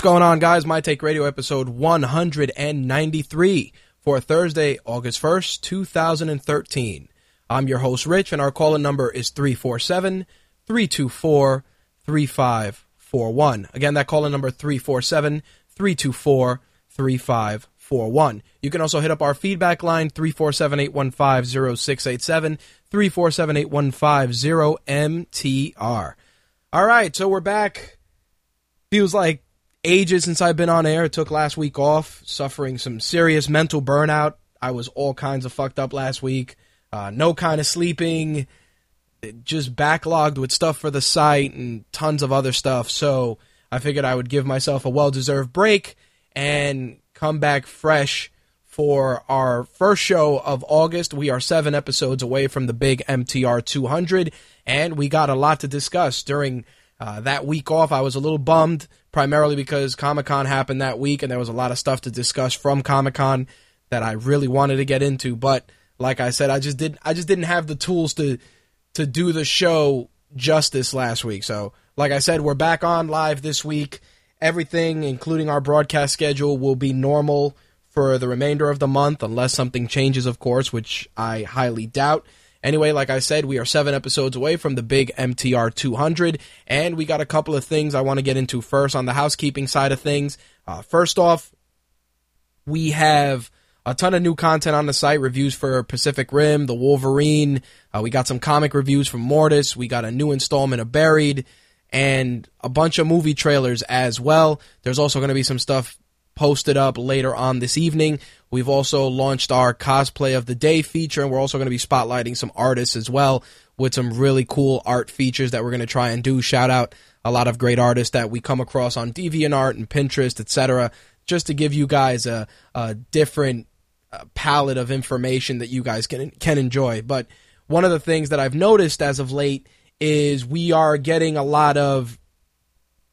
What's going on, guys? My Take Radio episode 193 for Thursday, August 1st, 2013. I'm your host, Rich, and our call-in number is 347 324 3541. Again, that call-in number 347 324 3541. You can also hit up our feedback line 347 815 0687 347 815 0MTR. All right, so we're back. Feels like ages since I've been on air. Took last week off, suffering some serious mental burnout. I was all kinds of fucked up last week. Uh, no kind of sleeping, just backlogged with stuff for the site and tons of other stuff. So I figured I would give myself a well deserved break and come back fresh for our first show of August. We are seven episodes away from the big MTR 200, and we got a lot to discuss during uh, that week off. I was a little bummed primarily because Comic Con happened that week and there was a lot of stuff to discuss from Comic Con that I really wanted to get into. But like I said, I just didn't, I just didn't have the tools to to do the show justice last week. So like I said, we're back on live this week. Everything, including our broadcast schedule, will be normal for the remainder of the month, unless something changes, of course, which I highly doubt. Anyway, like I said, we are seven episodes away from the big MTR 200, and we got a couple of things I want to get into first on the housekeeping side of things. Uh, first off, we have a ton of new content on the site reviews for Pacific Rim, The Wolverine. Uh, we got some comic reviews from Mortis. We got a new installment of Buried and a bunch of movie trailers as well. There's also going to be some stuff posted up later on this evening. We've also launched our cosplay of the day feature, and we're also going to be spotlighting some artists as well with some really cool art features that we're going to try and do. Shout out a lot of great artists that we come across on DeviantArt and Pinterest, etc., just to give you guys a, a different uh, palette of information that you guys can can enjoy. But one of the things that I've noticed as of late is we are getting a lot of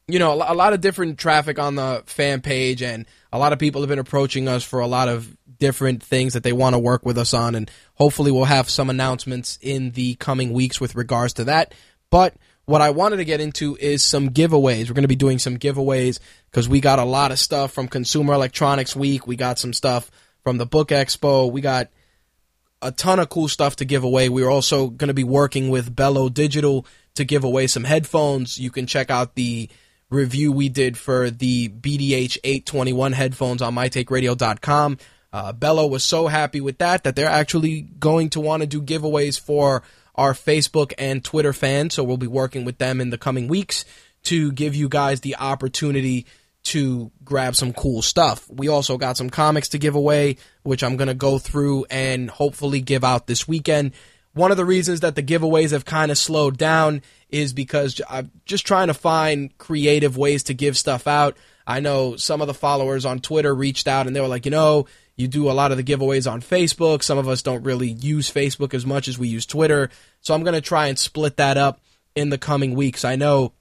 you know a lot of different traffic on the fan page and a lot of people have been approaching us for a lot of different things that they want to work with us on, and hopefully we'll have some announcements in the coming weeks with regards to that. But what I wanted to get into is some giveaways. We're going to be doing some giveaways because we got a lot of stuff from Consumer Electronics Week. We got some stuff from the Book Expo. We got a ton of cool stuff to give away. We're also going to be working with Bello Digital to give away some headphones. You can check out the review we did for the BDH 821 headphones on mytakeradio.com. Uh, Bello was so happy with that that they're actually going to want to do giveaways for our Facebook and Twitter fans. So we'll be working with them in the coming weeks to give you guys the opportunity to grab some cool stuff. We also got some comics to give away, which I'm going to go through and hopefully give out this weekend. One of the reasons that the giveaways have kind of slowed down is because I'm just trying to find creative ways to give stuff out. I know some of the followers on Twitter reached out and they were like, you know, you do a lot of the giveaways on Facebook. Some of us don't really use Facebook as much as we use Twitter. So I'm going to try and split that up in the coming weeks. I know,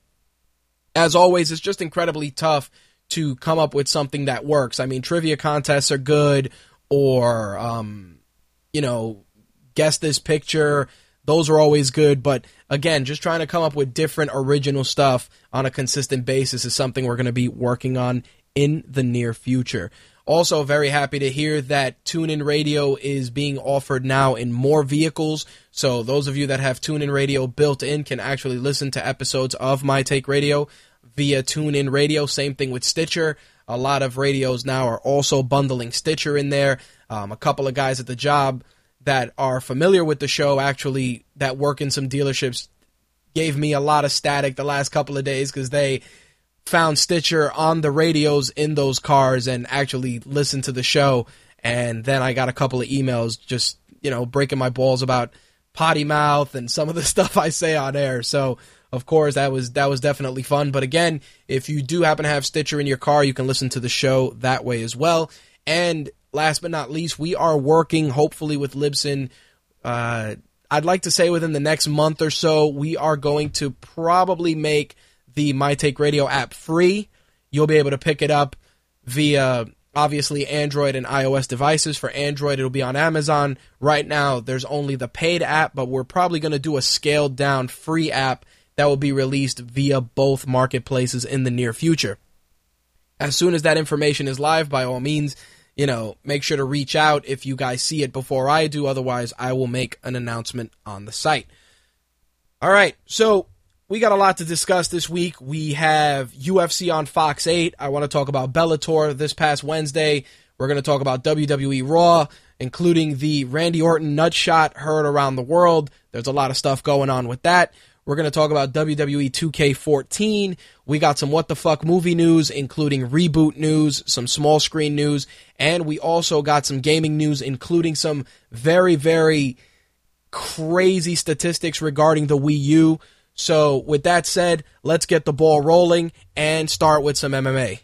as always, it's just incredibly tough to come up with something that works. I mean, trivia contests are good, or, um, you know, guess this picture those are always good, but again, just trying to come up with different original stuff on a consistent basis is something we're going to be working on in the near future. Also, very happy to hear that TuneIn Radio is being offered now in more vehicles. So, those of you that have TuneIn Radio built in can actually listen to episodes of My Take Radio via TuneIn Radio. Same thing with Stitcher. A lot of radios now are also bundling Stitcher in there. Um, a couple of guys at the job that are familiar with the show actually that work in some dealerships gave me a lot of static the last couple of days because they found Stitcher on the radios in those cars and actually listened to the show. And then I got a couple of emails just, you know, breaking my balls about potty mouth and some of the stuff I say on air. So, of course, that was that was definitely fun. But again, if you do happen to have Stitcher in your car, you can listen to the show that way as well. And last but not least, we are working hopefully with Libsyn. Uh, I'd like to say within the next month or so, we are going to probably make the My Take Radio app free. You'll be able to pick it up via obviously Android and iOS devices. For Android, it'll be on Amazon. Right now, there's only the paid app, but we're probably going to do a scaled down free app that will be released via both marketplaces in the near future. As soon as that information is live, by all means, you know, make sure to reach out if you guys see it before I do. Otherwise, I will make an announcement on the site. All right, so we got a lot to discuss this week. We have UFC on Fox 8. I want to talk about Bellator this past Wednesday. We're going to talk about WWE Raw, including the Randy Orton nutshot heard around the world. There's a lot of stuff going on with that. We're going to talk about WWE 2K14. We got some what the fuck movie news, including reboot news, some small screen news, and we also got some gaming news, including some very, very crazy statistics regarding the Wii U. So, with that said, let's get the ball rolling and start with some MMA.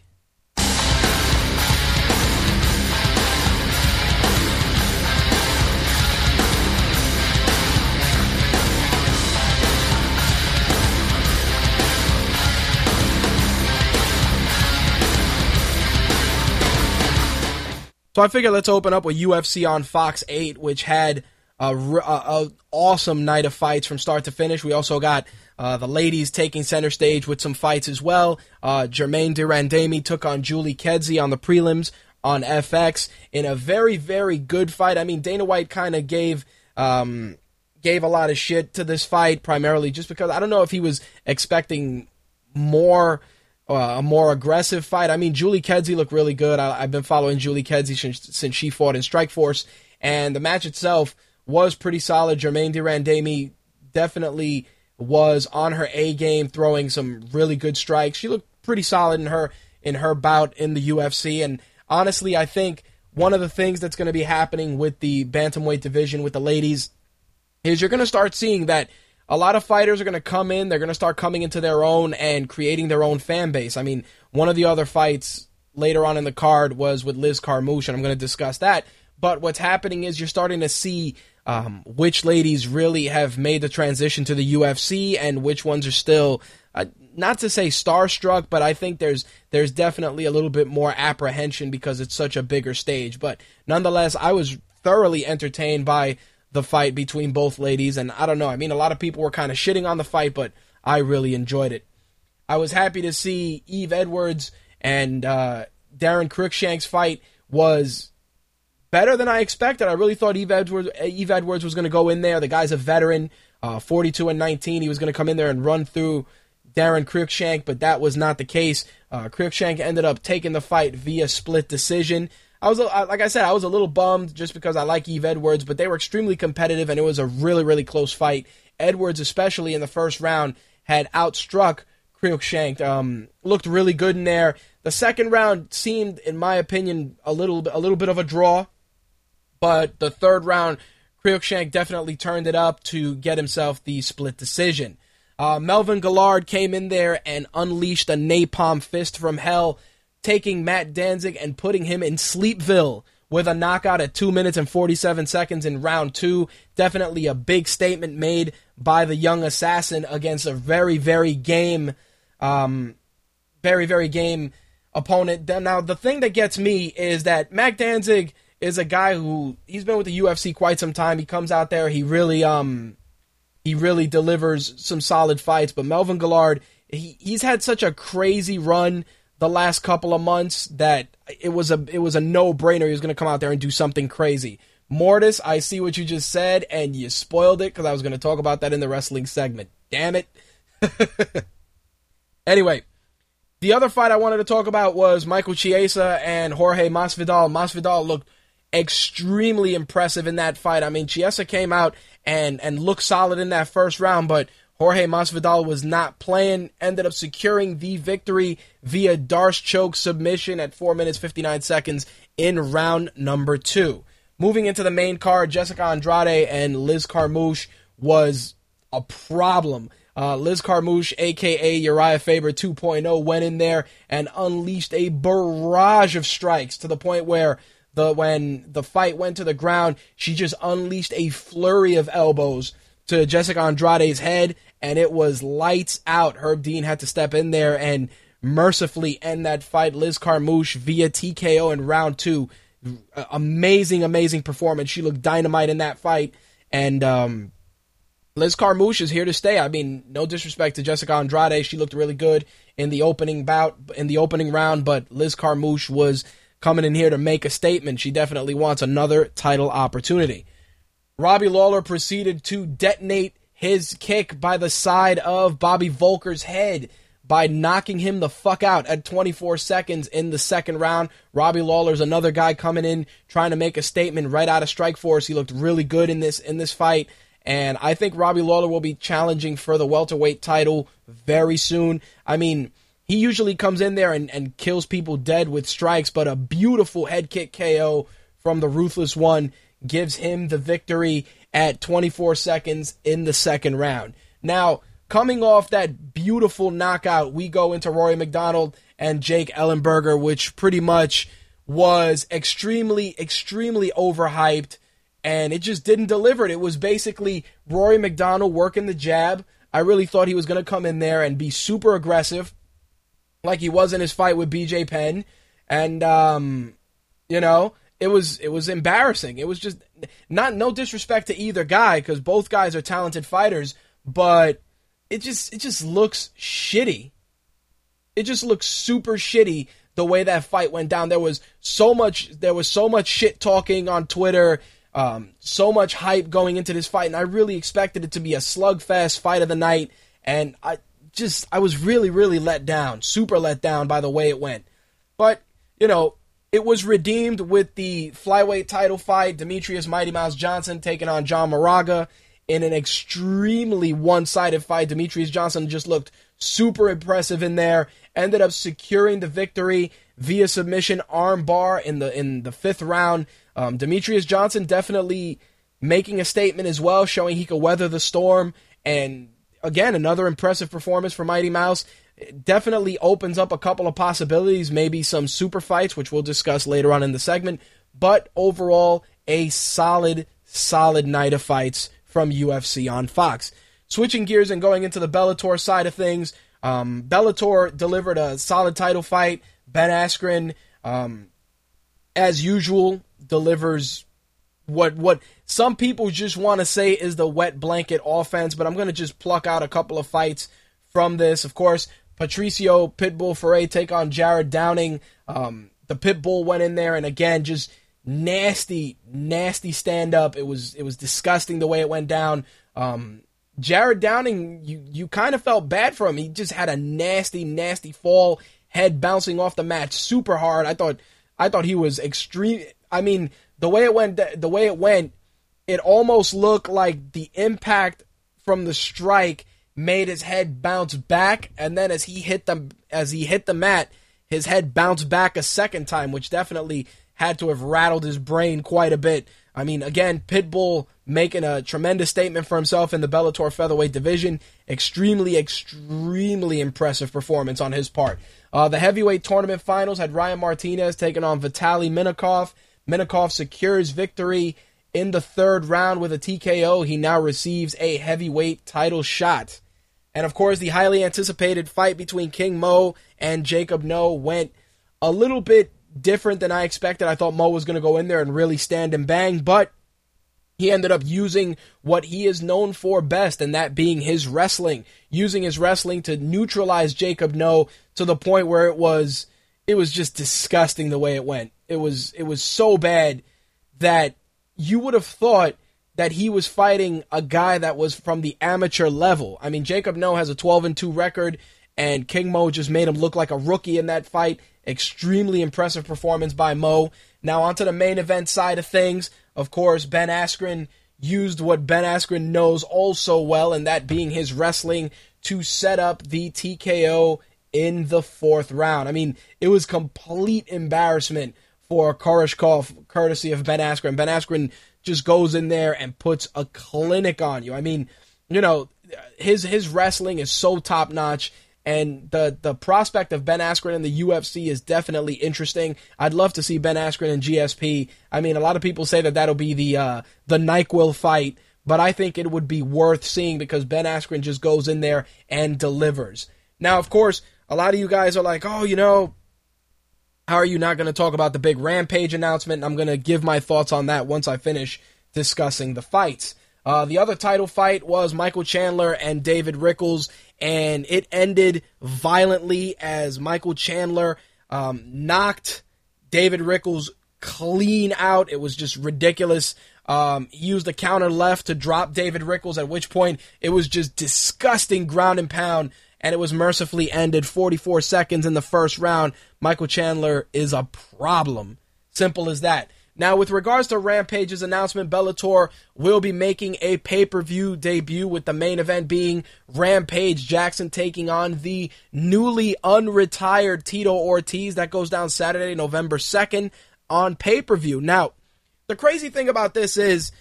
So I figured let's open up with UFC on Fox 8, which had a, a, a awesome night of fights from start to finish. We also got uh, the ladies taking center stage with some fights as well. Uh, Germaine de Randamie took on Julie Kedzie on the prelims on FX in a very, very good fight. I mean, Dana White kind of gave um, gave a lot of shit to this fight, primarily just because I don't know if he was expecting more uh, a more aggressive fight. I mean, Julie Kedzie looked really good. I, have been following Julie Kedzie since, since she fought in Strikeforce, and the match itself was pretty solid. Germaine de Randamie definitely was on her A game, throwing some really good strikes. She looked pretty solid in her in her bout in the UFC, and honestly, I think one of the things that's going to be happening with the bantamweight division with the ladies is you're going to start seeing that a lot of fighters are going to come in. They're going to start coming into their own and creating their own fan base. I mean, one of the other fights later on in the card was with Liz Carmouche, and I'm going to discuss that. But what's happening is you're starting to see um, which ladies really have made the transition to the UFC and which ones are still, uh, not to say starstruck, but I think there's there's definitely a little bit more apprehension because it's such a bigger stage. But nonetheless, I was thoroughly entertained by the fight between both ladies. And I don't know, I mean, a lot of people were kind of shitting on the fight, but I really enjoyed it. I was happy to see Yves Edwards and uh, Daron Cruikshank's fight was better than I expected. I really thought Yves Edwards, Yves Edwards was going to go in there. The guy's a veteran, uh, 42 and 19. He was going to come in there and run through Daron Cruikshank, but that was not the case. Uh, Cruikshank ended up taking the fight via split decision. I was like I said, I was a little bummed just because I like Yves Edwards, but they were extremely competitive and it was a really really close fight. Edwards, especially in the first round, had outstruck Cruikshank. Um, looked really good in there. The second round seemed, in my opinion, a little a little bit of a draw, but the third round, Cruikshank definitely turned it up to get himself the split decision. Uh, Melvin Guillard came in there and unleashed a napalm fist from hell taking Mac Danzig and putting him in Sleepville with a knockout at 2 minutes and 47 seconds in round 2. Definitely a big statement made by the young assassin against a very, very game, um, very, very game opponent. Now, the thing that gets me is that Mac Danzig is a guy who he's been with the UFC quite some time. He comes out there, he really, um, he really delivers some solid fights. But Melvin Guillard, he, he's had such a crazy run the last couple of months that it was a it was a no brainer. He was going to come out there and do something crazy. Mortis, I see what you just said, and you spoiled it because I was going to talk about that in the wrestling segment. Damn it. anyway, The other fight I wanted to talk about was Michael Chiesa and Jorge Masvidal. Masvidal looked extremely impressive in that fight. I mean, Chiesa came out and and looked solid in that first round, but Jorge Masvidal was not playing. Ended up securing the victory via D'Arce choke submission at four minutes fifty nine seconds in round number two. Moving into the main card, Jessica Andrade and Liz Carmouche was a problem. Uh, Liz Carmouche, aka Urijah Faber 2.0, went in there and unleashed a barrage of strikes to the point where the when the fight went to the ground, she just unleashed a flurry of elbows to Jessica Andrade's head, and it was lights out. Herb Dean had to step in there and mercifully end that fight. Liz Carmouche via TKO in round two. Amazing, amazing performance. She looked dynamite in that fight, and um, Liz Carmouche is here to stay. I mean, no disrespect to Jessica Andrade, she looked really good in the opening bout, in the opening round, but Liz Carmouche was coming in here to make a statement. She definitely wants another title opportunity. Robbie Lawler proceeded to detonate his kick by the side of Bobby Voelker's head by knocking him the fuck out at 24 seconds in the second round. Robbie Lawler's another guy coming in trying to make a statement right out of Strikeforce. He looked really good in this in this fight. And I think Robbie Lawler will be challenging for the welterweight title very soon. I mean, he usually comes in there and, and kills people dead with strikes, but a beautiful head kick KO from the Ruthless One gives him the victory at 24 seconds in the second round. Now, coming off that beautiful knockout, we go into Rory MacDonald and Jake Ellenberger, which pretty much was extremely, extremely overhyped and it just didn't deliver it. It was basically Rory MacDonald working the jab. I really thought he was going to come in there and be super aggressive, like he was in his fight with BJ Penn, and um, you know, it was it was embarrassing. It was just not no disrespect to either guy because both guys are talented fighters, but it just it just looks shitty. It just looks super shitty the way that fight went down. There was so much there was so much shit talking on Twitter um, so much hype going into this fight, and I really expected it to be a slugfest fight of the night. And I just, I was really, really let down, super let down by the way it went. But, you know, it was redeemed with the flyweight title fight. Demetrious Mighty Mouse Johnson taking on John Moraga in an extremely one sided fight. Demetrious Johnson just looked super impressive in there. Ended up securing the victory via submission armbar in the in the fifth round. Um, Demetrious Johnson definitely making a statement as well, showing he could weather the storm. And again, another impressive performance for Mighty Mouse. It definitely opens up a couple of possibilities, maybe some super fights, which we'll discuss later on in the segment. But overall, a solid, solid night of fights from UFC on Fox. Switching gears and going into the Bellator side of things, um, Bellator delivered a solid title fight. Ben Askren, um, as usual, delivers what what some people just want to say is the wet blanket offense, but I'm going to just pluck out a couple of fights from this. Of course, Patricio Pitbull Freire take on Jared Downing. Um, the Pitbull went in there and again just nasty, nasty stand up. It was it was disgusting the way it went down. Um, Jared Downing, you you kind of felt bad for him. He just had a nasty, nasty fall, head bouncing off the mat super hard. I thought I thought he was extreme. I mean, the way it went, the way it went, it almost looked like the impact from the strike made his head bounce back, and then as he hit the as he hit the mat, his head bounced back a second time, which definitely had to have rattled his brain quite a bit. I mean, again, Pitbull making a tremendous statement for himself in the Bellator featherweight division. Extremely, extremely impressive performance on his part. Uh, the heavyweight tournament finals had Ryan Martinez taking on Vitali Minakov. Minakov secures victory in the third round with a TKO. He now receives a heavyweight title shot. And of course, the highly anticipated fight between King Mo and Jacob Noe went a little bit different than I expected. I thought Mo was going to go in there and really stand and bang, but he ended up using what he is known for best, and that being his wrestling. Using his wrestling to neutralize Jacob Noe to the point where it was it was just disgusting the way it went. It was it was so bad that you would have thought that he was fighting a guy that was from the amateur level. I mean, Jacob Noe has a 12 and 2 record and King Mo just made him look like a rookie in that fight. Extremely impressive performance by Mo. Now onto the main event side of things. Of course, Ben Askren used what Ben Askren knows all so well, and that being his wrestling to set up the TKO in the fourth round. I mean, it was complete embarrassment for Koreshkov, courtesy of Ben Askren. Ben Askren just goes in there and puts a clinic on you. I mean, you know, his his wrestling is so top notch and the the prospect of Ben Askren in the UFC is definitely interesting. I'd love to see Ben Askren in GSP. I mean, a lot of people say that that'll be the uh, the Nyquil fight, but I think it would be worth seeing because Ben Askren just goes in there and delivers. Now, of course, a lot of you guys are like, oh, you know, how are you not going to talk about the big Rampage announcement? I'm going to give my thoughts on that once I finish discussing the fights. Uh, the other title fight was Michael Chandler and David Rickels, and it ended violently as Michael Chandler um, knocked David Rickels clean out. It was just ridiculous. Um, he used a counter left to drop David Rickels, at which point it was just disgusting ground and pound, and it was mercifully ended 44 seconds in the first round. Michael Chandler is a problem. Simple as that. Now, with regards to Rampage's announcement, Bellator will be making a pay per view debut with the main event being Rampage Jackson taking on the newly unretired Tito Ortiz. That goes down Saturday, November 2nd on pay per view. Now, the crazy thing about this is.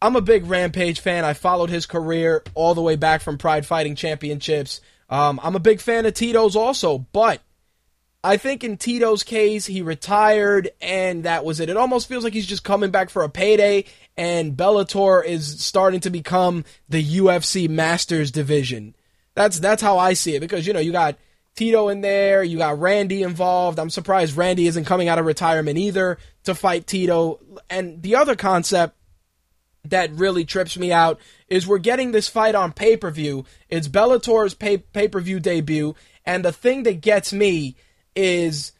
I'm a big Rampage fan. I followed his career all the way back from Pride Fighting Championships. Um, I'm a big fan of Tito's also, but I think in Tito's case, he retired and that was it. It almost feels like he's just coming back for a payday, and Bellator is starting to become the UFC Masters division. That's that's how I see it because you know you got Tito in there, you got Randy involved. I'm surprised Randy isn't coming out of retirement either to fight Tito. And the other concept that really trips me out is we're getting this fight on pay per view. It's Bellator's pay per view debut, and the thing that gets me is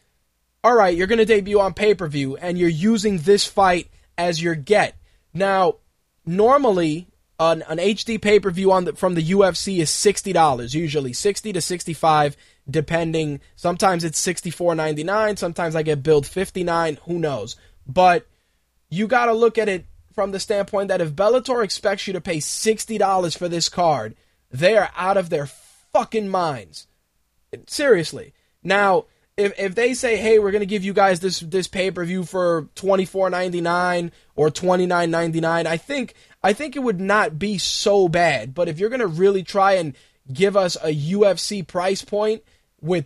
all right, you're going to debut on pay per view and you're using this fight as your get. Now, normally, an, an HD pay per view on the, from the UFC is sixty dollars, usually sixty to sixty five, depending. Sometimes it's sixty four ninety nine. Sometimes I get billed fifty nine. Who knows? But you got to look at it from the standpoint that if Bellator expects you to pay sixty dollars for this card, they are out of their fucking minds. Seriously. Now if if they say, "Hey, we're going to give you guys this this pay-per-view for 24.99 or 29.99," I think I think it would not be so bad. But if you're going to really try and give us a UFC price point with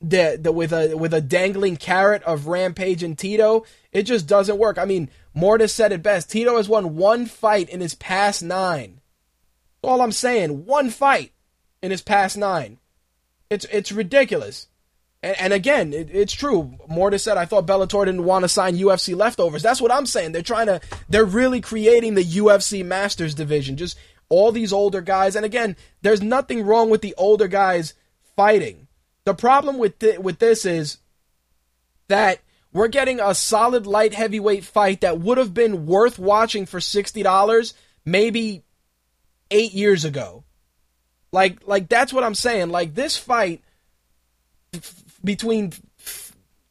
the, the with a with a dangling carrot of Rampage and Tito, it just doesn't work. I mean, Mortis said it best. Tito has won one fight in his past 9. All I'm saying, one fight in his past 9. It's it's ridiculous. And, and again, it, it's true. Mortis said, I thought Bellator didn't want to sign UFC leftovers. That's what I'm saying. They're trying to, they're really creating the UFC Masters division. Just all these older guys. And again, there's nothing wrong with the older guys fighting. The problem with th- with this is that we're getting a solid light heavyweight fight that would have been worth watching for sixty dollars maybe eight years ago. Like like that's what I'm saying. Like this fight between,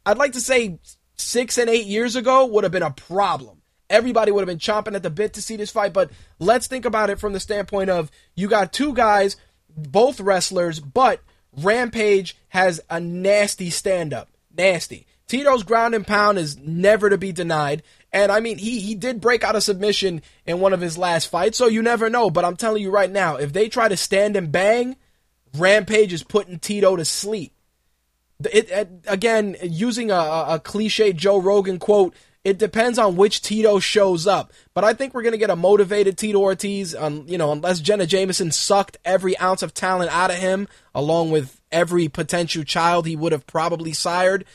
I'd like to say, six and eight years ago would have been a problem. Everybody would have been chomping at the bit to see this fight, but let's think about it from the standpoint of you got two guys, both wrestlers, but Rampage has a nasty stand up. Nasty. Tito's ground and pound is never to be denied. And I mean, he, he did break out a submission in one of his last fights, so you never know. But I'm telling you right now, if they try to stand and bang, Rampage is putting Tito to sleep. It, it, again, using a, a cliche Joe Rogan quote, it depends on which Tito shows up. But I think we're going to get a motivated Tito Ortiz, um, you know, unless Jenna Jameson sucked every ounce of talent out of him, along with every potential child he would have probably sired.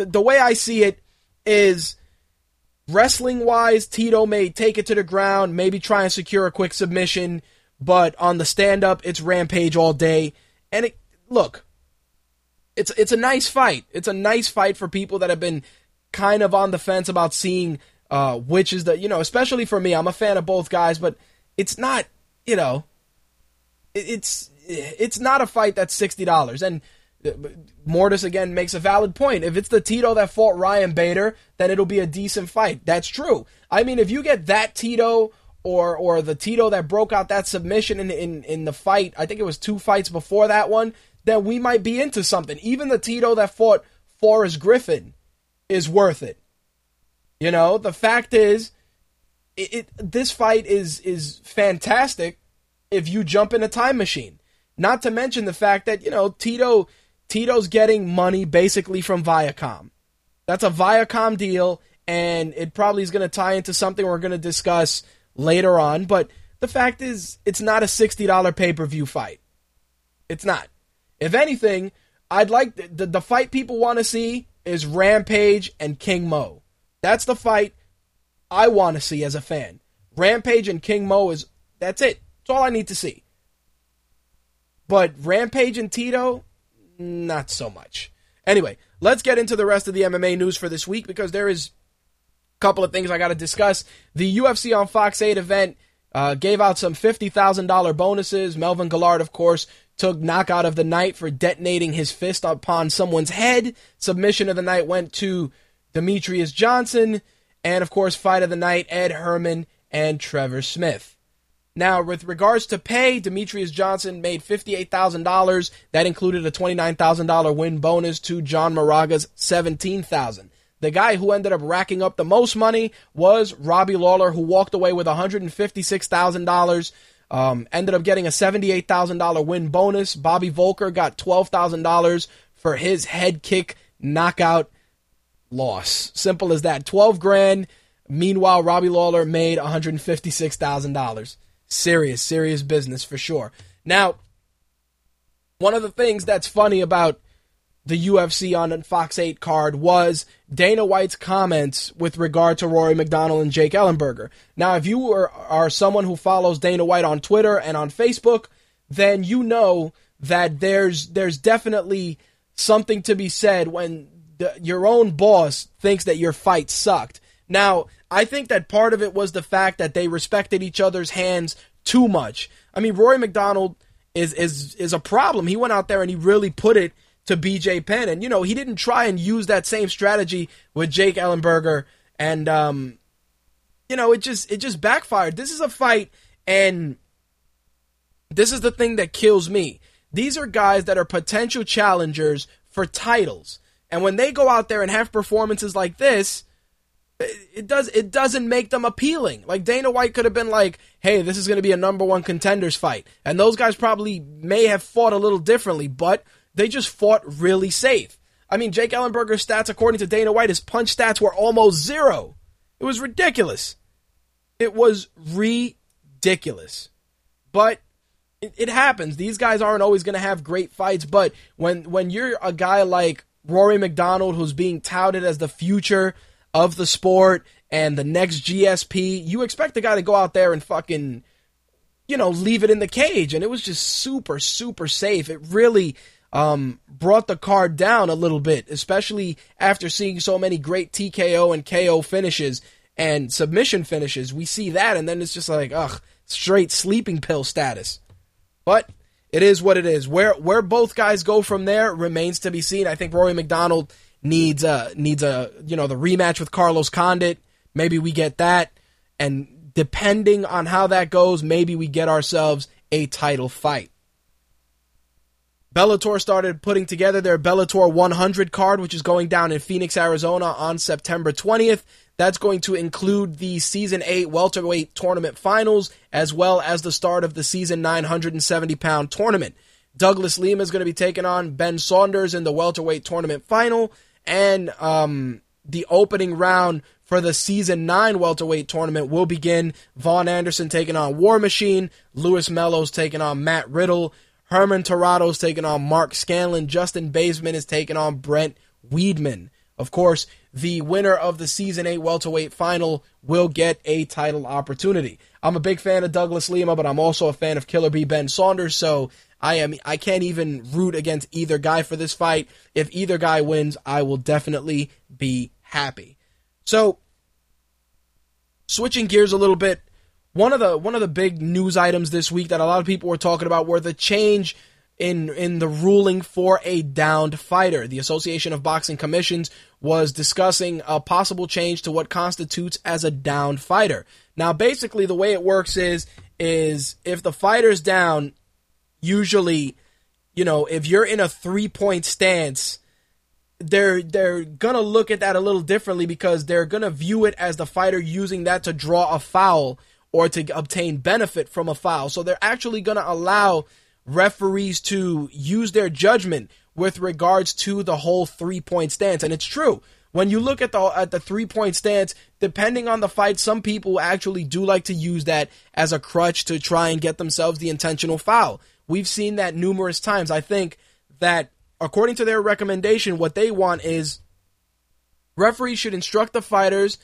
The, the way I see it is wrestling wise, Tito may take it to the ground, maybe try and secure a quick submission, but on the stand up, it's Rampage all day. And it, look, it's it's a nice fight. It's a nice fight for people that have been kind of on the fence about seeing uh, which is the you know, especially for me. I'm a fan of both guys, but it's not you know, it's it's not a fight that's sixty dollars. And Mortis again makes a valid point. If it's the Tito that fought Ryan Bader, then it'll be a decent fight. That's true. I mean, if you get that Tito or or the Tito that broke out that submission in in, in the fight, I think it was two fights before that one, then we might be into something. Even the Tito that fought Forrest Griffin is worth it. You know, the fact is, it, it this fight is is fantastic if you jump in a time machine. Not to mention the fact that you know Tito Tito's getting money basically from Viacom. That's a Viacom deal, and it probably is going to tie into something we're going to discuss later on. But the fact is, it's not a $60 pay per view fight. It's not. If anything, I'd like the, the fight people want to see is Rampage and King Mo. That's the fight I want to see as a fan. Rampage and King Mo is that's it. That's all I need to see. But Rampage and Tito, not so much. Anyway, let's get into the rest of the MMA news for this week because there is a couple of things I got to discuss. The UFC on Fox 8 event uh, gave out some $50,000 bonuses. Melvin Guillard, of course, took knockout of the night for detonating his fist upon someone's head. Submission of the night went to Demetrious Johnson. And, of course, fight of the night, Ed Herman and Trevor Smith. Now, with regards to pay, Demetrious Johnson made $58,000. That included a $29,000 win bonus to John Moraga's 17,000. The guy who ended up racking up the most money was Robbie Lawler, who walked away with $156,000. Um, ended up getting a $78,000 win bonus. Bobby Voelker got $12,000 for his head kick knockout loss. Simple as that. 12 grand. Meanwhile, Robbie Lawler made $156,000. Serious, serious business for sure. Now, one of the things that's funny about the UFC on Fox 8 card was Dana White's comments with regard to Rory MacDonald and Jake Ellenberger. Now, if you are, are someone who follows Dana White on Twitter and on Facebook, then you know that there's there's definitely something to be said when the, your own boss thinks that your fight sucked. Now, I think that part of it was the fact that they respected each other's hands too much. I mean, Rory MacDonald is is is a problem. He went out there and he really put it to BJ Penn. And, you know, he didn't try and use that same strategy with Jake Ellenberger. And, um, you know, it just, it just backfired. This is a fight and this is the thing that kills me. These are guys that are potential challengers for titles. And when they go out there and have performances like this, it does it doesn't make them appealing. Like Dana White could have been like, "Hey, this is going to be a number 1 contenders fight." And those guys probably may have fought a little differently, but they just fought really safe. I mean, Jake Ellenberger's stats, according to Dana White, his punch stats were almost zero. It was ridiculous. It was ridiculous. But it, it happens. These guys aren't always going to have great fights. But when when you're a guy like Rory MacDonald, who's being touted as the future of the sport and the next GSP, you expect the guy to go out there and fucking, you know, leave it in the cage. And it was just super, super safe. It really um, brought the card down a little bit, especially after seeing so many great TKO and KO finishes and submission finishes. We see that, and then it's just like, ugh, straight sleeping pill status. But it is what it is. Where where both guys go from there remains to be seen. I think Rory MacDonald needs a needs a you know the rematch with Carlos Condit. Maybe we get that, and depending on how that goes, maybe we get ourselves a title fight. Bellator started putting together their Bellator 100 card, which is going down in Phoenix, Arizona on September 20th. That's going to include the Season 8 Welterweight Tournament Finals, as well as the start of the Season 970 pound tournament. Douglas Lima is going to be taking on Ben Saunders in the Welterweight Tournament Final, and um, the opening round for the Season 9 Welterweight Tournament will begin. Vaughn Anderson taking on War Machine, Lewis Mellows taking on Matt Riddle. Herman Torrado's taking on Mark Scanlon. Justin Baesman is taking on Brent Weedman. Of course, the winner of the Season 8 welterweight final will get a title opportunity. I'm a big fan of Douglas Lima, but I'm also a fan of Killer B Ben Saunders, so I am I can't even root against either guy for this fight. If either guy wins, I will definitely be happy. So, switching gears a little bit, one of the one of the big news items this week that a lot of people were talking about were the change in in the ruling for a downed fighter. The Association of Boxing Commissions was discussing a possible change to what constitutes as a downed fighter. Now, basically, the way it works is is if the fighter's down, usually, you know, if you're in a three point stance, they're they're gonna look at that a little differently because they're gonna view it as the fighter using that to draw a foul or to obtain benefit from a foul. So they're actually gonna allow referees to use their judgment with regards to the whole three point stance. And it's true. When you look at the at the three point stance, depending on the fight, some people actually do like to use that as a crutch to try and get themselves the intentional foul. We've seen that numerous times. I think that according to their recommendation, what they want is referees should instruct the fighters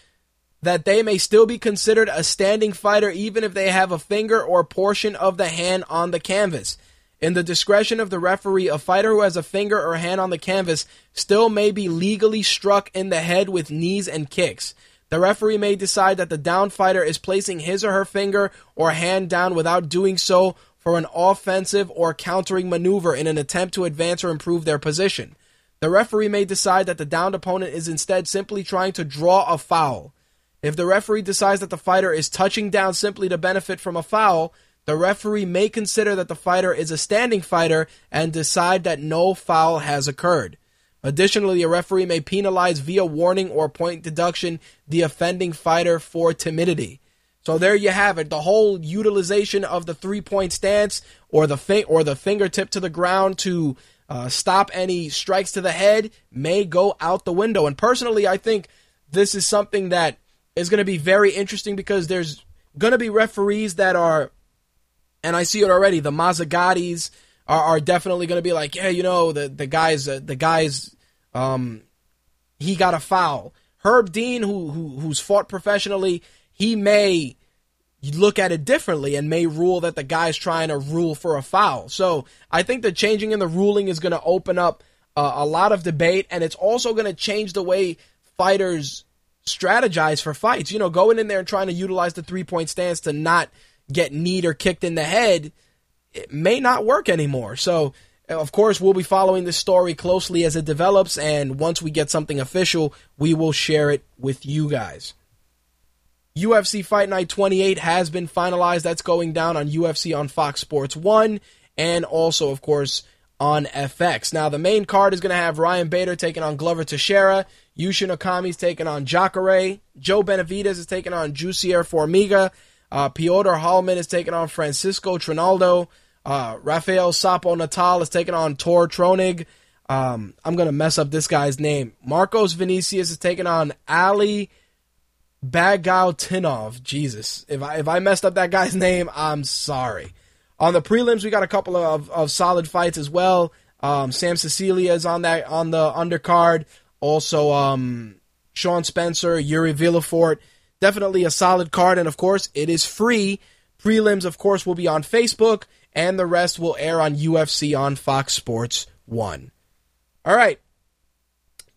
that they may still be considered a standing fighter even if they have a finger or portion of the hand on the canvas. In the discretion of the referee, a fighter who has a finger or hand on the canvas still may be legally struck in the head with knees and kicks. The referee may decide that the down fighter is placing his or her finger or hand down without doing so for an offensive or countering maneuver in an attempt to advance or improve their position. The referee may decide that the downed opponent is instead simply trying to draw a foul. If the referee decides that the fighter is touching down simply to benefit from a foul, the referee may consider that the fighter is a standing fighter and decide that no foul has occurred. Additionally, a referee may penalize via warning or point deduction the offending fighter for timidity. So there you have it. The whole utilization of the three-point stance or the fi- or the fingertip to the ground to uh, stop any strikes to the head may go out the window. And personally, I think this is something that is going to be very interesting because there's going to be referees that are and I see it already. The Mazzagattis are, are definitely going to be like, yeah, you know, the the guys, uh, the guys, um, he got a foul. Herb Dean, who, who who's fought professionally, he may look at it differently and may rule that the guy's trying to rule for a foul. So I think the changing in the ruling is going to open up uh, a lot of debate, and it's also going to change the way fighters strategize for fights. You know, going in there and trying to utilize the three point stance to not get kneed or kicked in the head, it may not work anymore. So, of course, we'll be following this story closely as it develops, and once we get something official, we will share it with you guys. UFC Fight Night 28 has been finalized. That's going down on UFC on Fox Sports 1 and also, of course, on FX. Now, the main card is going to have Ryan Bader taking on Glover Teixeira. Yushin Okami's taking on Jacare. Joe Benavidez is taking on Jussier Formiga. Uh, Piotr Hallmann is taking on Francisco Trinaldo. Uh, Rafael Sapo Natal is taking on Tor Troeng. Um, I'm going to mess up this guy's name. Marcos Vinicius is taking on Ali Bagautinov. Jesus. If I, if I messed up that guy's name, I'm sorry. On the prelims, we got a couple of, of solid fights as well. Um, Sam Sicilia is on that on the undercard. Also, um, Sean Spencer, Yuri Villefort definitely a solid card. And of course, it is free. Prelims, of course, will be on Facebook, and the rest will air on UFC on Fox Sports 1. All right.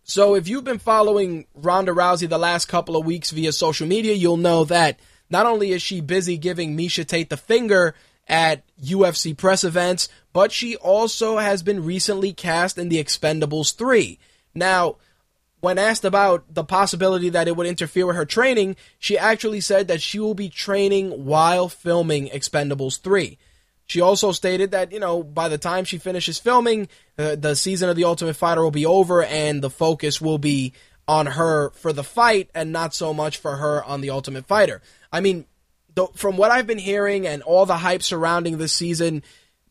So if you've been following Ronda Rousey the last couple of weeks via social media, you'll know that not only is she busy giving Miesha Tate the finger at UFC press events, but she also has been recently cast in The Expendables 3. Now, when asked about the possibility that it would interfere with her training, she actually said that she will be training while filming Expendables 3. She also stated that, you know, by the time she finishes filming, uh, the season of The Ultimate Fighter will be over and the focus will be on her for the fight and not so much for her on The Ultimate Fighter. I mean, th- from what I've been hearing and all the hype surrounding this season,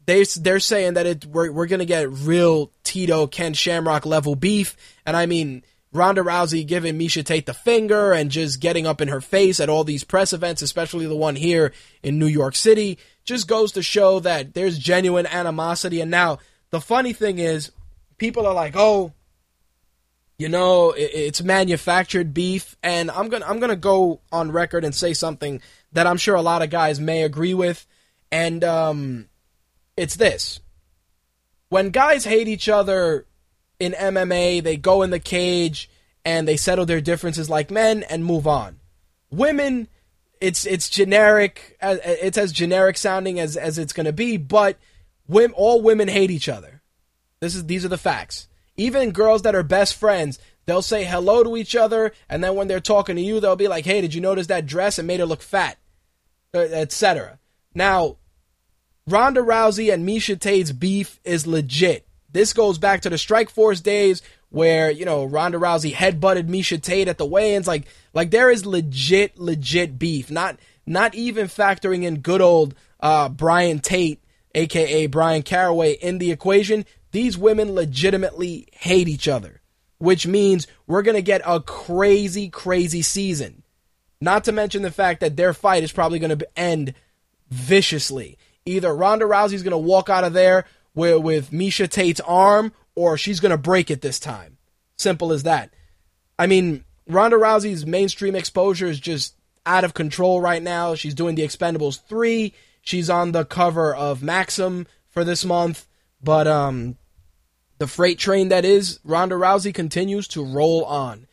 they, they're saying that it, we're, we're going to get real Tito, Ken Shamrock level beef. And I mean, Ronda Rousey giving Miesha Tate the finger and just getting up in her face at all these press events, especially the one here in New York City, just goes to show that there's genuine animosity. And now, the funny thing is, people are like, oh, you know, it's manufactured beef. And I'm to I'm to go on record and say something that I'm sure a lot of guys may agree with. And um, it's this. When guys hate each other in MMA, they go in the cage and they settle their differences like men and move on. Women, it's it's generic. It's as generic sounding as as it's going to be. But women, all women hate each other. This is these are the facts. Even girls that are best friends, they'll say hello to each other, and then when they're talking to you, they'll be like, "Hey, did you notice that dress? It made her look fat," uh, etc. Now, Ronda Rousey and Miesha Tate's beef is legit. This goes back to the Strikeforce days where you know Ronda Rousey headbutted Miesha Tate at the weigh-ins. Like, like there is legit, legit beef. Not, not even factoring in good old uh, Brian Tate, aka Bryan Caraway, in the equation. These women legitimately hate each other, which means we're gonna get a crazy, crazy season. Not to mention the fact that their fight is probably gonna end viciously. Either Ronda Rousey's gonna walk out of there with, with Miesha Tate's arm, or she's going to break it this time. Simple as that. I mean, Ronda Rousey's mainstream exposure is just out of control right now. She's doing the Expendables 3. She's on the cover of Maxim for this month. But um the freight train that is Ronda Rousey continues to roll on.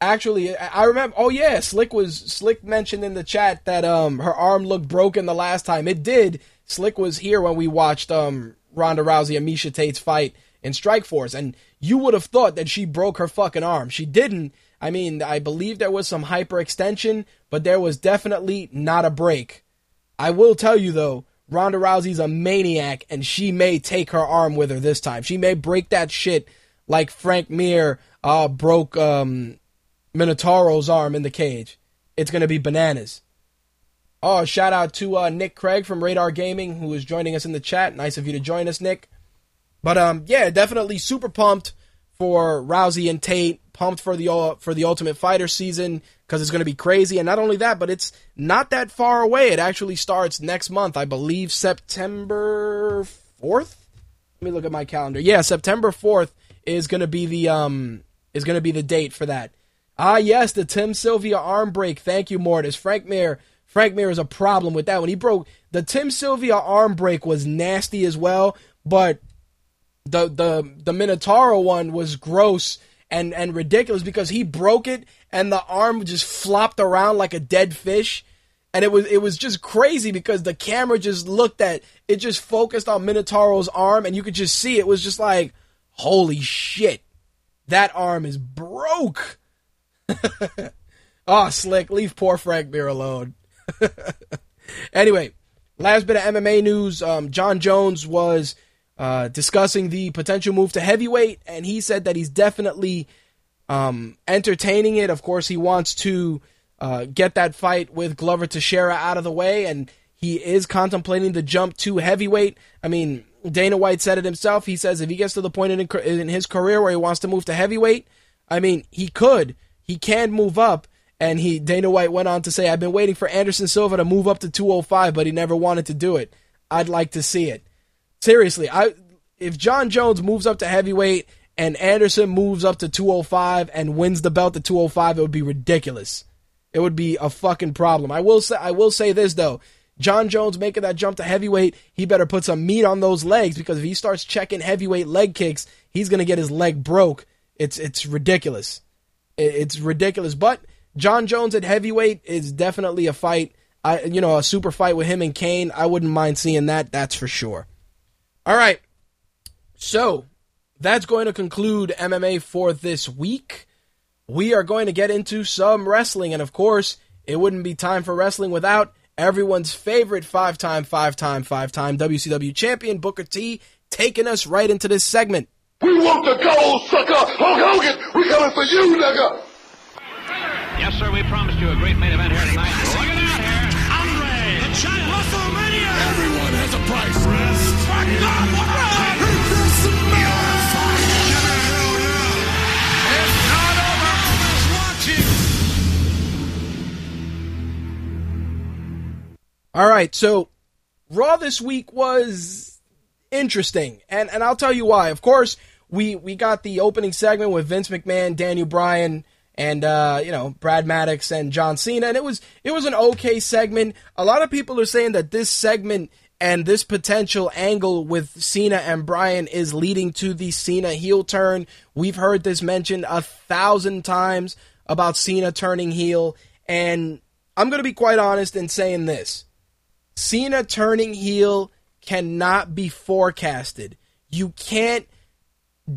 Actually, I remember oh yeah, Slick was Slick mentioned in the chat that um her arm looked broken the last time. It did. Slick was here when we watched um Ronda Rousey and Miesha Tate's fight in Strikeforce, and you would have thought that she broke her fucking arm. She didn't. I mean, I believe there was some hyperextension, but there was definitely not a break. I will tell you though, Ronda Rousey's a maniac, and she may take her arm with her this time. She may break that shit like Frank Mir uh, broke um, Minotauro's arm in the cage. It's gonna be bananas. Oh, shout out to uh, Nick Craig from Radar Gaming who is joining us in the chat. Nice of you to join us, Nick. But um, yeah, definitely super pumped for Rousey and Tate. Pumped for the uh, for the Ultimate Fighter season because it's going to be crazy. And not only that, but it's not that far away. It actually starts next month, I believe, September fourth. Let me look at my calendar. Yeah, September fourth is going to be the um is going to be the date for that. Ah, yes, the Tim Sylvia arm break. Thank you, Mortis. Frank Mir Frank Mir is a problem with that when he broke the Tim Sylvia arm break was nasty as well, but the the the Minotauro one was gross and and ridiculous because he broke it and the arm just flopped around like a dead fish. And it was it was just crazy because the camera just looked at it just focused on Minotauro's arm and you could just see it was just like holy shit that arm is broke. Oh slick. Leave poor Frank Mir alone anyway, last bit of MMA news. Um, Jon Jones was uh, discussing the potential move to heavyweight, and he said that he's definitely um, entertaining it. Of course, he wants to uh, get that fight with Glover Teixeira out of the way, and he is contemplating the jump to heavyweight. I mean, Dana White said it himself. He says if he gets to the point in, in his career where he wants to move to heavyweight, I mean, he could. He can move up, and he Dana White went on to say, "I've been waiting for Anderson Silva to move up to 205, but he never wanted to do it. I'd like to see it." Seriously, I if Jon Jones moves up to heavyweight and Anderson moves up to 205 and wins the belt at 205, it would be ridiculous. It would be a fucking problem. I will say I will say this though. Jon Jones making that jump to heavyweight, he better put some meat on those legs because if he starts checking heavyweight leg kicks, he's going to get his leg broke. It's it's ridiculous. It's ridiculous, but Jon Jones at heavyweight is definitely a fight. I, you know, a super fight with him and Kane. I wouldn't mind seeing that. That's for sure. All right. So that's going to conclude MMA for this week. We are going to get into some wrestling, and of course, it wouldn't be time for wrestling without everyone's favorite five-time, five-time, five-time WCW champion Booker T taking us right into this segment. We want the gold, sucker! Hulk Hogan, we coming for you, nigga! Yes, sir, we promised you a great main event here tonight. Look at that here. Andre, the giant WrestleMania. Everyone has a price. Rest. My God, what ride? This Give it a hell yeah. It's not over. Who's watching? All right, so Raw this week was interesting, and and I'll tell you why. Of course, we we got the opening segment with Vince McMahon, Daniel Bryan, and uh, you know Brad Maddox and John Cena, and it was it was an okay segment. A lot of people are saying that this segment and this potential angle with Cena and Bryan is leading to the Cena heel turn. We've heard this mentioned a thousand times about Cena turning heel, and I'm going to be quite honest in saying this. Cena turning heel cannot be forecasted. You can't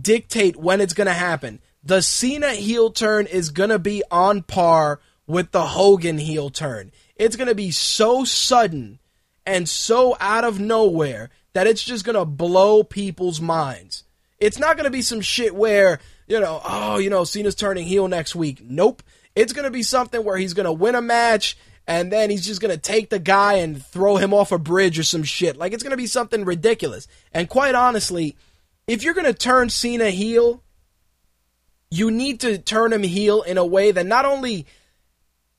dictate when it's going to happen. The Cena heel turn is going to be on par with the Hogan heel turn. It's going to be so sudden and so out of nowhere that it's just going to blow people's minds. It's not going to be some shit where, you know, oh, you know, Cena's turning heel next week. Nope. It's going to be something where he's going to win a match and then he's just going to take the guy and throw him off a bridge or some shit. Like, it's going to be something ridiculous. And quite honestly, if you're going to turn Cena heel, you need to turn him heel in a way that not only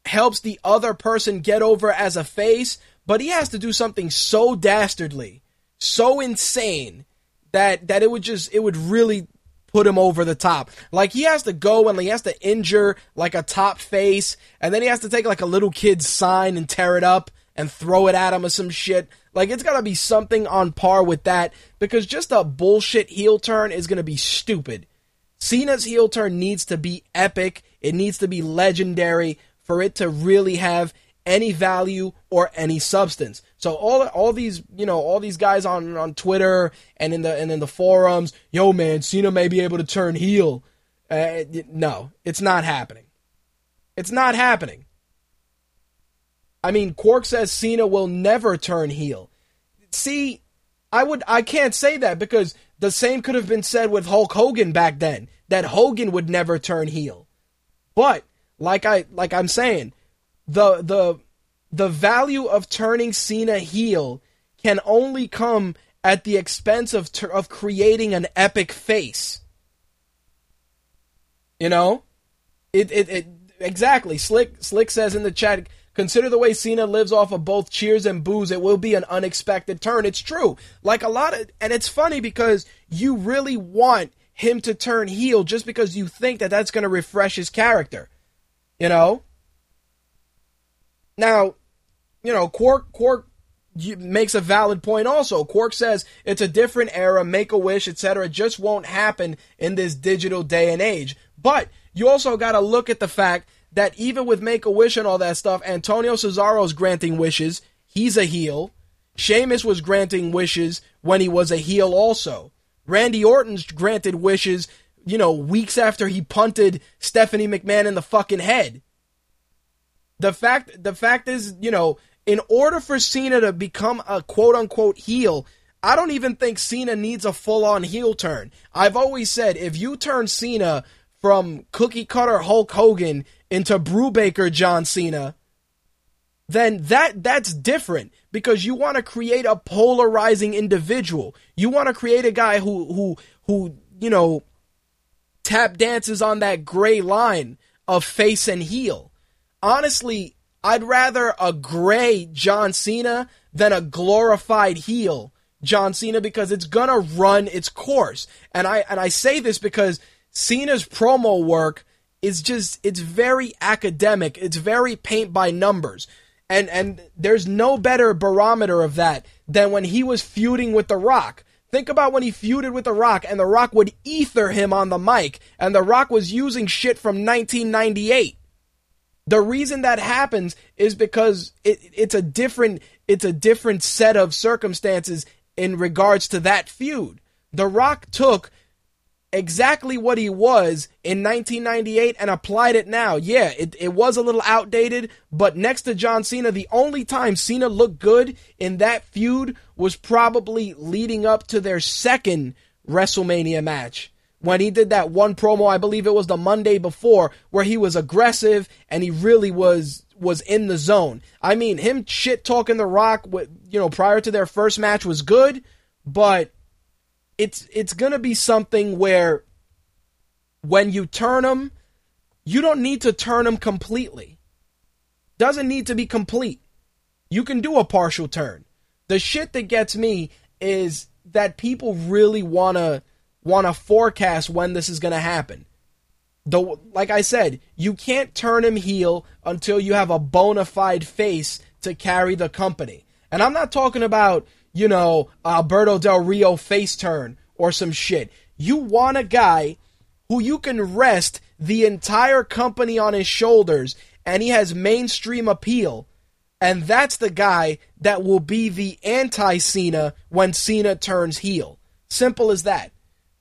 helps the other person get over as a face, but he has to do something so dastardly, so insane that that it would just it would really put him over the top. Like he has to go and he has to injure like a top face, and then he has to take like a little kid's sign and tear it up and throw it at him or some shit. Like it's gotta be something on par with that because just a bullshit heel turn is gonna be stupid. Cena's heel turn needs to be epic. It needs to be legendary for it to really have any value or any substance. So all all these you know all these guys on on Twitter and in the and in the forums, yo man, Cena may be able to turn heel. Uh, no, it's not happening. It's not happening. I mean, Quark says Cena will never turn heel. See, I would I can't say that because the same could have been said with Hulk Hogan back then that Hogan would never turn heel. But like I like I'm saying, the the the value of turning Cena heel can only come at the expense of ter- of creating an epic face. You know, it, it it exactly. Slick Slick says in the chat. Consider the way Cena lives off of both cheers and boos. It will be an unexpected turn. It's true. Like a lot of, and it's funny because you really want him to turn heel just because you think that that's going to refresh his character. You know? Now, you know, Quark Quark makes a valid point also. Quark says it's a different era, make a wish, etc. just won't happen in this digital day and age. But you also got to look at the fact that even with make a wish and all that stuff, Antonio Cesaro's granting wishes. He's a heel. Sheamus was granting wishes when he was a heel also. Randy Orton's granted wishes, you know, weeks after he punted Stephanie McMahon in the fucking head. The fact the fact is, you know, in order for Cena to become a quote unquote heel, I don't even think Cena needs a full on heel turn. I've always said if you turn Cena from cookie cutter Hulk Hogan into Brubaker John Cena, then that that's different because you want to create a polarizing individual. You want to create a guy who who who, you know, tap dances on that gray line of face and heel honestly, I'd rather a gray John Cena than a glorified heel John Cena because it's gonna run its course. And I and I say this because Cena's promo work is just it's very academic. It's very paint by numbers. And and there's no better barometer of that than when he was feuding with The Rock. Think about when he feuded with The Rock and The Rock would ether him on the mic and The Rock was using shit from 1998. The reason that happens is because it, it's a different it's a different set of circumstances in regards to that feud. The Rock took exactly what he was in 1998 and applied it now. Yeah, it, it was a little outdated, but next to John Cena, the only time Cena looked good in that feud was probably leading up to their second WrestleMania match when he did that one promo, I believe it was the Monday before, where he was aggressive and he really was was in the zone. I mean, him shit talking the Rock, you know, prior to their first match was good, but it's it's gonna be something where when you turn him, you don't need to turn him completely. Doesn't need to be complete. You can do a partial turn. The shit that gets me is that people really wanna want to forecast when this is going to happen. Though, like I said, you can't turn him heel until you have a bona fide face to carry the company. And I'm not talking about, you know, Alberto Del Rio face turn or some shit. You want a guy who you can rest the entire company on his shoulders and he has mainstream appeal. And that's the guy that will be the anti Cena when Cena turns heel. Simple as that.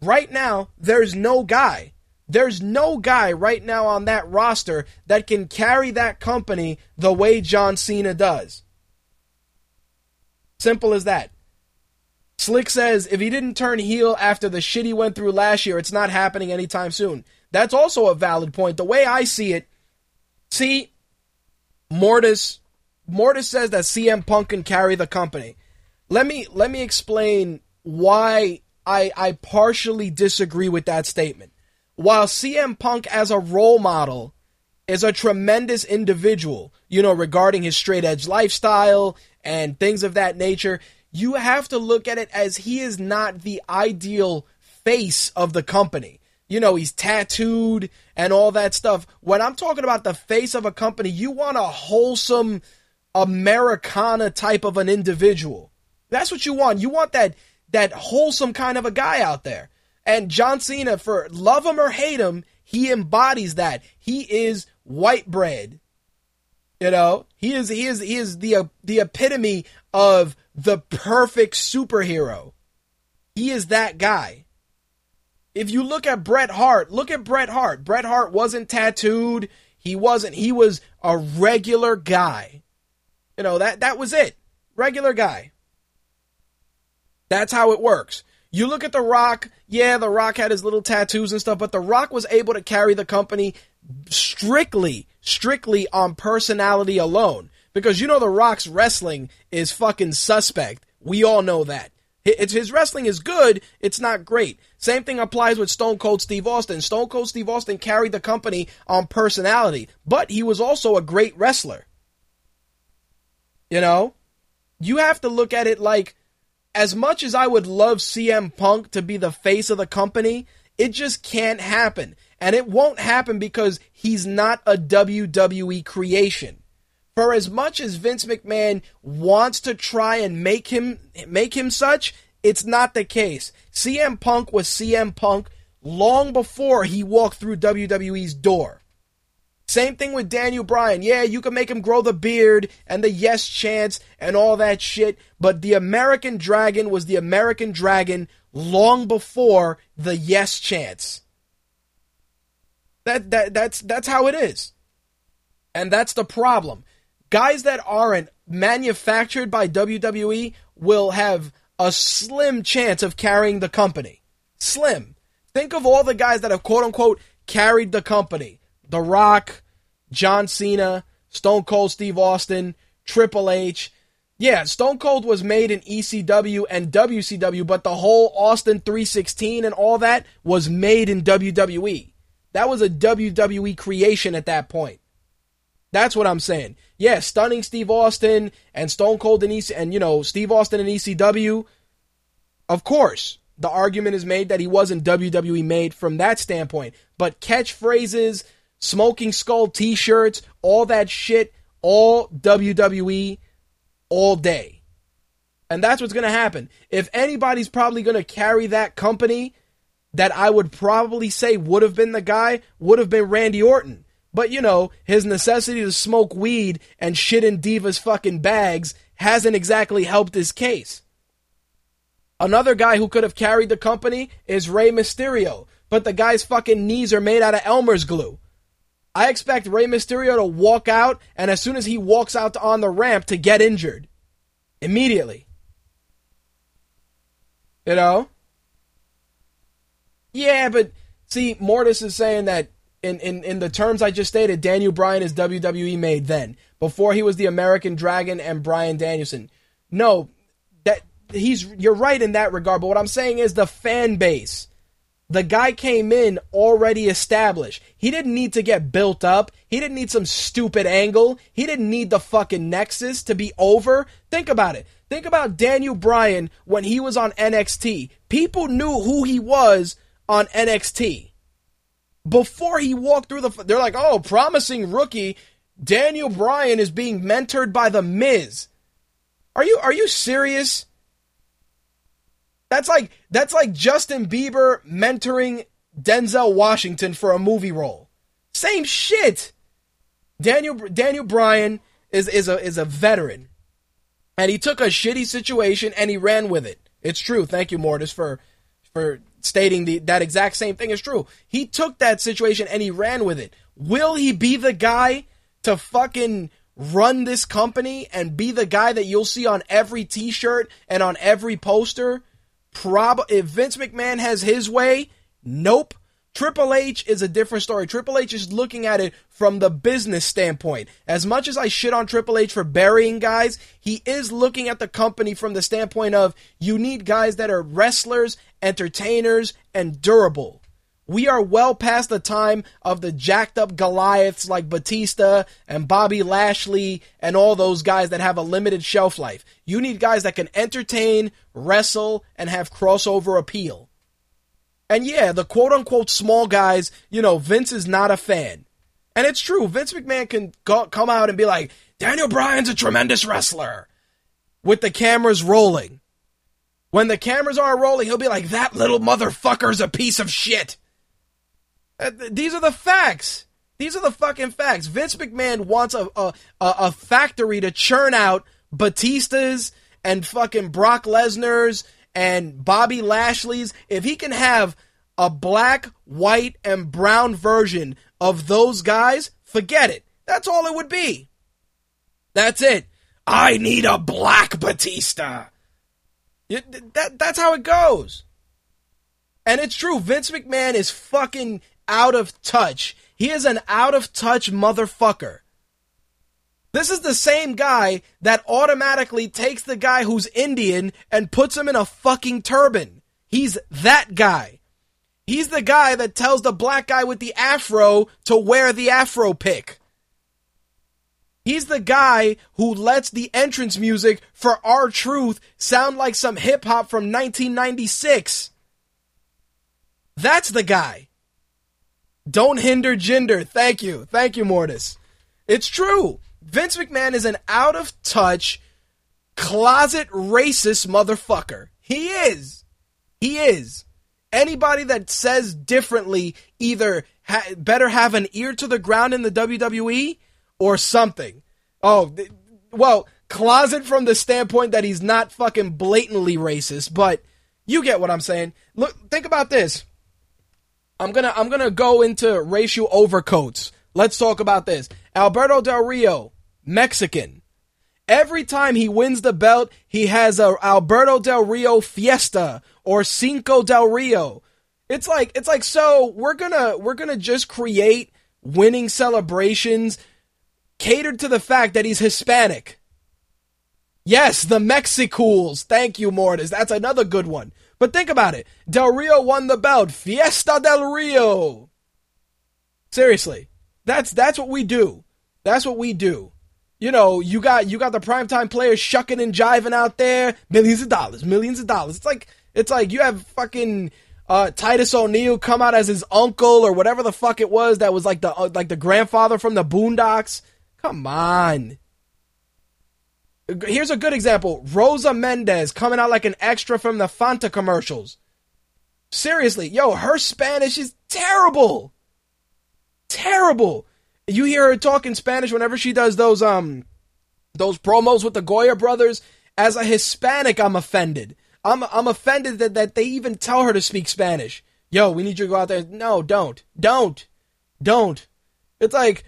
Right now, there's no guy. There's no guy right now on that roster that can carry that company the way John Cena does. Simple as that. Slick says if he didn't turn heel after the shit he went through last year, it's not happening anytime soon. That's also a valid point. The way I see it, see, Mortis, Mortis says that CM Punk can carry the company. Let me let me explain why I I partially disagree with that statement. While CM Punk as a role model is a tremendous individual, you know, regarding his straight edge lifestyle and things of that nature, you have to look at it as he is not the ideal face of the company. You know, he's tattooed and all that stuff. When I'm talking about the face of a company, you want a wholesome Americana type of an individual. That's what you want. You want that that wholesome kind of a guy out there. And John Cena, for love him or hate him, he embodies that. He is white bread. You know, he is he is he is the uh, the epitome of the perfect superhero. He is that guy. If you look at Bret Hart, look at Bret Hart. Bret Hart wasn't tattooed. He wasn't. He was a regular guy. You know that that was it. Regular guy. That's how it works. You look at The Rock, yeah, The Rock had his little tattoos and stuff, but The Rock was able to carry the company strictly, strictly on personality alone. Because you know The Rock's wrestling is fucking suspect. We all know that. It's, his wrestling is good, it's not great. Same thing applies with Stone Cold Steve Austin. Stone Cold Steve Austin carried the company on personality, but he was also a great wrestler. You know? You have to look at it like as much as I would love CM Punk to be the face of the company, it just can't happen. And it won't happen because he's not a WWE creation. For as much as Vince McMahon wants to try and make him make him such, it's not the case. CM Punk was CM Punk long before he walked through WWE's door. Same thing with Daniel Bryan. Yeah, you can make him grow the beard and the yes chance and all that shit, but the American Dragon was the American Dragon long before the yes chance. That that that's that's how it is. And that's the problem. Guys that aren't manufactured by WWE will have a slim chance of carrying the company. Slim. Think of all the guys that have quote unquote carried the company. The Rock, John Cena, Stone Cold Steve Austin, Triple H. Yeah, Stone Cold was made in ECW and WCW, but the whole Austin 316 and all that was made in WWE. That was a WWE creation at that point. That's what I'm saying. Yeah, stunning Steve Austin and Stone Cold and EC and you know Steve Austin and ECW. Of course, the argument is made that he wasn't WWE made from that standpoint. But catchphrases, smoking skull t-shirts, all that shit, all WWE all day. And that's what's going to happen. If anybody's probably going to carry that company that I would probably say would have been the guy, would have been Randy Orton. But you know, his necessity to smoke weed and shit in Divas fucking bags hasn't exactly helped his case. Another guy who could have carried the company is Rey Mysterio, but the guy's fucking knees are made out of Elmer's glue. I expect Rey Mysterio to walk out, and as soon as he walks out on the ramp, to get injured. Immediately. You know? Yeah, but see, Mortis is saying that in, in, in the terms I just stated, Daniel Bryan is WWE made then, before he was the American Dragon and Bryan Danielson. No, that he's you're right in that regard, but what I'm saying is the fan base the guy came in already established. He didn't need to get built up. He didn't need some stupid angle. He didn't need the fucking Nexus to be over. Think about it. Think about Daniel Bryan when he was on NXT. People knew who he was on NXT. Before he walked through the. They're like, oh, promising rookie. Daniel Bryan is being mentored by The Miz. Are you, are you serious? That's like that's like Justin Bieber mentoring Denzel Washington for a movie role. Same shit. Daniel Daniel Bryan is is a is a veteran, and he took a shitty situation and he ran with it. It's true. Thank you, Mortis, for for stating the that exact same thing is true. He took that situation and he ran with it. Will he be the guy to fucking run this company and be the guy that you'll see on every t-shirt and on every poster? Prob if Vince McMahon has his way, nope. Triple H is a different story. Triple H is looking at it from the business standpoint. As much as I shit on Triple H for burying guys, he is looking at the company from the standpoint of you need guys that are wrestlers, entertainers, and durable. We are well past the time of the jacked up Goliaths like Batista and Bobby Lashley and all those guys that have a limited shelf life. You need guys that can entertain, wrestle, and have crossover appeal. And yeah, the quote unquote small guys, you know, Vince is not a fan. And it's true. Vince McMahon can go, come out and be like, Daniel Bryan's a tremendous wrestler with the cameras rolling. When the cameras aren't rolling, he'll be like, that little motherfucker's a piece of shit. Uh, These are the facts. These are the fucking facts. Vince McMahon wants a, a, a a factory to churn out Batistas and fucking Brock Lesnar's and Bobby Lashley's. If he can have a black, white, and brown version of those guys, forget it. That's all it would be. That's it. I need a black Batista. That, that's how it goes. And it's true. Vince McMahon is fucking out of touch. He is an out of touch motherfucker. This is the same guy that automatically takes the guy who's Indian and puts him in a fucking turban. He's that guy. He's the guy that tells the black guy with the afro to wear the afro pick. He's the guy who lets the entrance music for R-Truth sound like some hip hop from 1996. That's the guy. Don't hinder gender. Thank you. Thank you, Mortis. It's true. Vince McMahon is an out of touch, closet racist motherfucker. He is. He is. Anybody that says differently either ha- better have an ear to the ground in the WWE or something. Oh, th- well, closet from the standpoint that he's not fucking blatantly racist, but you get what I'm saying. Look, think about this. I'm gonna I'm gonna go into racial overcoats. Let's talk about this. Alberto Del Rio, Mexican. Every time he wins the belt, he has a Alberto Del Rio fiesta or Cinco Del Rio. It's like it's like so we're gonna we're gonna just create winning celebrations catered to the fact that he's Hispanic. Yes, the Mexicools. Thank you, Mortis. That's another good one. But think about it. Del Rio won the belt. Fiesta del Rio. Seriously. That's that's what we do. That's what we do. You know, you got you got the primetime players shucking and jiving out there, millions of dollars, millions of dollars. It's like it's like you have fucking uh, Titus O'Neil come out as his uncle or whatever the fuck it was that was like the uh, like the grandfather from the Boondocks. Come on. Here's a good example. Rosa Mendes coming out like an extra from the Fanta commercials. Seriously, yo, her Spanish is terrible. Terrible. You hear her talk in Spanish whenever she does those um those promos with the Goya brothers. As a Hispanic, I'm offended. I'm I'm offended that, that they even tell her to speak Spanish. Yo, we need you to go out there. No, don't. Don't. Don't. It's like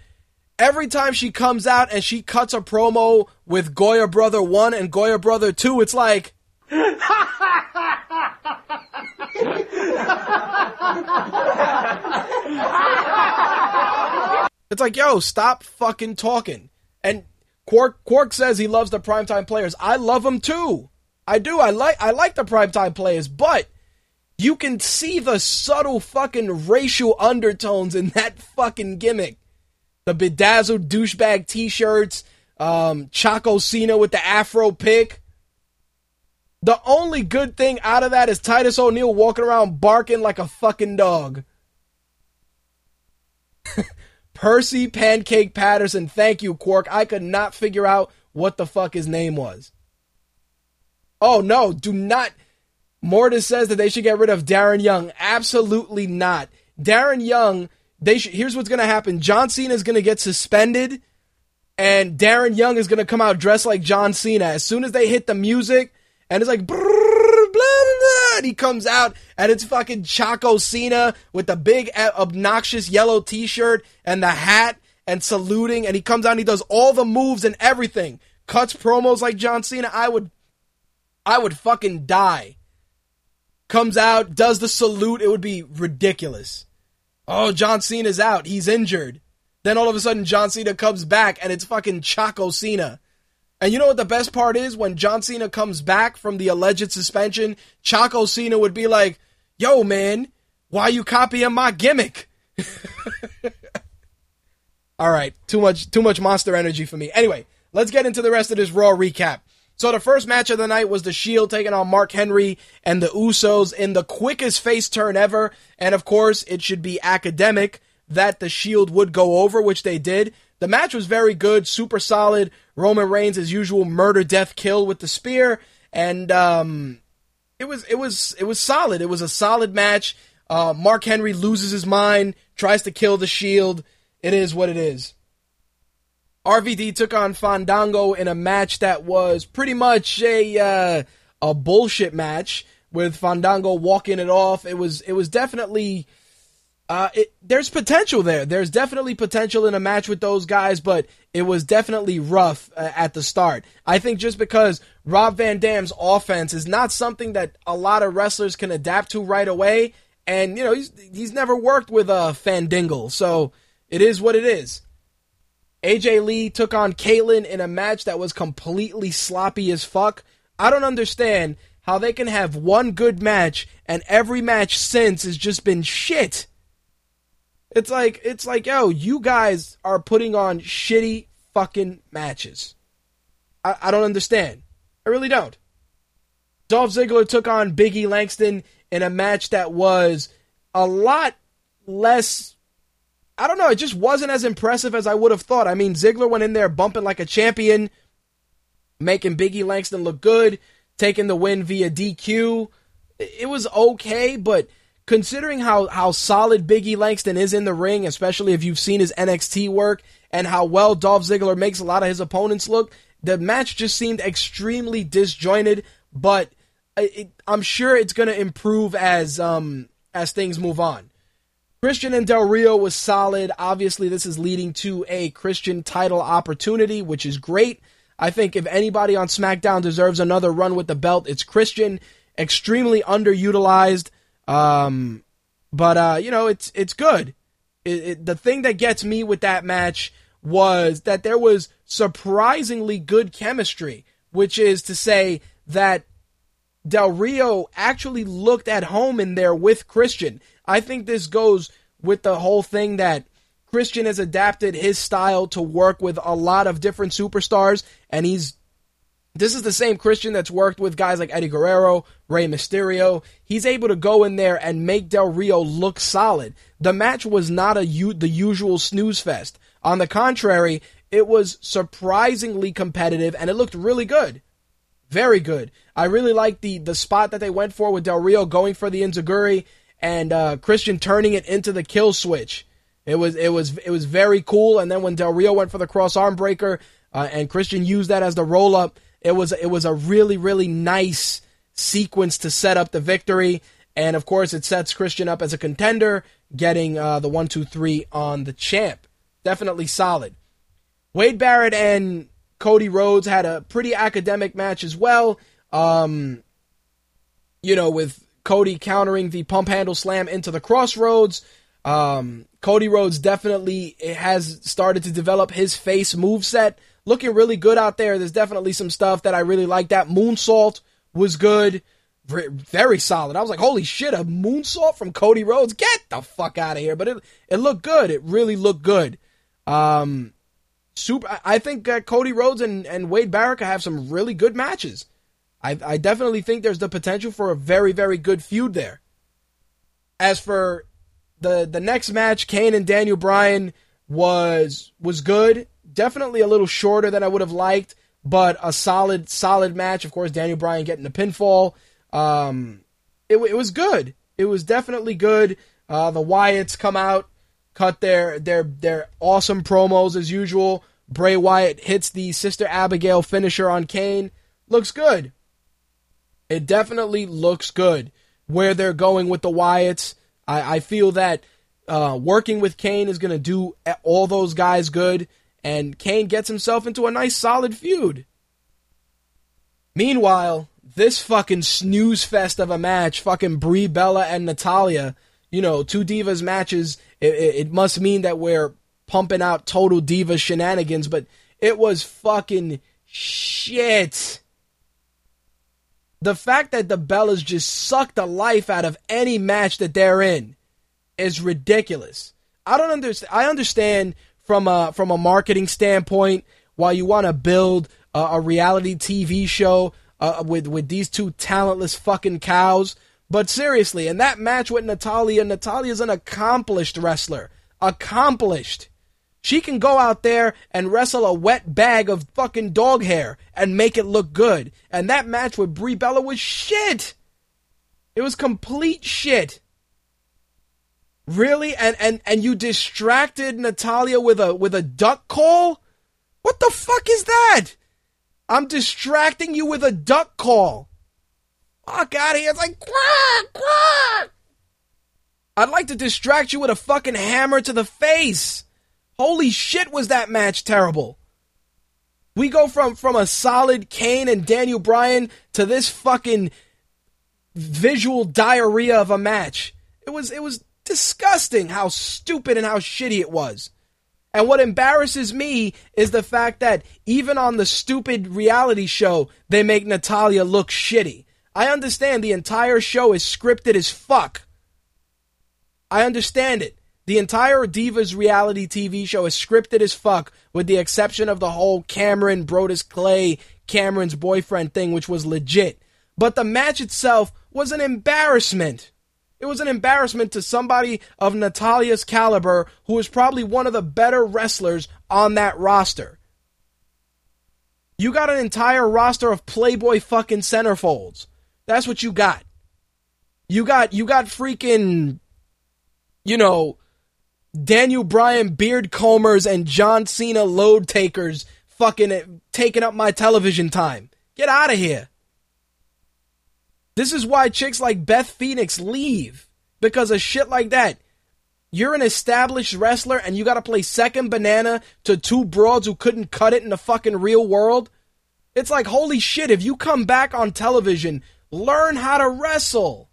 every time she comes out and she cuts a promo with Goya Brother 1 and Goya Brother 2, it's like It's like, yo, stop fucking talking. And Quark Quark says he loves the primetime players. I love them too. I do. I like I like the primetime players, but you can see the subtle fucking racial undertones in that fucking gimmick. The bedazzled douchebag t-shirts, um, Chaco Cena with the afro pick. The only good thing out of that is Titus O'Neil walking around barking like a fucking dog. Percy Pancake Patterson. Thank you, Quark. I could not figure out what the fuck his name was. Oh no, do not. Mortis says that they should get rid of Darren Young. Absolutely not. Darren Young they here's what's gonna happen. John Cena is gonna get suspended, and Darren Young is gonna come out dressed like John Cena. As soon as they hit the music, and it's like brrr, blah, blah, blah, he comes out, and it's fucking Chaco Cena with the big uh, obnoxious yellow T-shirt and the hat, and saluting, and he comes out and he does all the moves and everything, cuts promos like John Cena. I would, I would fucking die. Comes out, does the salute. It would be ridiculous. Oh, John Cena's out. He's injured. Then all of a sudden, John Cena comes back and it's fucking Chaco Cena. And you know what the best part is? When John Cena comes back from the alleged suspension, Chaco Cena would be like, Yo, man, why you copying my gimmick? all right, too much, too much monster energy for me. Anyway, let's get into the rest of this Raw recap. So the first match of the night was the Shield taking on Mark Henry and the Usos in the quickest face turn ever. And of course, it should be academic that the Shield would go over, which they did. The match was very good, super solid. Roman Reigns, as usual, murder, death, kill with the spear, and um, it was it was it was solid. It was a solid match. Uh, Mark Henry loses his mind, tries to kill the Shield. It is what it is. RVD took on Fandango in a match that was pretty much a uh, a bullshit match with Fandango walking it off. It was it was definitely uh, it, there's potential there. There's definitely potential in a match with those guys, but it was definitely rough uh, at the start. I think just because Rob Van Dam's offense is not something that a lot of wrestlers can adapt to right away, and you know he's he's never worked with a Fandangle, so it is what it is. AJ Lee took on Kaitlyn in a match that was completely sloppy as fuck. I don't understand how they can have one good match and every match since has just been shit. It's like it's like, yo, you guys are putting on shitty fucking matches. I, I don't understand. I really don't. Dolph Ziggler took on Biggie Langston in a match that was a lot less I don't know, it just wasn't as impressive as I would have thought. I mean, Ziggler went in there bumping like a champion, making Biggie Langston look good, taking the win via DQ. It was okay, but considering how, how solid Biggie Langston is in the ring, especially if you've seen his NXT work and how well Dolph Ziggler makes a lot of his opponents look, the match just seemed extremely disjointed, but it, I'm sure it's going to improve as um as things move on. Christian and Del Rio was solid. Obviously, this is leading to a Christian title opportunity, which is great. I think if anybody on SmackDown deserves another run with the belt, it's Christian. Extremely underutilized, um, but uh, you know it's it's good. It, it, the thing that gets me with that match was that there was surprisingly good chemistry, which is to say that Del Rio actually looked at home in there with Christian. I think this goes with the whole thing that Christian has adapted his style to work with a lot of different superstars, and he's this is the same Christian that's worked with guys like Eddie Guerrero, Rey Mysterio. He's able to go in there and make Del Rio look solid. The match was not a u- the usual snooze fest. On the contrary, it was surprisingly competitive and it looked really good. Very good. I really like the the spot that they went for with Del Rio going for the Enzuigiri and uh, Christian turning it into the kill switch. It was it was it was very cool. And then when Del Rio went for the cross arm breaker uh, and Christian used that as the roll up, it was it was a really really nice sequence to set up the victory. And of course, it sets Christian up as a contender, getting uh, the one two three on the champ. Definitely solid. Wade Barrett and Cody Rhodes had a pretty academic match as well. Um, you know, with Cody countering the pump handle slam into the Cross Rhodes. Um, Cody Rhodes definitely has started to develop his face move set, looking really good out there. There's definitely some stuff that I really like. That moonsault was good, very solid. I was like, holy shit, a moonsault from Cody Rhodes? Get the fuck out of here! But it it looked good. It really looked good. Um, super. I think that Cody Rhodes and and Wade Barrett have some really good matches. I, I definitely think there's the potential for a very, very good feud there. As for the the next match, Kane and Daniel Bryan was was good. Definitely a little shorter than I would have liked, but a solid, solid match. Of course, Daniel Bryan getting the pinfall. Um, it, it was good. It was definitely good. Uh, the Wyatts come out, cut their their their awesome promos as usual. Bray Wyatt hits the Sister Abigail finisher on Kane. Looks good. It definitely looks good where they're going with the Wyatts. I, I feel that uh, working with Kane is going to do all those guys good, and Kane gets himself into a nice solid feud. Meanwhile, this fucking snooze fest of a match, fucking Brie Bella and Natalya, you know, two divas matches. It, it, it must mean that we're pumping out total diva shenanigans, but it was fucking shit. The fact that the Bellas just suck the life out of any match that they're in is ridiculous. I don't understand. I understand from a from a marketing standpoint why you want to build a, a reality TV show uh, with with these two talentless fucking cows. But seriously, in that match with Natalya, Natalya's an accomplished wrestler. Accomplished. She can go out there and wrestle a wet bag of fucking dog hair and make it look good. And that match with Brie Bella was shit. It was complete shit. Really? And and and you distracted Natalya with a with a duck call? What the fuck is that? I'm distracting you with a duck call. Fuck out of here. It's like quack, quack. I'd like to distract you with a fucking hammer to the face. Holy shit, was that match terrible. We go from, from a solid Kane and Daniel Bryan to this fucking visual diarrhea of a match. It was it was disgusting how stupid and how shitty it was. And what embarrasses me is the fact that even on the stupid reality show, they make Natalya look shitty. I understand the entire show is scripted as fuck. I understand it. The entire Divas reality TV show is scripted as fuck, with the exception of the whole Cameron Brodus Clay, Cameron's boyfriend thing, which was legit. But the match itself was an embarrassment. It was an embarrassment to somebody of Natalya's caliber, who is probably one of the better wrestlers on that roster. You got an entire roster of Playboy fucking centerfolds. That's what you got. You got you got freaking you know Daniel Bryan beard combers and John Cena load takers fucking taking up my television time. Get out of here. This is why chicks like Beth Phoenix leave because of shit like that. You're an established wrestler and you got to play second banana to two broads who couldn't cut it in the fucking real world. It's like, holy shit, if you come back on television, learn how to wrestle.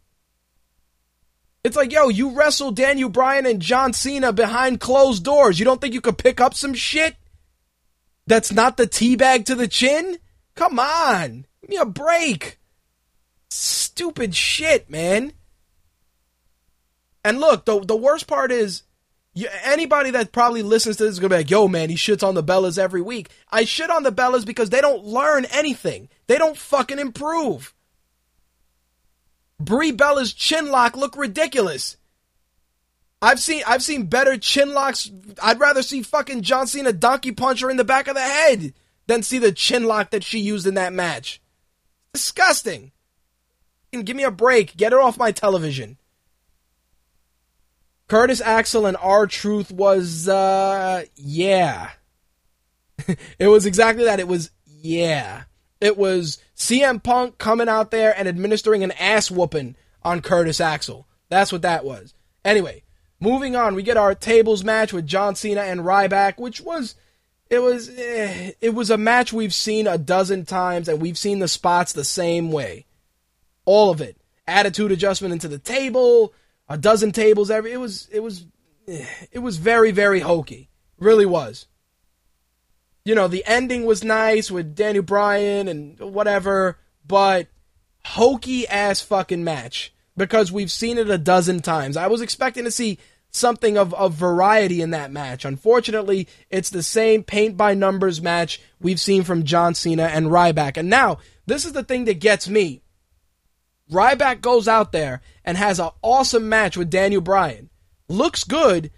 It's like, yo, you wrestle Daniel Bryan and John Cena behind closed doors. You don't think you could pick up some shit? That's not the teabag to the chin? Come on. Give me a break. Stupid shit, man. And look, the the worst part is you, anybody that probably listens to this is gonna be like, "Yo, man, he shits on the Bellas every week." I shit on the Bellas because they don't learn anything. They don't fucking improve. Brie Bella's chin lock look ridiculous. I've seen I've seen better chin locks. I'd rather see fucking John Cena donkey punch her in the back of the head than see the chin lock that she used in that match. Disgusting. Give me a break. Get it off my television. Curtis Axel and R-Truth was uh yeah. it was exactly that. It was yeah. It was CM Punk coming out there and administering an ass whooping on Curtis Axel. That's what that was. Anyway, moving on, we get our tables match with John Cena and Ryback, which was it was eh, it was a match we've seen a dozen times and we've seen the spots the same way. All of it. Attitude adjustment into the table, a dozen tables every it was it was eh, it was very very hokey. Really was you know, the ending was nice with Daniel Bryan and whatever, but hokey ass fucking match because we've seen it a dozen times. I was expecting to see something of, of variety in that match. Unfortunately, it's the same paint by numbers match we've seen from John Cena and Ryback. And now, this is the thing that gets me. Ryback goes out there and has an awesome match with Daniel Bryan. Looks good,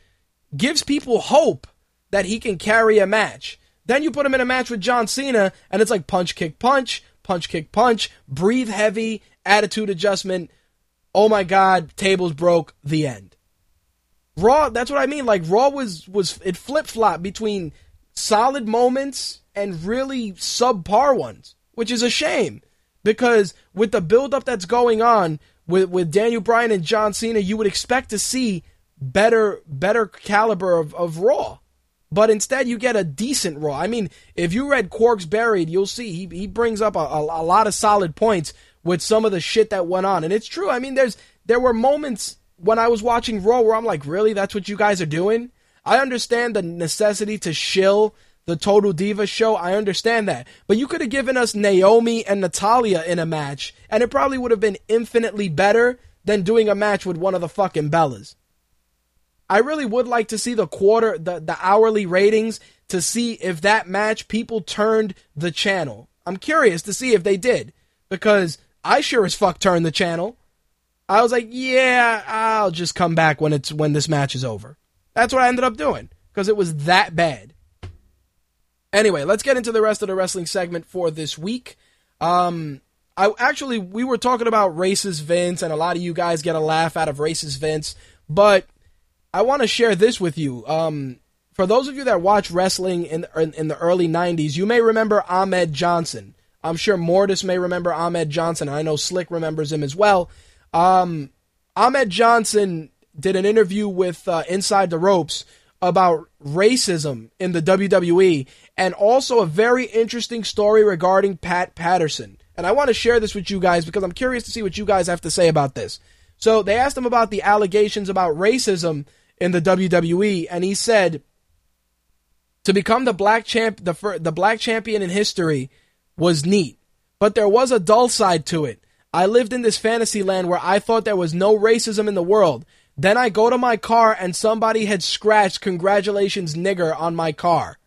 gives people hope that he can carry a match. Then you put him in a match with John Cena, and it's like punch, kick, punch, punch, kick, punch, breathe heavy, attitude adjustment. Oh my God, tables broke, the end. Raw, that's what I mean. Like Raw was was it flip flop between solid moments and really subpar ones, which is a shame because with the buildup that's going on with with Daniel Bryan and John Cena, you would expect to see better better caliber of, of Raw. But instead, you get a decent Raw. I mean, if you read Quarks Buried, you'll see he, he brings up a, a, a lot of solid points with some of the shit that went on. And it's true. I mean, there's there were moments when I was watching Raw where I'm like, really? That's what you guys are doing? I understand the necessity to shill the Total Diva show. I understand that. But you could have given us Naomi and Natalya in a match, and it probably would have been infinitely better than doing a match with one of the fucking Bellas. I really would like to see the quarter, the, the hourly ratings to see if that match people turned the channel. I'm curious to see if they did because I sure as fuck turned the channel. I was like, yeah, I'll just come back when it's when this match is over. That's what I ended up doing because it was that bad. Anyway, let's get into the rest of the wrestling segment for this week. Um, I actually we were talking about racist Vince, and a lot of you guys get a laugh out of racist Vince, but I want to share this with you. Um, for those of you that watch wrestling in, in, in the early '90s, you may remember Ahmed Johnson. I'm sure Mortis may remember Ahmed Johnson. I know Slick remembers him as well. Um, Ahmed Johnson did an interview with uh, Inside the Ropes about racism in the WWE and also a very interesting story regarding Pat Patterson. And I want to share this with you guys because I'm curious to see what you guys have to say about this. So they asked him about the allegations about racism in the WWE, and he said, "To become the black champ, the fir- the black champion in history was neat, but there was a dull side to it. I lived in this fantasy land where I thought there was no racism in the world. Then I go to my car and somebody had scratched "Congratulations, nigger" on my car.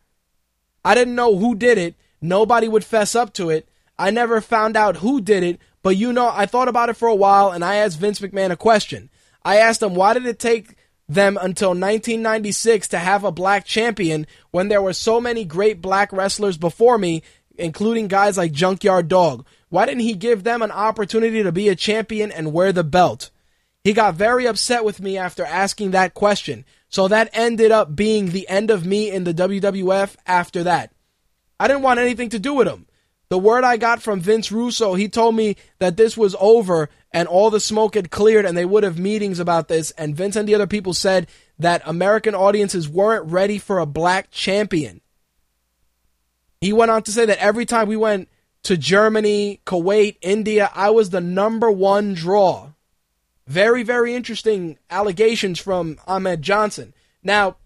I didn't know who did it. Nobody would fess up to it. I never found out who did it, but you know, I thought about it for a while and I asked Vince McMahon a question. I asked him, why did it take them until 1996 to have a black champion when there were so many great black wrestlers before me, including guys like Junkyard Dog? Why didn't he give them an opportunity to be a champion and wear the belt? He got very upset with me after asking that question. So that ended up being the end of me in the WWF after that. I didn't want anything to do with him. The word I got from Vince Russo, he told me that this was over and all the smoke had cleared and they would have meetings about this. And Vince and the other people said that American audiences weren't ready for a black champion. He went on to say that every time we went to Germany, Kuwait, India, I was the number one draw. Very, very interesting allegations from Ahmed Johnson. Now,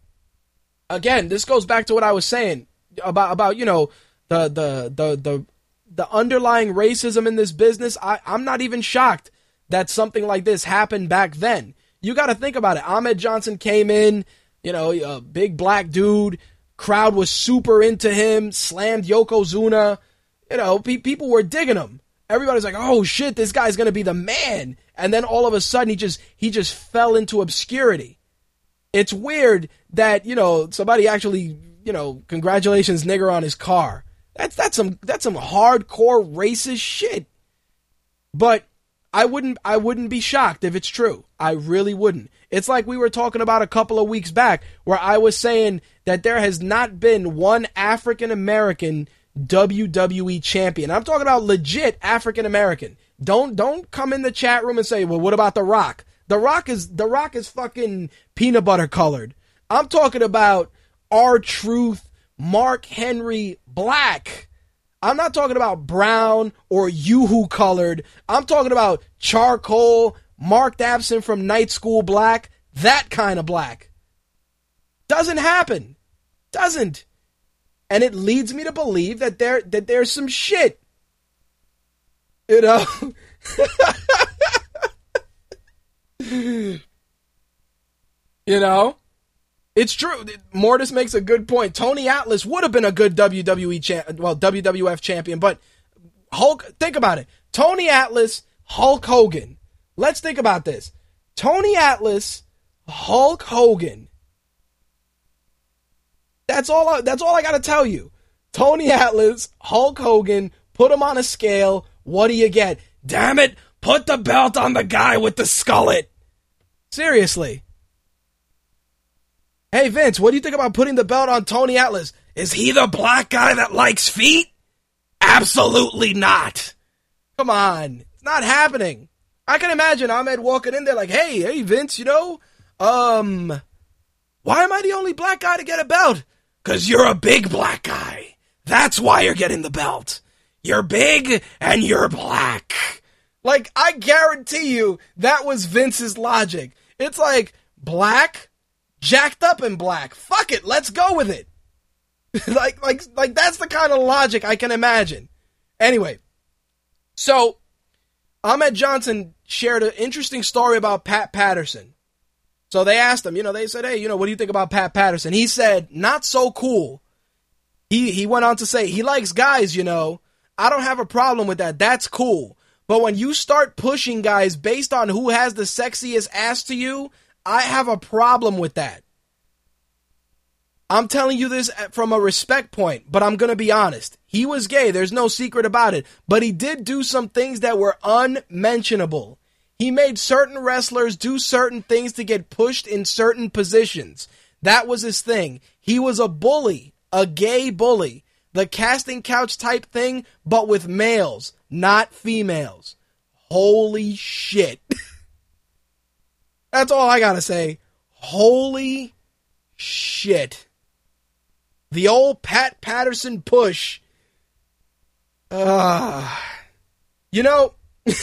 again, this goes back to what I was saying about about you know the the the the the underlying racism in this business. I, I'm not even shocked that something like this happened back then. You got to think about it. Ahmed Johnson came in, you know, a big black dude. Crowd was super into him. Slammed Yokozuna. You know, pe- people were digging him. Everybody's like, "Oh shit, this guy's gonna be the man." And then all of a sudden, he just he just fell into obscurity. It's weird that you know somebody actually you know congratulations nigger on his car. That's that's some that's some hardcore racist shit. But I wouldn't I wouldn't be shocked if it's true. I really wouldn't. It's like we were talking about a couple of weeks back where I was saying that there has not been one African American WWE champion. I'm talking about legit African American. Don't don't come in the chat room and say, "Well, what about The Rock?" The Rock is The Rock is fucking peanut butter colored. I'm talking about R-Truth, Mark Henry Black. I'm not talking about brown or yoo-hoo colored. I'm talking about charcoal, marked absent from night school black, that kind of black. Doesn't happen. Doesn't. And it leads me to believe that there that there's some shit. You know? you know? It's true. Mortis makes a good point. Tony Atlas would have been a good WWE champ, well, WWF champion, but Hulk, think about it. Tony Atlas, Hulk Hogan. Let's think about this. Tony Atlas, Hulk Hogan. That's all I, that's all I got to tell you. Tony Atlas, Hulk Hogan, put him on a scale. What do you get? Damn it, put the belt on the guy with the skullet. Seriously. Hey Vince, what do you think about putting the belt on Tony Atlas? Is he the black guy that likes feet? Absolutely not. Come on. It's not happening. I can imagine Ahmed walking in there like, hey, hey Vince, you know, um, why am I the only black guy to get a belt? Cause you're a big black guy. That's why you're getting the belt. You're big and you're black. Like, I guarantee you that was Vince's logic. It's like, black, jacked up in black. Fuck it, let's go with it. like, like, like that's the kind of logic I can imagine. Anyway, so Ahmed Johnson shared an interesting story about Pat Patterson. So they asked him, you know, they said, hey, you know, what do you think about Pat Patterson? He said, not so cool. He he went on to say he likes guys, you know. I don't have a problem with that. That's cool. But when you start pushing guys based on who has the sexiest ass to you, I have a problem with that. I'm telling you this from a respect point, but I'm going to be honest. He was gay. There's no secret about it. But he did do some things that were unmentionable. He made certain wrestlers do certain things to get pushed in certain positions. That was his thing. He was a bully, a gay bully. The casting couch type thing, but with males, not females. Holy shit. That's all I gotta say. Holy shit. The old Pat Patterson push. Uh, you know,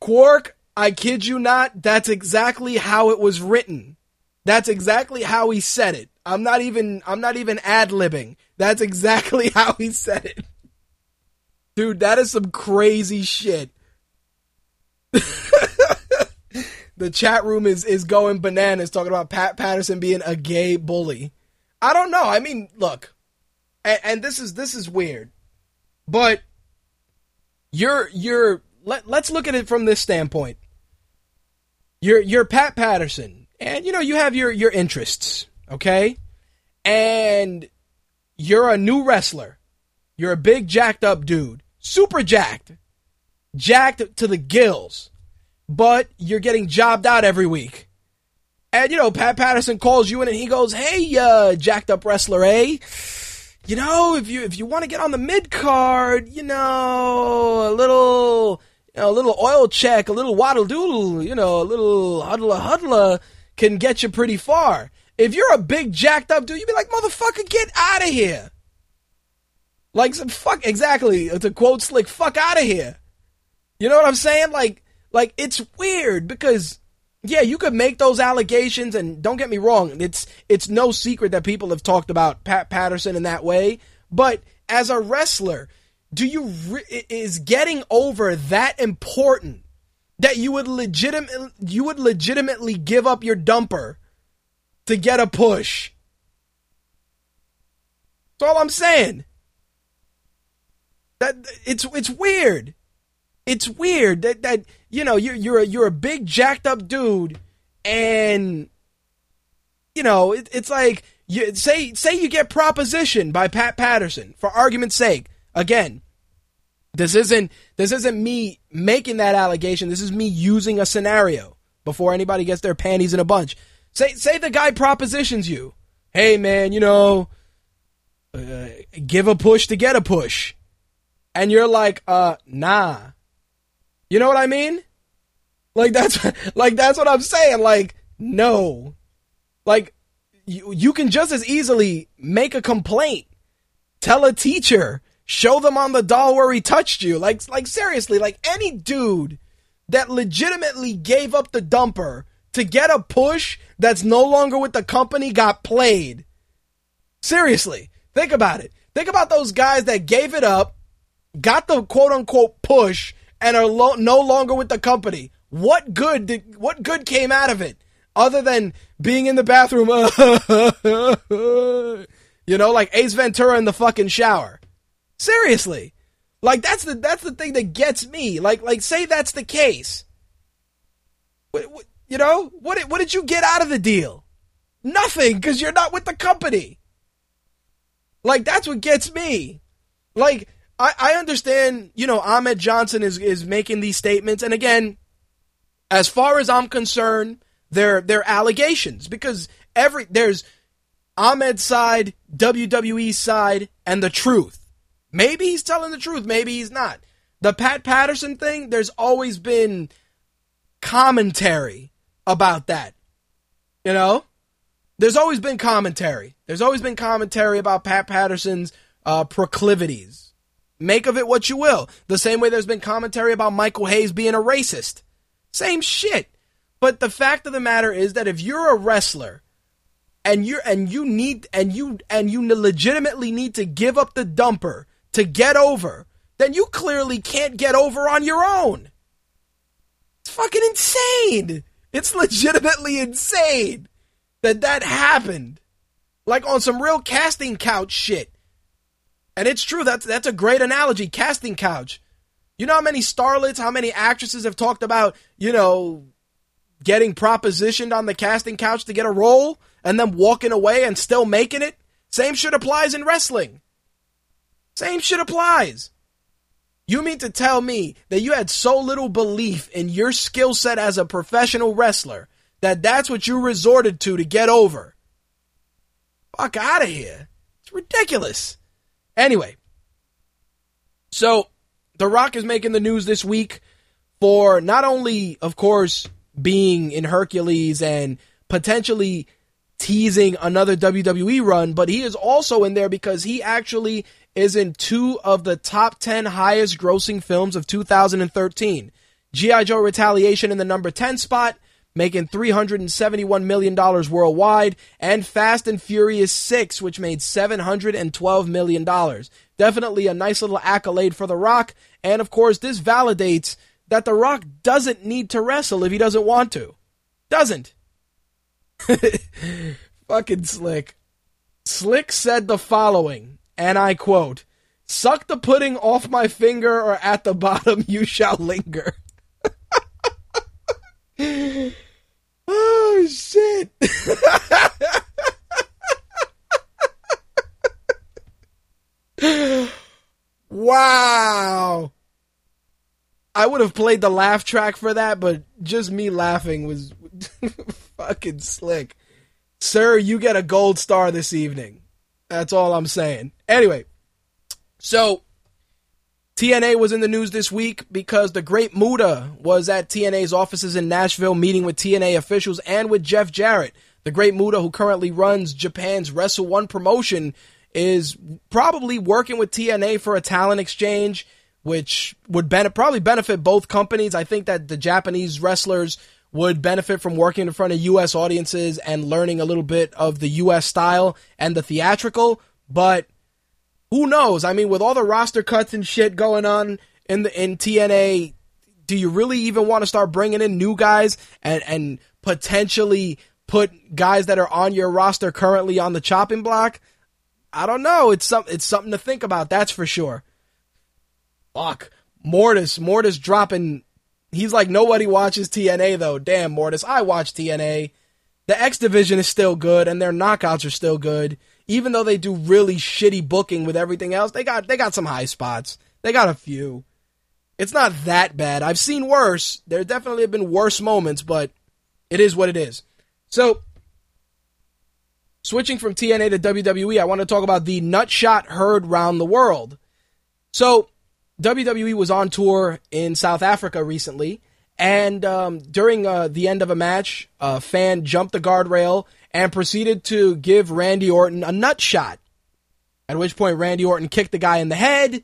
Quark, I kid you not, that's exactly how it was written. That's exactly how he said it. I'm not even I'm not even ad-libbing. That's exactly how he said it. Dude, that is some crazy shit. the chat room is is going bananas talking about Pat Patterson being a gay bully. I don't know. I mean, look, and, and this is this is weird, but you're you're let, let's look at it from this standpoint. You're you're Pat Patterson, and you know you have your your interests, okay, and you're a new wrestler. You're a big jacked up dude, super jacked, jacked to the gills but you're getting jobbed out every week. And you know, Pat Patterson calls you in and he goes, "Hey, uh, jacked up wrestler, eh? You know, if you if you want to get on the mid card, you know, a little, you know, a little oil check, a little waddle doodle, you know, a little huddler huddler can get you pretty far. If you're a big jacked up dude, you'd be like, motherfucker, get out of here. Like some fuck exactly uh, to quote Slick, fuck out of here. You know what I'm saying? Like like it's weird because yeah, you could make those allegations and don't get me wrong, it's it's no secret that people have talked about Pat Patterson in that way, but as a wrestler, do you re- is getting over that important that you would legitimately you would legitimately give up your dumper to get a push? That's all I'm saying. That it's it's weird. It's weird that that you know you're you're a, you're a big jacked up dude, and you know it, it's like you say say you get propositioned by Pat Patterson for argument's sake. Again, this isn't this isn't me making that allegation. This is me using a scenario before anybody gets their panties in a bunch. Say say the guy propositions you. Hey man, you know, uh, give a push to get a push. And you're like, uh, nah. You know what I mean? Like that's like that's what I'm saying. Like no, like you you can just as easily make a complaint, tell a teacher, show them on the doll where he touched you. Like like seriously, like any dude that legitimately gave up the dumper to get a push that's no longer with the company got played. Seriously, think about it. Think about those guys that gave it up, got the quote unquote push, and are lo- no longer with the company. What good did what good came out of it other than being in the bathroom? you know, like Ace Ventura in the fucking shower. Seriously, like that's the that's the thing that gets me. Like like say that's the case. What, what, you know what? What did you get out of the deal? Nothing, because you're not with the company. Like that's what gets me. Like I, I understand, you know, Ahmed Johnson is is making these statements, and again, as far as I'm concerned, their their allegations because every there's Ahmed's side, WWE's side, and the truth. Maybe he's telling the truth, maybe he's not. The Pat Patterson thing, there's always been commentary about that. You know? There's always been commentary. There's always been commentary about Pat Patterson's uh, proclivities. Make of it what you will. The same way there's been commentary about Michael Hayes being a racist. Same shit. But the fact of the matter is that if you're a wrestler and you and you need and you and you legitimately need to give up the dumper to get over, then you clearly can't get over on your own. It's fucking insane. It's legitimately insane that that happened. Like on some real casting couch shit. And it's true. That's that's a great analogy. Casting couch. You know how many starlets, how many actresses have talked about, you know, getting propositioned on the casting couch to get a role and then walking away and still making it? Same shit applies in wrestling. Same shit applies. You mean to tell me that you had so little belief in your skill set as a professional wrestler that that's what you resorted to to get over? Fuck out of here. It's ridiculous. Anyway, so The Rock is making the news this week for not only, of course, being in Hercules and potentially teasing another WWE run, but he is also in there because he actually is in two of the top 10 highest grossing films of 2013. G.I. Joe Retaliation in the number 10 spot, making $371 million worldwide, and Fast and Furious 6, which made $712 million. Definitely a nice little accolade for The Rock, and of course, this validates that The Rock doesn't need to wrestle if he doesn't want to. Doesn't. Fucking Slick. Slick said the following, and I quote, Suck the pudding off my finger, or at the bottom you shall linger. oh, shit. wow. I would have played the laugh track for that, but just me laughing was fucking slick. Sir, you get a gold star this evening. That's all I'm saying. Anyway, so TNA was in the news this week because the great Muta was at TNA's offices in Nashville meeting with TNA officials and with Jeff Jarrett. The great Muta, who currently runs Japan's Wrestle One promotion, is probably working with TNA for a talent exchange which would ben- probably benefit both companies. I think that the Japanese wrestlers would benefit from working in front of U.S. audiences and learning a little bit of the U.S. style and the theatrical. But who knows? I mean, with all the roster cuts and shit going on in the in TNA, do you really even want to start bringing in new guys and and potentially put guys that are on your roster currently on the chopping block? I don't know. It's some it's something to think about. That's for sure. Fuck. Mortis. Mortis dropping. He's like, nobody watches TNA though. Damn, Mortis. I watch TNA. The X Division is still good and their knockouts are still good. Even though they do really shitty booking with everything else, they got they got some high spots. They got a few. It's not that bad. I've seen worse. There definitely have been worse moments, but it is what it is. So, switching from TNA to WWE, I want to talk about the nutshot heard round the world. So, WWE was on tour in South Africa recently, and um, during uh, the end of a match, a fan jumped the guardrail and proceeded to give Randy Orton a nut shot. At which point, Randy Orton kicked the guy in the head,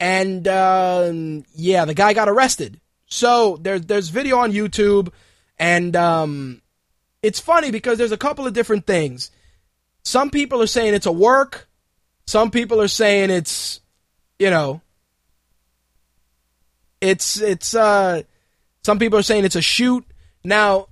and uh, yeah, the guy got arrested. So there's there's video on YouTube, and um, it's funny because there's a couple of different things. Some people are saying it's a work. Some people are saying it's, you know, it's it's uh some people are saying it's a shoot. Now,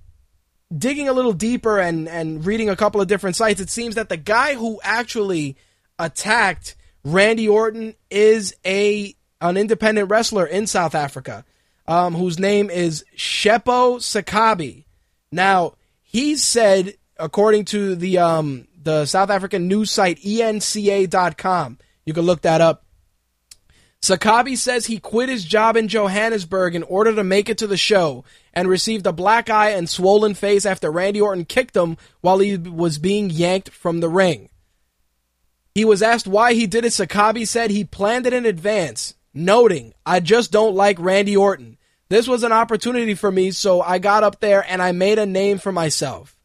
digging a little deeper and and reading a couple of different sites, it seems that the guy who actually attacked Randy Orton is a an independent wrestler in South Africa, um, whose name is Shepo Sakabi. Now, he said, according to the um, the South African news site ENCA.com, you can look that up Sakabi says he quit his job in Johannesburg in order to make it to the show and received a black eye and swollen face after Randy Orton kicked him while he was being yanked from the ring. He was asked why he did it. Sakabi said he planned it in advance, noting, I just don't like Randy Orton. This was an opportunity for me, so I got up there and I made a name for myself.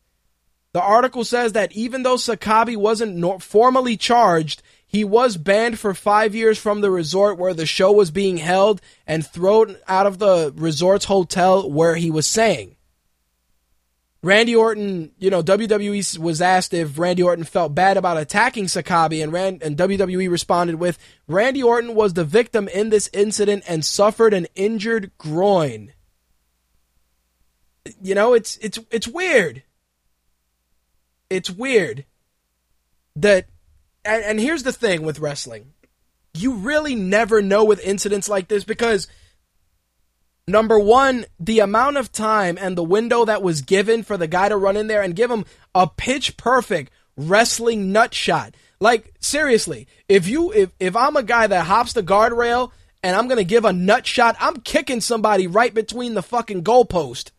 The article says that even though Sakabi wasn't formally charged, he was banned for five years from the resort where the show was being held and thrown out of the resort's hotel where he was staying. Randy Orton, you know, WWE was asked if Randy Orton felt bad about attacking Sakabi, and, Rand, and WWE responded with, Randy Orton was the victim in this incident and suffered an injured groin. You know, it's it's it's weird. It's weird that, and, and here's the thing with wrestling, you really never know with incidents like this because Number one, the amount of time and the window that was given for the guy to run in there and give him a pitch perfect wrestling nut shot. Like, seriously, if you if if I'm a guy that hops the guardrail and I'm gonna give a nut shot, I'm kicking somebody right between the fucking goalpost.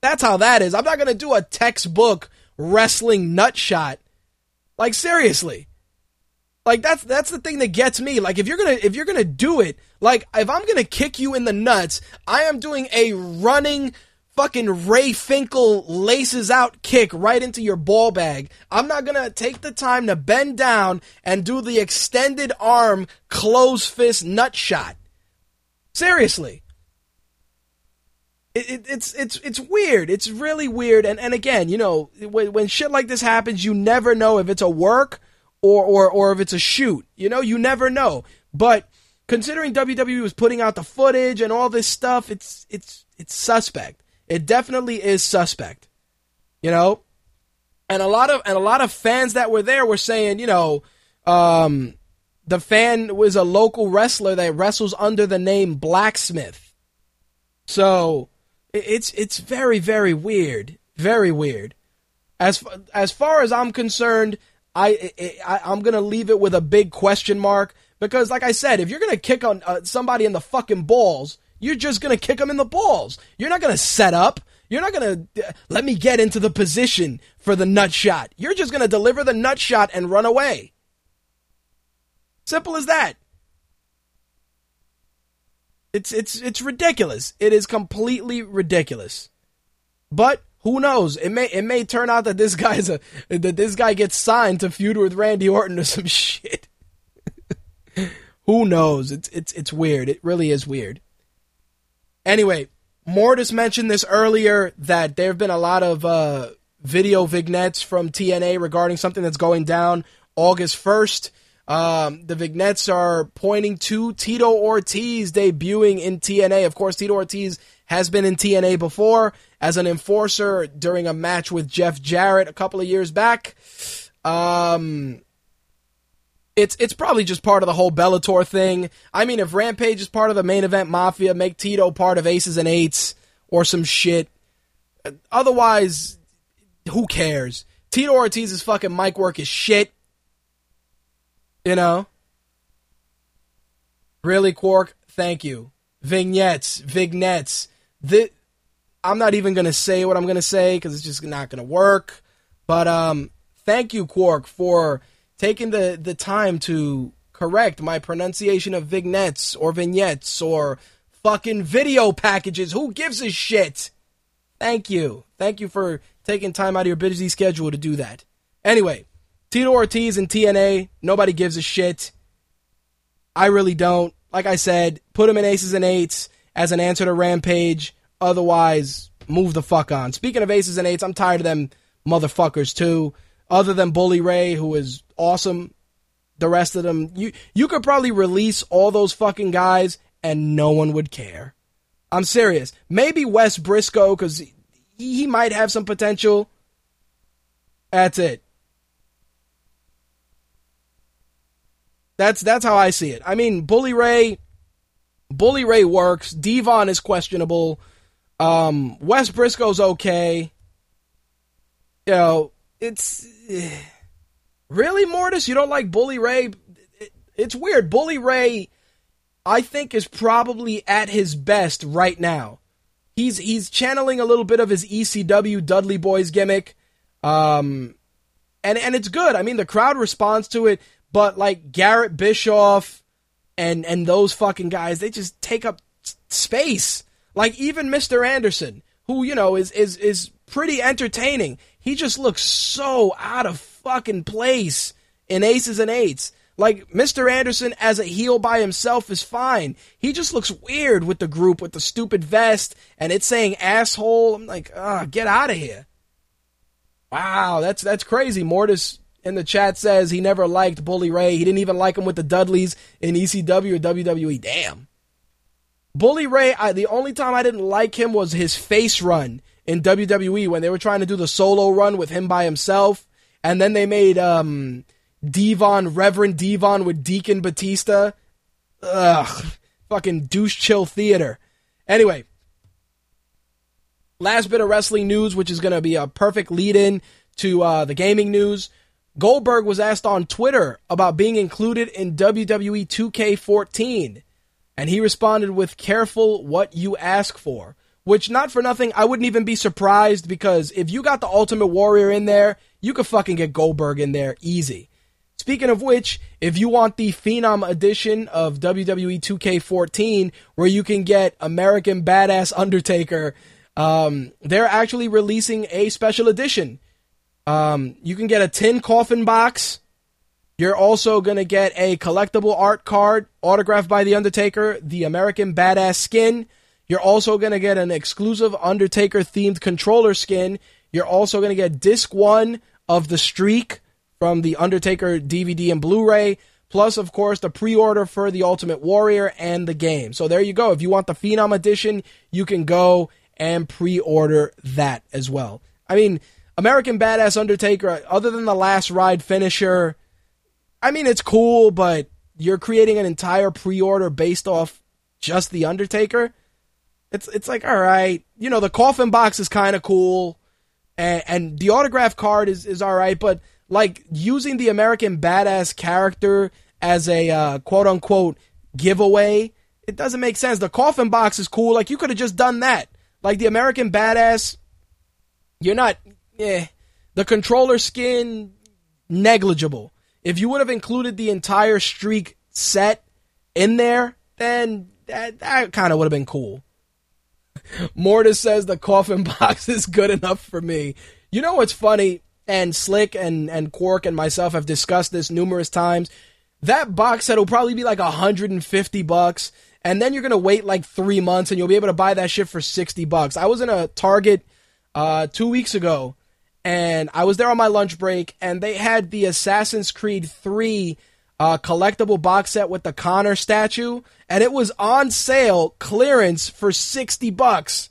That's how that is. I'm not gonna do a textbook wrestling nut shot. Like seriously. Like that's that's the thing that gets me. Like if you're gonna if you're gonna do it, like if I'm gonna kick you in the nuts, I am doing a running fucking Ray Finkle laces out kick right into your ball bag. I'm not gonna take the time to bend down and do the extended arm close fist nut shot. Seriously. It, it, it's it's it's weird. It's really weird. And and again, you know, when when shit like this happens, you never know if it's a work or or or if it's a shoot. You know, you never know. But considering WWE was putting out the footage and all this stuff, it's it's it's suspect. It definitely is suspect. You know? And a lot of and a lot of fans that were there were saying, you know, um the fan was a local wrestler that wrestles under the name Blacksmith. So, it's it's very very weird, very weird. As as far as I'm concerned, I, I I'm gonna leave it with a big question mark because, like I said, if you're gonna kick on uh, somebody in the fucking balls, you're just gonna kick them in the balls. You're not gonna set up. You're not gonna uh, let me get into the position for the nut shot. You're just gonna deliver the nut shot and run away. Simple as that. It's it's it's ridiculous. It is completely ridiculous. But who knows? It may it may turn out that this guy's a that this guy gets signed to feud with Randy Orton or some shit. Who knows? It's it's it's weird. It really is weird. Anyway, Mortis mentioned this earlier that there have been a lot of uh, video vignettes from TNA regarding something that's going down August first. Um, the vignettes are pointing to Tito Ortiz debuting in TNA. Of course, Tito Ortiz has been in TNA before as an enforcer during a match with Jeff Jarrett a couple of years back. Um, it's it's probably just part of the whole Bellator thing. I mean, if Rampage is part of the main event Mafia, make Tito part of Aces and Eights or some shit. Otherwise, who cares? Tito Ortiz's fucking mic work is shit. You know? Really, Quark? Thank you. Vignettes, vignettes. The, I'm not even going to say what I'm going to say because it's just not going to work. But um, thank you, Quark, for taking the, the time to correct my pronunciation of vignettes or vignettes or fucking video packages. Who gives a shit? Thank you. Thank you for taking time out of your busy schedule to do that. Anyway, Tito Ortiz and TNA, nobody gives a shit. I really don't. Like I said, put him in aces and eights as an answer to Rampage. Otherwise, move the fuck on. Speaking of aces and eights, I'm tired of them motherfuckers too. Other than Bully Ray, who is awesome, the rest of them, you you could probably release all those fucking guys and no one would care. I'm serious. Maybe Wes Briscoe because he, he might have some potential. That's it. That's that's how I see it. I mean, Bully Ray, Bully Ray works. Devon is questionable. Um, Wes Briscoe's okay. You know, it's really Mortis. You don't like Bully Ray? It's weird. Bully Ray. I think is probably at his best right now. He's he's channeling a little bit of his ECW Dudley Boyz gimmick. Um and and it's good. I mean, the crowd responds to it, but like Garrett Bischoff and and those fucking guys, they just take up space. Like even Mr. Anderson, who you know is is is pretty entertaining. He just looks so out of fucking place in Aces and Eights. Like Mr. Anderson as a heel by himself is fine. He just looks weird with the group with the stupid vest and it's saying asshole. I'm like, ah, get out of here. Wow, that's that's crazy. Mortis in the chat says he never liked Bully Ray. He didn't even like him with the Dudleys in ECW or WWE. Damn. Bully Ray, I, the only time I didn't like him was his face run in WWE when they were trying to do the solo run with him by himself. And then they made um, Devon, Reverend Devon with Deacon Batista. Ugh. Fucking douche chill theater. Anyway, last bit of wrestling news, which is going to be a perfect lead in to uh, the gaming news. Goldberg was asked on Twitter about being included in WWE 2K14, and he responded with careful what you ask for. Which, not for nothing, I wouldn't even be surprised because if you got the Ultimate Warrior in there, you could fucking get Goldberg in there easy. Speaking of which, if you want the Phenom edition of WWE 2K14, where you can get American Badass Undertaker, um, they're actually releasing a special edition. Um, you can get a tin coffin box. You're also going to get a collectible art card autographed by The Undertaker, the American Badass skin. You're also going to get an exclusive Undertaker themed controller skin. You're also going to get disc one of The Streak from the Undertaker DVD and Blu ray. Plus, of course, the pre order for The Ultimate Warrior and the game. So there you go. If you want the Phenom edition, you can go and pre order that as well. I mean, American Badass Undertaker, other than the last ride finisher, I mean, it's cool, but you're creating an entire pre order based off just The Undertaker. It's, it's like, all right, you know, the coffin box is kind of cool, and, and the autograph card is, is all right, but like using the American Badass character as a uh, quote unquote giveaway, it doesn't make sense. The coffin box is cool. Like you could have just done that. Like the American Badass, you're not. Eh, the controller skin negligible. If you would have included the entire streak set in there, then that, that kind of would have been cool. Mortis says the coffin box is good enough for me. You know what's funny? And Slick and, and Quark and myself have discussed this numerous times. That box set will probably be like 150 bucks. And then you're going to wait like three months and you'll be able to buy that shit for 60 bucks. I was in a Target uh, two weeks ago and I was there on my lunch break and they had the Assassin's Creed 3 uh, collectible box set with the Connor statue and it was on sale clearance for 60 bucks.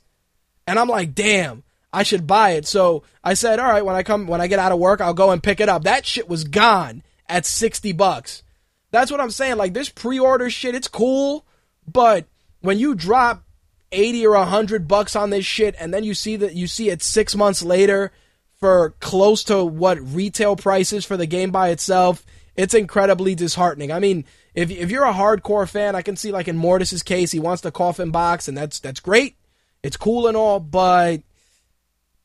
And I'm like, damn, I should buy it. So I said, all right, when I come, when I get out of work, I'll go and pick it up. That shit was gone at 60 bucks. That's what I'm saying. Like this pre-order shit, it's cool, but when you drop 80 or 100 bucks on this shit and then you see that you see it 6 months later for close to what retail price is for the game by itself, it's incredibly disheartening. I mean, if if you're a hardcore fan, I can see like in Mortis's case, he wants the coffin box and that's that's great. It's cool and all, but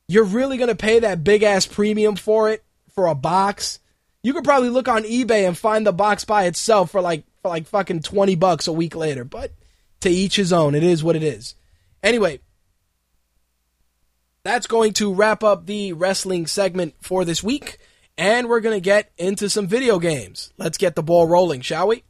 you're really to pay that big ass premium for it for a box? You could probably look on eBay and find the box by itself for like for like fucking 20 bucks a week later, but to each his own. It is what it is. Anyway, that's going to wrap up the wrestling segment for this week, and we're going to get into some video games. Let's get the ball rolling, shall we?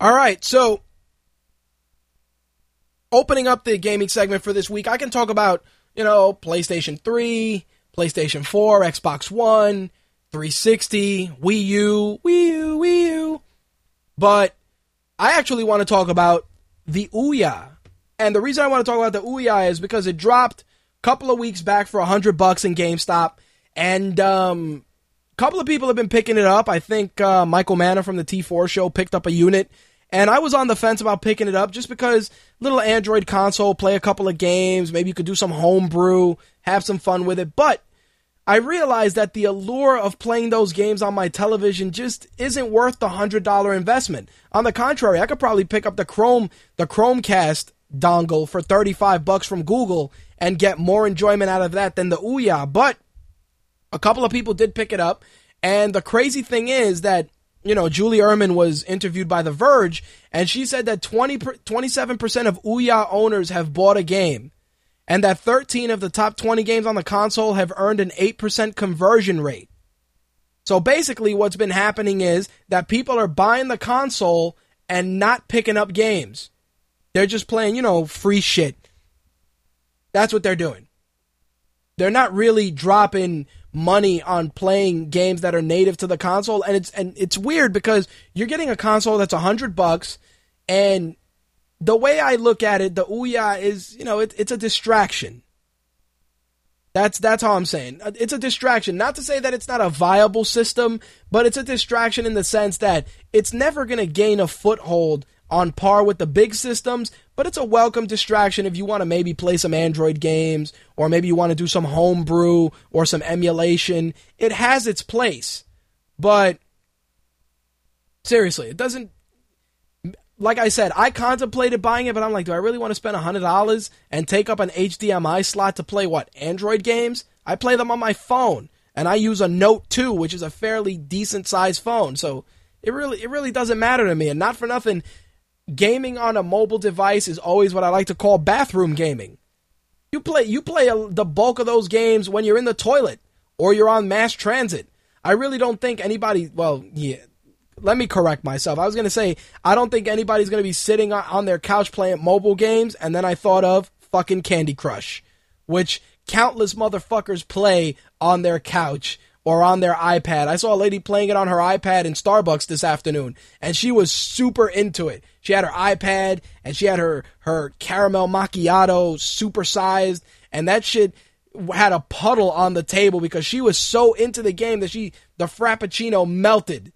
All right, so opening up the gaming segment for this week, I can talk about, you know, PlayStation 3, PlayStation 4, Xbox One, 360, Wii U, Wii U, Wii U. But I actually want to talk about the Ouya. And the reason I want to talk about the Ouya is because it dropped a couple of weeks back for 100 bucks in GameStop. And um, a couple of people have been picking it up. I think uh, Michael Manna from the T4 show picked up a unit. And I was on the fence about picking it up just because little Android console, play a couple of games, maybe you could do some homebrew, have some fun with it. But I realized that the allure of playing those games on my television just isn't worth the hundred dollar investment. On the contrary, I could probably pick up the Chrome, the Chromecast dongle for 35 bucks from Google and get more enjoyment out of that than the Ouya. But a couple of people did pick it up. And the crazy thing is that, you know, Julie Uhrman was interviewed by The Verge and she said that 20, 27% of Ouya owners have bought a game and that 13 of the top 20 games on the console have earned an 8% conversion rate. So basically, what's been happening is that people are buying the console and not picking up games. They're just playing, you know, free shit. That's what they're doing. They're not really dropping money on playing games that are native to the console and it's and it's weird because you're getting a console that's a 100 bucks and the way I look at it, the Ouya is, you know, it, it's a distraction. That's that's how I'm saying. Uh, it's a distraction. Not to say that it's not a viable system, but it's a distraction in the sense that it's never going to gain a foothold on par with the big systems, but it's a welcome distraction if you want to maybe play some Android games or maybe you want to do some homebrew or some emulation. It has its place. But seriously, it doesn't like I said, I contemplated buying it, but I'm like, do I really want to spend $100 and take up an HDMI slot to play what? Android games? I play them on my phone and I use a Note 2, which is a fairly decent sized phone. So it really it really doesn't matter to me and not for nothing gaming on a mobile device is always what I like to call bathroom gaming. You play you play a, the bulk of those games when you're in the toilet or you're on mass transit. I really don't think anybody, well, yeah, let me correct myself. I was going to say, I don't think anybody's going to be sitting on their couch playing mobile games. And then I thought of fucking Candy Crush, which countless motherfuckers play on their couch or on their iPad. I saw a lady playing it on her iPad in Starbucks this afternoon, and she was super into it. She had her iPad and she had her, her caramel macchiato supersized, and that shit had a puddle on the table because she was so into the game that she, the Frappuccino melted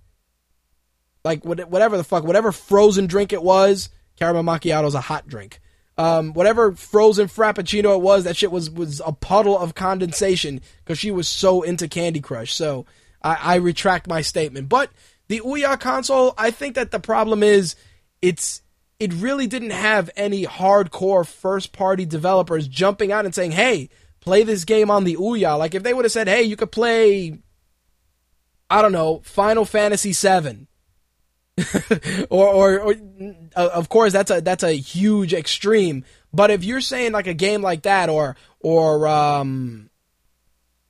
like whatever the fuck, whatever frozen drink it was. Caramel is a hot drink. Um, whatever frozen frappuccino it was, that shit was was a puddle of condensation because she was so into Candy Crush. So I, I retract my statement. But the Ouya console, I think that the problem is it's it really didn't have any hardcore first party developers jumping out and saying, "Hey, play this game on the Ouya." Like if they would have said, "Hey, you could play I don't know, Final Fantasy 7 or, or, or uh, of course that's a that's a huge extreme. But if you're saying like a game like that, or or um,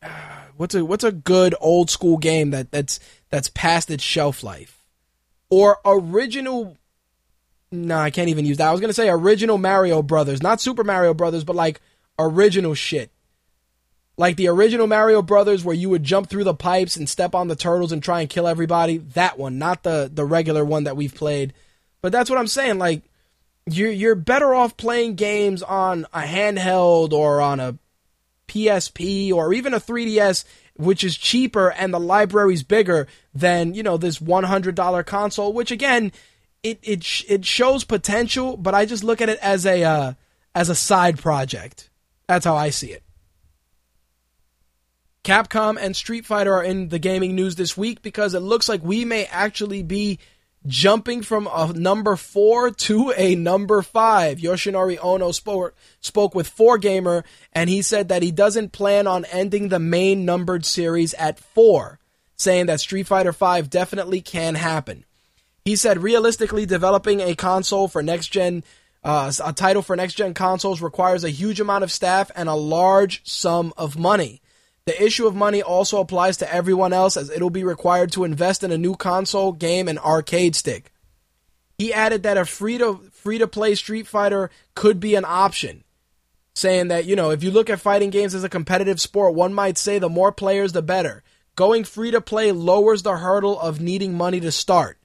what's a what's a good old school game that that's that's past its shelf life, or original. No, I can't even use that. I was gonna say original Mario Brothers, not Super Mario Brothers, but like original shit like the original Mario Brothers where you would jump through the pipes and step on the turtles and try and kill everybody. That one, not the the regular one that we've played. But that's what I'm saying. Like you're you're better off playing games on a handheld or on a PSP or even a 3DS which is cheaper and the library's bigger than, you know, this $100 console, which again, it it it shows potential, but I just look at it as a uh, as a side project. That's how I see it. Capcom and Street Fighter are in the gaming news this week because it looks like we may actually be jumping from a number four to a number five. Yoshinori Ono spoke, spoke with 4Gamer and he said that he doesn't plan on ending the main numbered series at four, saying that Street Fighter V definitely can happen. He said realistically developing a console for next gen uh, a title for next gen consoles requires a huge amount of staff and a large sum of money. The issue of money also applies to everyone else as it'll be required to invest in a new console, game, and arcade stick. He added that a free to free to play Street Fighter could be an option, saying that, you know, if you look at fighting games as a competitive sport, one might say the more players the better. Going free to play lowers the hurdle of needing money to start.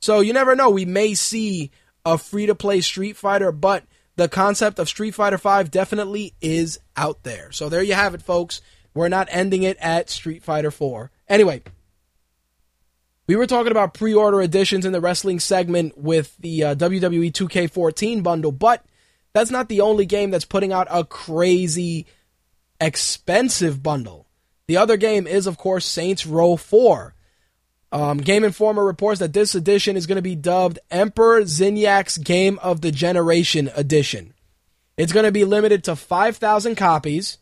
So you never know, we may see a free to play Street Fighter, but the concept of Street Fighter 5 definitely is out there. So there you have it, folks. We're not ending it at Street Fighter 4. Anyway, We were talking about pre-order editions in the wrestling segment with the uh, WWE 2K14 bundle, but that's not the only game that's putting out a crazy expensive bundle. The other game is, of course, Saints Row 4. Um, game Informer reports that this edition is going to be dubbed Emperor Zinyak's Game of the Generation Edition. It's going to be limited to 5,000 copies.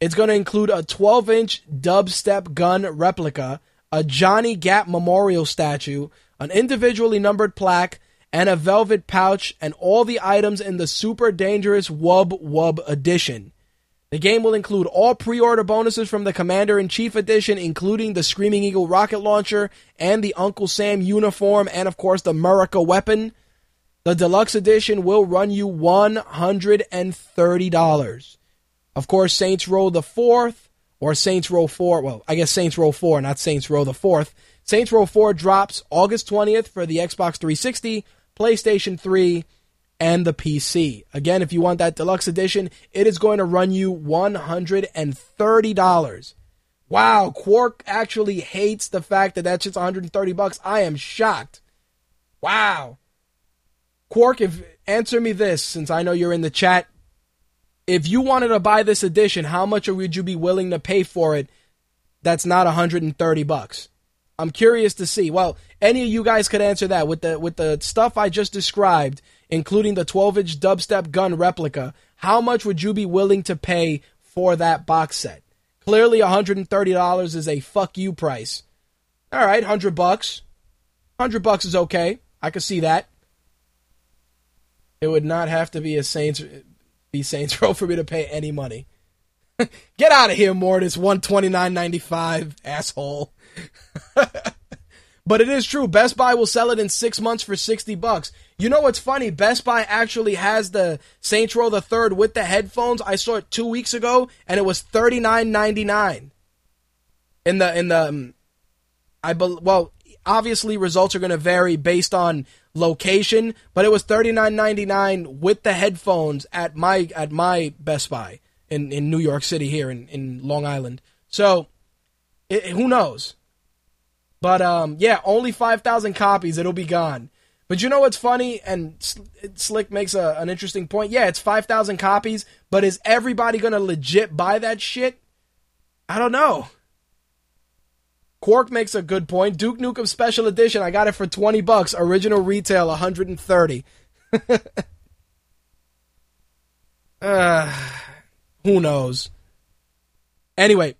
It's going to include a 12 inch dubstep gun replica, a Johnny Gat memorial statue, an individually numbered plaque, and a velvet pouch, and all the items in the Super Dangerous Wub Wub edition. The game will include all pre-order bonuses from the Commander in Chief edition, including the Screaming Eagle rocket launcher and the Uncle Sam uniform, and of course the Murica weapon. The deluxe edition will run you $130. Of course, Saints Row the 4th, or Saints Row 4, well, I guess Saints Row 4, not Saints Row the 4th. Saints Row 4 drops August 20th for the Xbox 360, PlayStation 3, and the PC. Again, if you want that deluxe edition, it is going to run you $130. Wow, Quark actually hates the fact that that's just 130 bucks. I am shocked. Wow. Quark, if answer me this since I know you're in the chat. If you wanted to buy this edition, how much would you be willing to pay for it? That's not 130 bucks. I'm curious to see. Well, any of you guys could answer that with the with the stuff I just described including the 12 inch dubstep gun replica, how much would you be willing to pay for that box set? Clearly, $130 is a fuck you price. All right, 100 bucks. 100 bucks is okay. I could see that. It would not have to be a Saints be Saints Row for me to pay any money. Get out of here, Mortis. 129.95, asshole. But it is true. Best Buy will sell it in six months for 60 bucks. You know what's funny? Best Buy actually has the Saints Row the Third with the headphones. I saw it two weeks ago, and it was 39.99. In the in the, um, I be, well, obviously results are going to vary based on location, but it was 39.99 with the headphones at my at my Best Buy in in New York City here in in Long Island. So, it, who knows? But um, yeah, only 5,000 copies. It'll be gone. But you know what's funny? And Slick makes a, an interesting point. Yeah, it's 5,000 copies, but is everybody to legit buy that shit? I don't know. Quark makes a good point. Duke Nukem Special Edition, I got it for 20 bucks. Original retail 130. uh, who knows? Anyway,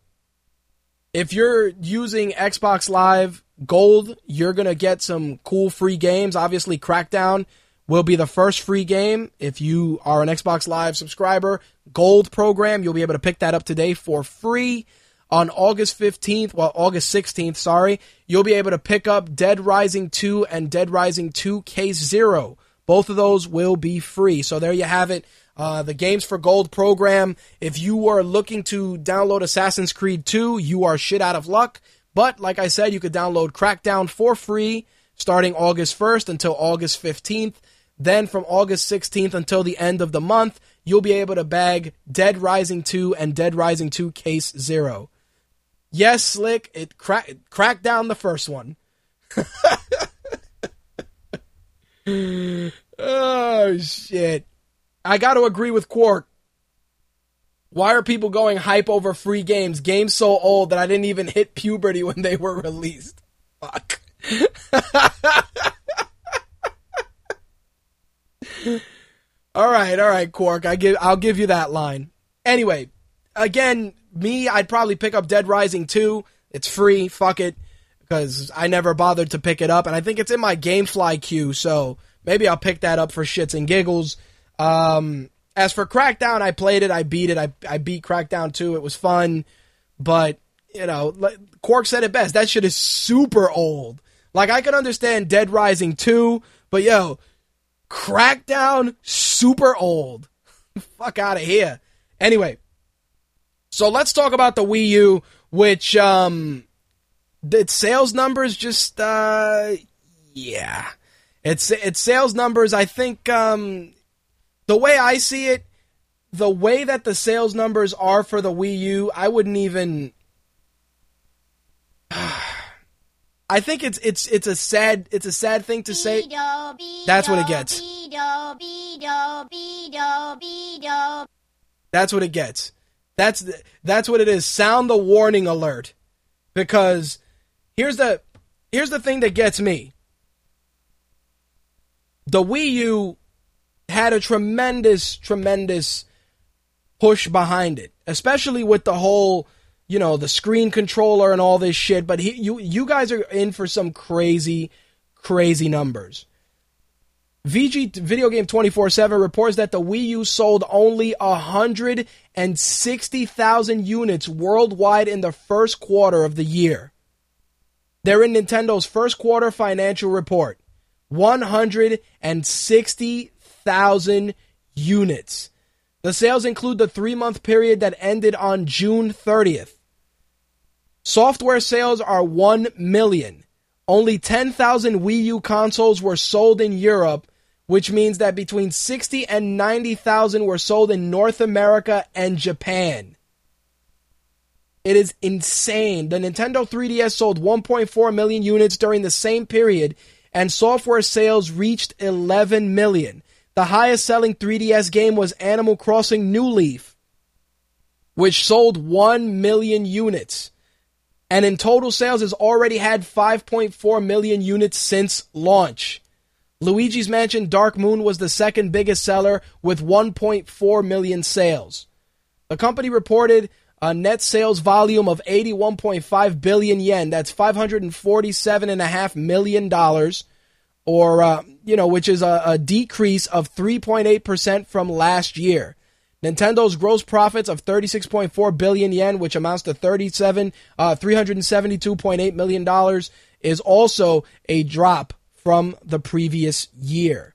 if you're using Xbox Live Gold, you're going to get some cool free games. Obviously, Crackdown will be the first free game. If you are an Xbox Live subscriber, Gold program, you'll be able to pick that up today for free. On August 15th, well, August 16th, sorry, you'll be able to pick up Dead Rising 2 and Dead Rising 2 Case Zero. Both of those will be free. So there you have it. Uh, the Games for Gold program. If you are looking to download Assassin's Creed 2, you are shit out of luck. But like I said, you could download Crackdown for free starting August 1st until August 15th. Then from August 16th until the end of the month, you'll be able to bag Dead Rising 2 and Dead Rising 2 Case Zero. Yes, Slick, it crack cracked down the first one. oh shit. I got to agree with Quark. Why are people going hype over free games? Games so old that I didn't even hit puberty when they were released. Fuck. all right, all right, Quark. I give I'll give you that line. Anyway, again, me, I'd probably pick up Dead Rising 2. It's free. Fuck it. Because I never bothered to pick it up. And I think it's in my Gamefly queue. So maybe I'll pick that up for shits and giggles. Um, as for Crackdown, I played it, I beat it, I, I beat Crackdown 2, it was fun, but, you know, Quark said it best, that shit is super old. Like, I can understand Dead Rising 2, but yo, Crackdown, super old. Fuck out of here. Anyway, so let's talk about the Wii U, which, um, its sales numbers just, uh, yeah. It's, its sales numbers, I think, um, the way I see it, the way that the sales numbers are for the Wii U, I wouldn't even. I think it's it's it's a sad it's a sad thing to say. That's what it gets. That's what it gets. That's that's what it is. Sound the warning alert. Because here's the here's the thing that gets me. The Wii U had a tremendous tremendous push behind it, especially with the whole, you know, the screen controller and all this shit, but he, you you guys are in for some crazy crazy numbers. VG Video Game 24 7 reports that the Wii U sold only 160,000 units worldwide in the first quarter of the year. They're in Nintendo's first quarter financial report 160,000 units. The sales include the three month period that ended on June 30th. Software sales are 1 million. Only 10,000 Wii U consoles were sold in Europe, which means that between 60 and 90,000 were sold in North America and Japan. It is insane. The Nintendo 3DS sold 1.4 million units during the same period, and software sales reached 11 million. The highest selling 3DS game was Animal Crossing New Leaf, which sold 1 million units. And in total sales has already had 5.4 million units since launch. Luigi's Mansion Dark Moon was the second biggest seller with 1.4 million sales. The company reported a net sales volume of 81.5 billion yen. That's 547.5 million dollars, or uh, you know, which is a, a decrease of 3.8 percent from last year. Nintendo's gross profits of 36.4 billion yen, which amounts to 37 uh, 372.8 million dollars, is also a drop from the previous year.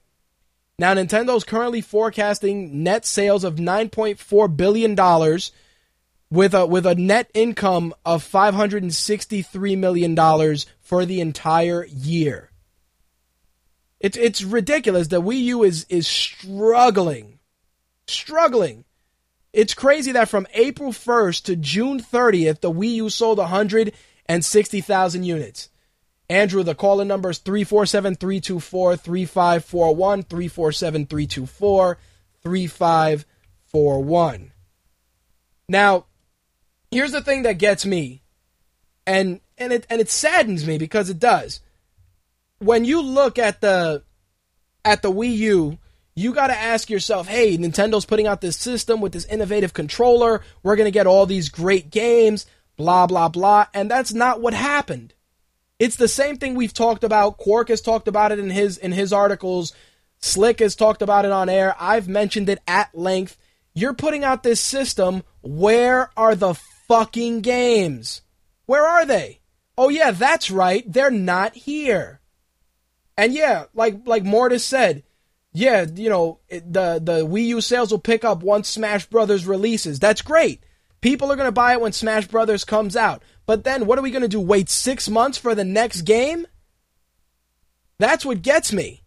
Now, Nintendo's currently forecasting net sales of 9.4 billion dollars with a with a net income of 563 million dollars for the entire year. It's it's ridiculous. that Wii U is is struggling, struggling. It's crazy that from April 1st to June 30th, the Wii U sold 160,000 units. Andrew, the calling number is 347 324 3541. 347 324 3541. Now, here's the thing that gets me, and and it and it saddens me because it does. When you look at the at the Wii U, you got to ask yourself, hey, Nintendo's putting out this system with this innovative controller. We're going to get all these great games, blah, blah, blah. And that's not what happened. It's the same thing we've talked about. Quark has talked about it in his in his articles. Slick has talked about it on air. I've mentioned it at length. You're putting out this system. Where are the fucking games? Where are they? Oh yeah, that's right. They're not here. And yeah, like like Mortis said, yeah, you know, the the Wii U sales will pick up once Smash Brothers releases. That's great. People are going to buy it when Smash Brothers comes out. But then what are we going to do? Wait 6 months for the next game? That's what gets me.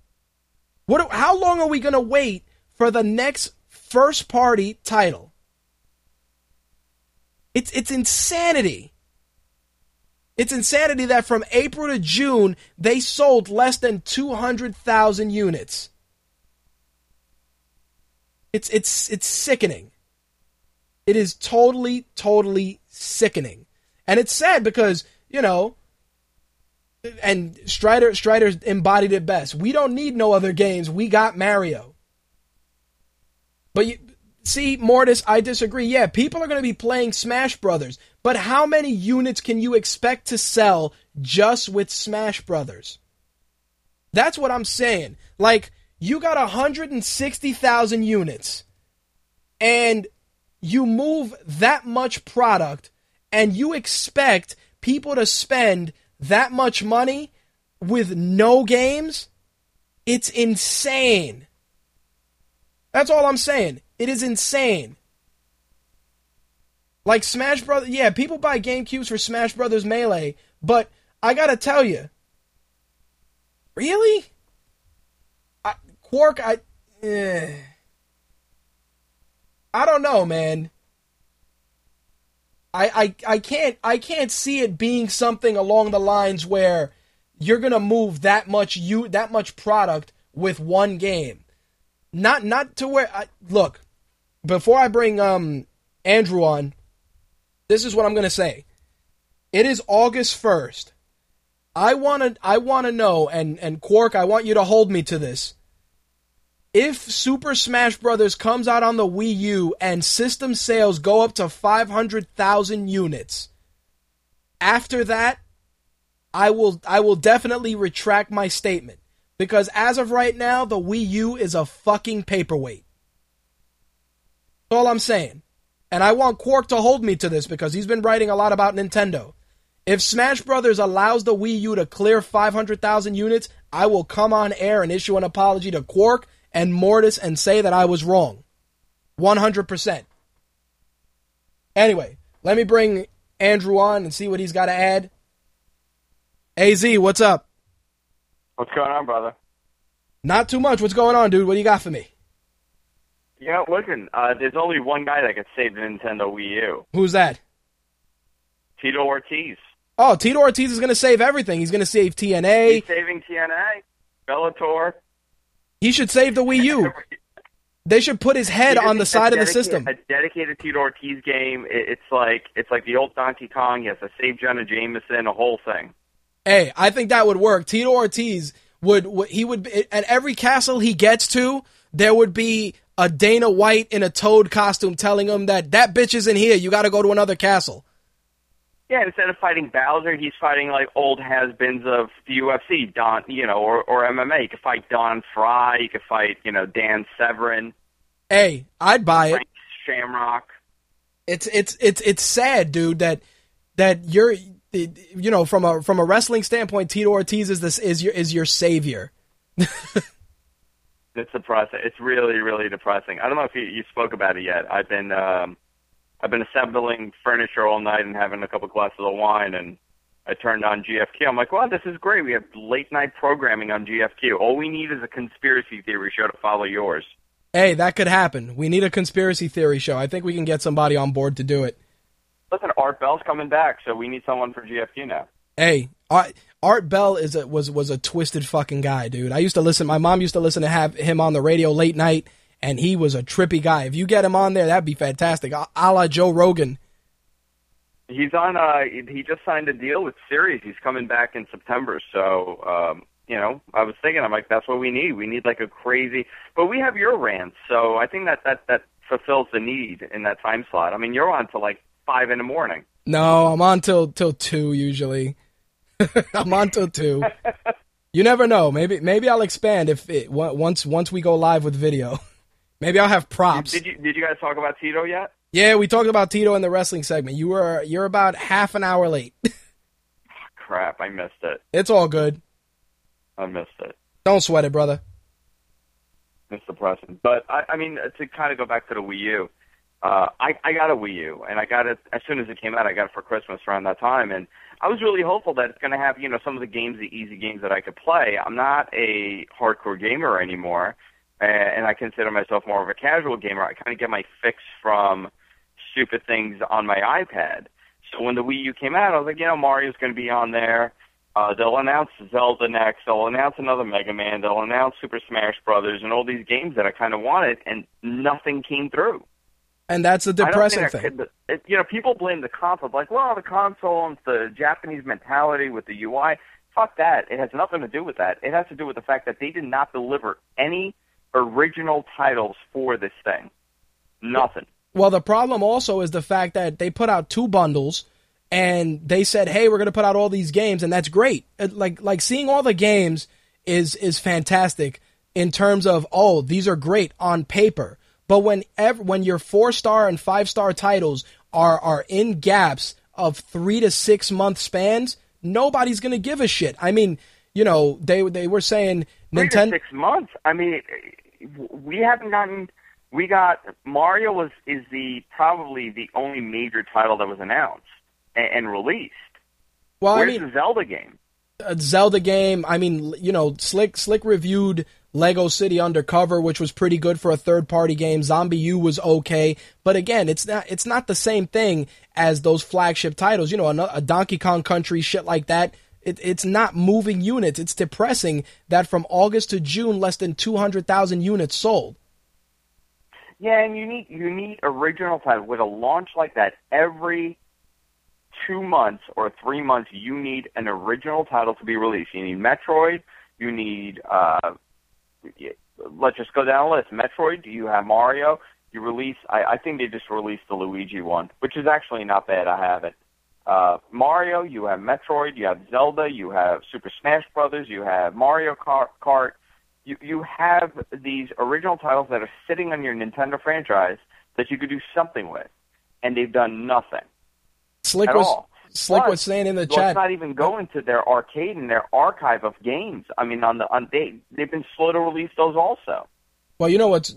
What how long are we going to wait for the next first party title? It's it's insanity. It's insanity that from April to June they sold less than 200,000 units. It's it's it's sickening. It is totally totally sickening. And it's sad because, you know, and Strider Strider embodied it best. We don't need no other games. We got Mario. But you see, Mortis, I disagree. Yeah, people are going to be playing Smash Brothers, but how many units can you expect to sell just with Smash Brothers? That's what I'm saying. Like you got 160,000 units and you move that much product and you expect people to spend that much money with no games, it's insane. That's all I'm saying. It is insane. Like Smash Brothers, yeah, people buy GameCubes for Smash Brothers Melee, but I gotta tell you, really? I, Quark, I, eh, I don't know, man. I, I I can't I can't see it being something along the lines where you're gonna move that much you that much product with one game. Not not to where I, look. Before I bring um Andrew on, this is what I'm gonna say. It is August first. I wanna I wanna know, and and Quark, I want you to hold me to this. If Super Smash Bros. comes out on the Wii U and system sales go up to 500,000 units, after that, I will I will definitely retract my statement because as of right now, the Wii U is a fucking paperweight. That's all I'm saying. And I want Quark to hold me to this because he's been writing a lot about Nintendo. If Smash Brothers allows the Wii U to clear 500,000 units, I will come on air and issue an apology to Quark and Mortis and say that I was wrong. 100%. Anyway, let me bring Andrew on and see what he's got to add. AZ, what's up? What's going on, brother? Not too much. What's going on, dude? What do you got for me? You know, listen, uh, there's only one guy that could save the Nintendo Wii U. Who's that? Tito Ortiz. Oh, Tito Ortiz is going to save everything. He's going to save TNA. He's saving TNA, Bellator. He should save the Wii U. They should put his head on the side of the system. A dedicated Tito Ortiz game. It's like it's like the old Donkey Kong. Yes, to save Jenna Jameson, a whole thing. Hey, I think that would work. Tito Ortiz would, would he would at every castle he gets to, there would be a Dana White in a toad costume telling him that that bitch isn't here. You got to go to another castle. Yeah, instead of fighting Bowser, he's fighting like old has-beens of the UFC, Don, you know, or or MMA. You could fight Don Frye. You could fight, you know, Dan Severn, Hey, I'd buy it. Shamrock. It's it's it's it's sad, dude, that that you're you know from a from a wrestling standpoint, Tito Ortiz is this is your is your savior. It's depressing. It's really, really depressing. I don't know if you, you spoke about it yet. I've been um, I've been assembling furniture all night and having a couple glasses of wine, and I turned on GFQ. I'm like, wow, this is great. We have late night programming on GFQ. All we need is a conspiracy theory show to follow yours. Hey, that could happen. We need a conspiracy theory show. I think we can get somebody on board to do it. Listen, Art Bell's coming back, so we need someone for GFQ now. Hey, Art, Art Bell is a, was was a twisted fucking guy, dude. I used to listen. My mom used to listen to have him on the radio late night, and he was a trippy guy. If you get him on there, that'd be fantastic. A, a la Joe Rogan. He's on. Uh, he just signed a deal with Sirius. He's coming back in September. So, um, you know, I was thinking, I'm like, that's what we need. We need like a crazy. But we have your rants, so I think that that that fulfills the need in that time slot. I mean, you're on till like five in the morning. No, I'm on till till two usually. I'm on till two. You never know. Maybe maybe I'll expand if it once once we go live with video. Maybe I'll have props. Did you did you guys talk about Tito yet? Yeah, we talked about Tito in the wrestling segment. You were you're about half an hour late. Crap, I missed it. it's all good. I missed it. Don't sweat it, brother. It's depressing. But I, I mean, to kind of go back to the Wii U, uh, I, I got a Wii U, and I got it as soon as it came out. I got it for Christmas around that time, and I was really hopeful that it's going to have you know some of the games, the easy games that I could play. I'm not a hardcore gamer anymore, and, I consider myself more of a casual gamer. I kind of get my fix from stupid things on my iPad. So when the Wii U came out, I was like, you know, Mario's going to be on there. Uh, they'll announce Zelda next. They'll announce another Mega Man. They'll announce Super Smash Brothers and all these games that I kind of wanted, and nothing came through. And that's the depressing thing. that- it, you know, people blame the console, like, well, the console and the Japanese mentality with the UI. Fuck that. It has nothing to do with that. It has to do with the fact that they did not deliver any original titles for this thing. Nothing. Well, the problem also is the fact that they put out two bundles and they said, "Hey, we're going to put out all these games," and that's great. Like like seeing all the games is is fantastic in terms of oh, these are great on paper. But when when your four star and five star titles are are in gaps of three to six month spans, nobody's going to give a shit. I mean, you know, they they were saying Nintendo. six months. I mean, we haven't gotten. We got Mario was is the probably the only major title that was announced and, and released. Well, I mean, the Zelda game? a Zelda game. I mean, you know, Slick Slick reviewed Lego City Undercover, which was pretty good for a third party game. ZombiU was okay, but again, it's not it's not the same thing as those flagship titles. You know, a, a Donkey Kong Country shit like that. It, it's not moving units. It's depressing that from August to June, less than 200,000 units sold. Yeah, and you need you need original titles with a launch like that every two months or three months. You need an original title to be released. You need Metroid. You need uh, let's just go down the list. Metroid. Do you have Mario. You release. I, I think they just released the Luigi one, which is actually not bad. I have it. Uh, Mario. You have Metroid. You have Zelda. You have Super Smash Brothers. You have Mario Kart. You you have these original titles that are sitting on your Nintendo franchise that you could do something with, and they've done nothing Slick at was all. Slick Plus, was saying in the let's chat. not even go into their arcade and their archive of games. I mean, on the on they they've been slow to release those also. Well, you know what?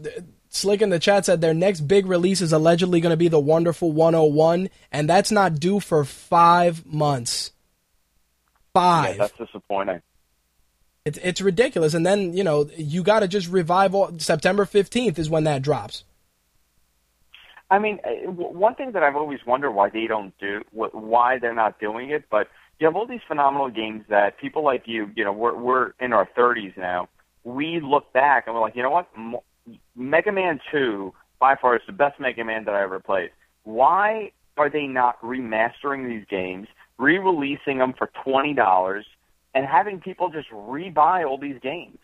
Slick in the chat said their next big release is allegedly going to be the Wonderful 101, and that's not due for five months. Five. Yeah, that's disappointing. It's it's ridiculous. And then you know you got to just revive. All, September fifteenth is when that drops. I mean, uh, one thing that I've always wondered why they don't do, why they're not doing it, but you have all these phenomenal games that people like you, you know, we're we're in our 30s now. We look back and we're like, you know what, Mega Man 2 by far is the best Mega Man that I ever played. Why are they not remastering these games, re-releasing them for twenty dollars, and having people just rebuy all these games?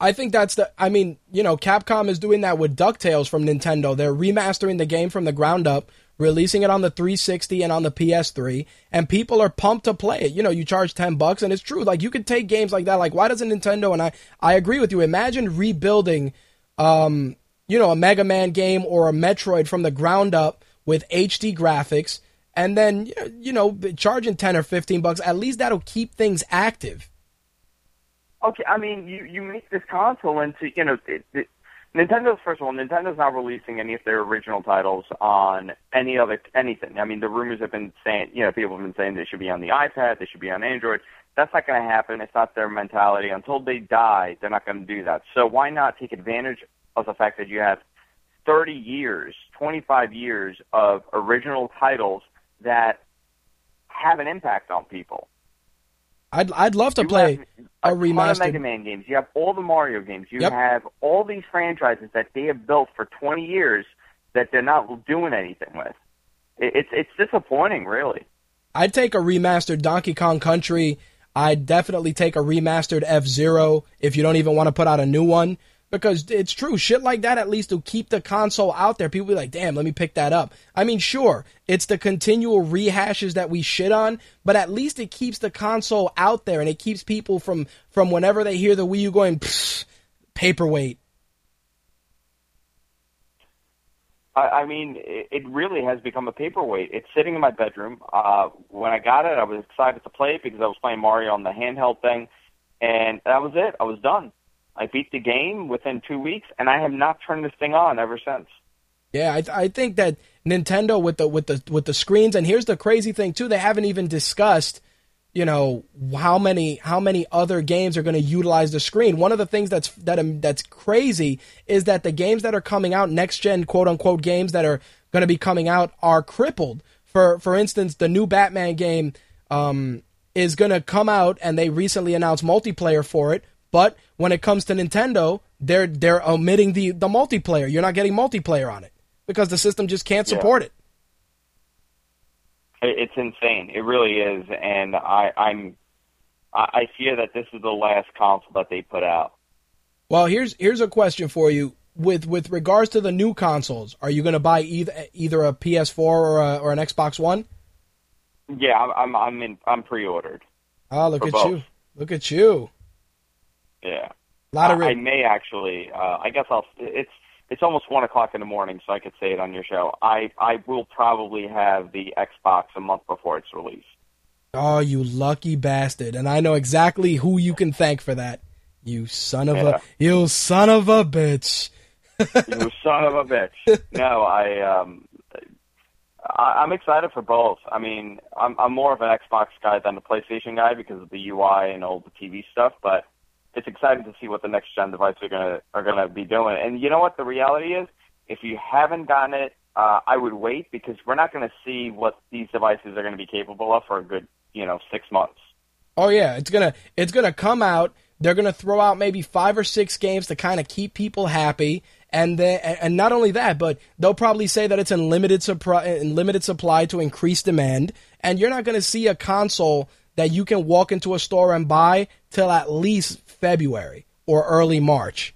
I think that's the. I mean, you know, Capcom is doing that with Ducktales from Nintendo. They're remastering the game from the ground up, releasing it on the 360 and on the PS3, and people are pumped to play it. You know, you charge 10 bucks, and it's true. Like you could take games like that. Like why doesn't Nintendo? And I, I agree with you. Imagine rebuilding, um, you know, a Mega Man game or a Metroid from the ground up with HD graphics, and then you know, charging 10 or 15 bucks. At least that'll keep things active. Okay, I mean, you you make this console into you know, it, it, Nintendo's first of all, Nintendo's not releasing any of their original titles on any other anything. I mean, the rumors have been saying, you know, people have been saying they should be on the iPad, they should be on Android. That's not going to happen. It's not their mentality. Until they die, they're not going to do that. So why not take advantage of the fact that you have 30 years, 25 years of original titles that have an impact on people? I'd I'd love to You play have a remastered. Mega Man games. You have all the Mario games. You Yep. have all these franchises that they have built for 20 years that they're not doing anything with. It, it's it's disappointing, really. I'd take a remastered Donkey Kong Country. I'd definitely take a remastered F Zero if you don't even want to put out a new one. Because it's true, shit like that at least will keep the console out there. People be like, damn, let me pick that up. I mean, sure, it's the continual rehashes that we shit on, but at least it keeps the console out there and it keeps people from, from whenever they hear the Wii U going, paperweight. I, I mean, it, it really has become a paperweight. It's sitting in my bedroom. Uh, when I got it, I was excited to play it because I was playing Mario on the handheld thing, and that was it. I was done. I beat the game within two weeks, and I have not turned this thing on ever since. Yeah, I, I think that Nintendo with the with the with the screens, and here's the crazy thing too, they haven't even discussed, you know, how many how many other games are going to utilize the screen. One of the things that's that um, that's crazy is that the games that are coming out next gen quote unquote games that are going to be coming out are crippled. For for instance, the new Batman game um, is going to come out, and they recently announced multiplayer for it. But when it comes to Nintendo, they're they're omitting the the multiplayer. You're not getting multiplayer on it because the system just can't Yeah. support it. It- It's insane. It really is, and I, I'm I fear that this is the last console that they put out. Well, here's here's a question for you. With with regards to the new consoles, are you going to buy either either a PS4 or a, or an Xbox One? Yeah, I'm I'm I'm, in, I'm pre-ordered. Oh, look at both. you! Look at you! Yeah, A lot of I, I may actually. Uh, I guess I'll. It's it's almost one o'clock in the morning, so I could say it on your show. I I will probably have the Xbox a month before its release. oh, you lucky bastard! And I know exactly who you can thank for that. You son of Yeah. a you son of a bitch! you son of a bitch. No, I um, I, I'm excited for both. I mean, I'm I'm more of an Xbox guy than a PlayStation guy because of the UI and all the TV stuff, but it's exciting to see what the next gen devices are gonna are gonna be doing. And you know what the reality is? If you haven't gotten it, uh, I would wait because we're not going to see what these devices are going to be capable of for a good, you know, six months. Oh yeah, it's gonna it's gonna come out. They're gonna throw out maybe five or six games to kind of keep people happy, and then and not only that, but they'll probably say that it's in limited supply in limited supply to increase demand, and you're not gonna see a console that you can walk into a store and buy till at least February or early March.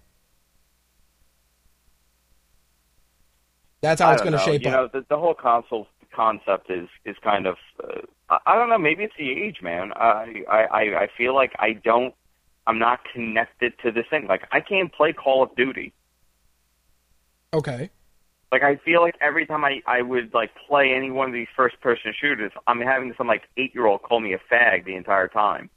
That's how it's going to shape you up. know, the, the whole console concept is is kind of. Uh, I, don't know. Maybe it's the age, man. I, I I I feel like I don't. I'm not connected to this thing. Like I can't play Call of Duty. Okay. Like I feel like every time I I would like play any one of these first person shooters, I'm having some like eight year old call me a fag the entire time.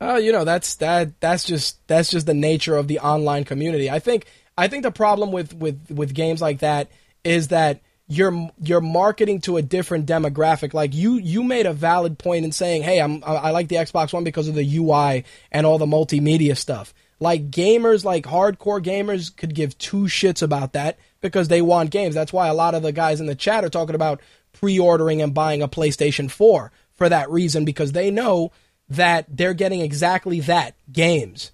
Oh, you know that's that that's just that's just the nature of the online community. I think I think the problem with with with games like that is that you're you're marketing to a different demographic. Like you you made a valid point in saying, "Hey, I'm I like the Xbox One because of the UI and all the multimedia stuff." Like gamers, like hardcore gamers, could give two shits about that because they want games. That's why a lot of the guys in the chat are talking about pre-ordering and buying a PlayStation 4 for that reason because they know that they're getting exactly that games.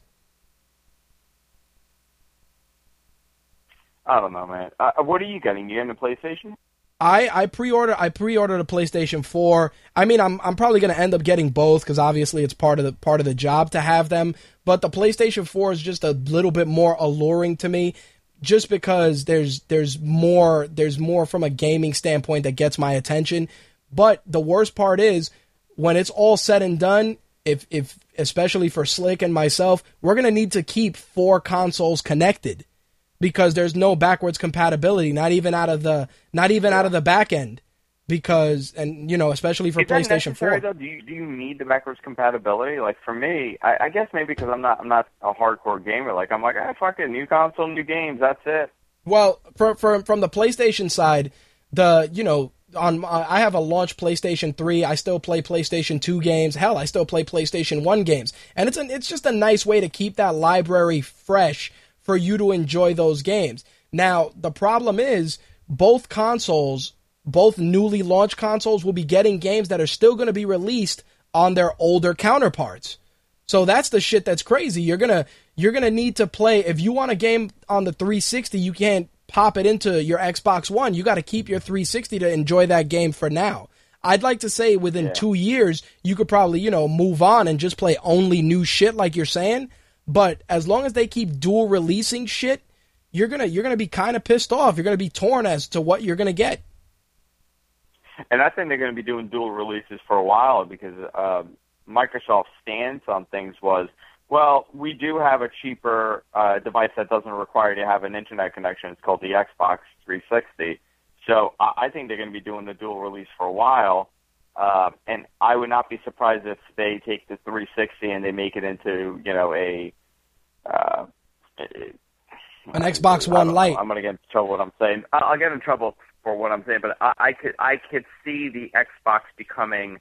I don't know, man. Uh, what are you getting? You getting a PlayStation? I, I pre-order I pre-ordered a PlayStation 4. I mean, I'm I'm probably going to end up getting both because obviously it's part of the part of the job to have them. But the PlayStation 4 is just a little bit more alluring to me, just because there's there's more there's more from a gaming standpoint that gets my attention. But the worst part is when it's all said and done, if if especially for Slick and myself, we're going to need to keep four consoles connected because there's no backwards compatibility, not even out of the not even out of the back end. Because and you know, especially for Is PlayStation Four. Though? Do you do you need the backwards compatibility? Like for me, I, I guess maybe because I'm not I'm not a hardcore gamer. Like I'm like, ah, fuck it, new console, new games. That's it. Well, from from from the PlayStation side, the you know on I have a launch PlayStation 3. I still play PlayStation 2 games. Hell, I still play PlayStation 1 games. And it's an it's just a nice way to keep that library fresh for you to enjoy those games. Now, the problem is both consoles, both newly launched consoles will be getting games that are still going to be released on their older counterparts. So that's the shit that's crazy. You're gonna you're gonna need to play if you want a game on the 360. You can't pop it into your Xbox One. You got to keep your 360 to enjoy that game for now. I'd like to say within two years you could probably you know move on and just play only new shit like you're saying. But as long as they keep dual releasing shit, you're gonna you're gonna be kind of pissed off. You're gonna be torn as to what you're gonna get. And I think they're to be doing dual releases for a while because uh, Microsoft's stance on things was, well, we do have a cheaper uh, device that doesn't require you to have an internet connection. It's called the Xbox 360. So I I think they're to be doing the dual release for a while. Uh, and I would not be surprised if they take the 360 and they make it into, you know, a uh, An Xbox One. Lite. I'm going to get in trouble what I'm saying. I'll get in trouble for what I'm saying, but I, I could I could see the Xbox becoming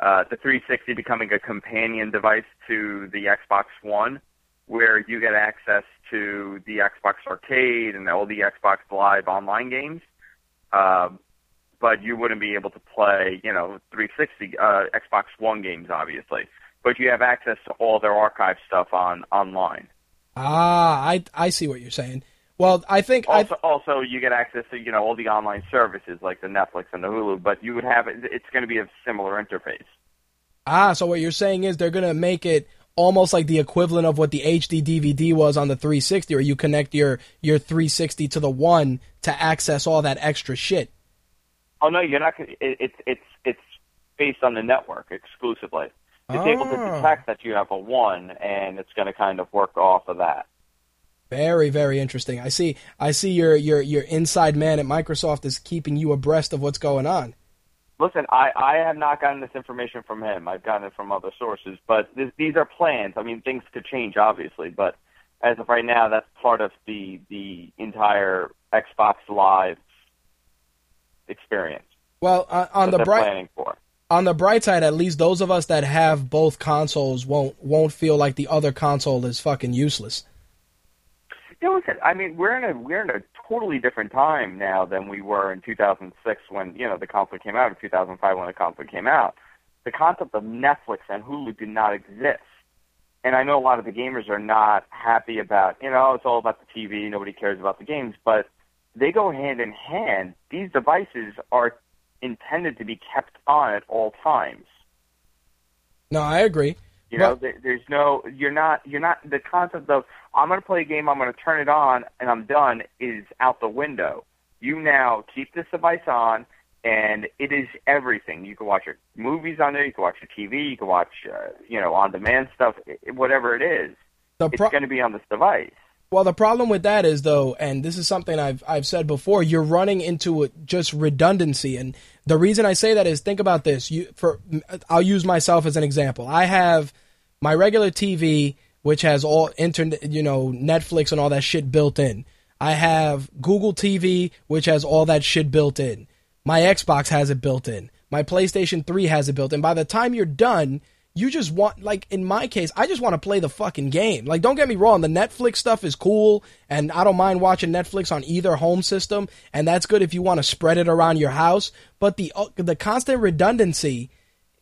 uh, the 360 becoming a companion device to the Xbox One, where you get access to the Xbox Arcade and all the Xbox Live online games. Um, but you wouldn't be able to play, you know, 360 uh, Xbox One games, obviously. But you have access to all their archive stuff on online. Ah, I I see what you're saying. Well, I think I Also, also you get access to you know all the online services like the Netflix and the Hulu, but you would have. It's going to be a similar interface. Ah, so what you're saying is they're gonna make it almost like the equivalent of what the HD DVD was on the 360, where you connect your your 360 to the one to access all that extra shit. Oh no, you're not. It, it's it's it's based on the network exclusively. It's able to Ah. detect that you have a one, and it's going to kind of work off of that. Very, very interesting. I see. I see your your your inside man at Microsoft is keeping you abreast of what's going on. Listen, I, I have not gotten this information from him. I've gotten it from other sources, but this, these are plans. I mean, things could change, obviously, but as of right now, that's part of the the entire Xbox Live experience Well, uh, on the bright for. on the bright side, at least those of us that have both consoles won't won't feel like the other console is fucking useless. You know, listen, I mean, we're in a we're in a totally different time now than we were in 2006 when you know the console came out, in 2005 when the console came out. the concept of Netflix and Hulu did not exist. And I know a lot of the gamers are not happy about, you know, it's all about the TV, nobody cares about the games, but they go hand in hand. These devices are intended to be kept on at all times. No, I agree. You know, there, there's no, you're not, you're not, the concept of, I'm going to play a game, I'm going to turn it on, and I'm done is out the window. You now keep this device on, and it is everything. You can watch your movies on there, you can watch your TV, you can watch, uh, you know, on demand stuff, whatever it is. The It's going to be on this device. Well, the problem with that is though, and this is something I've I've said before, you're running into a, just redundancy, and the reason I say that is think about this. You for I'll use myself as an example. I have my regular TV, which has all internet, you know, Netflix and all that shit built in. I have Google TV, which has all that shit built in. My Xbox has it built in. My PlayStation 3 has it built in. By the time you're done, you just want like in my case i just want to play the fucking game. Like don't get me wrong the netflix stuff is cool and i don't mind watching netflix on either home system and that's good if you want to spread it around your house but the uh, the constant redundancy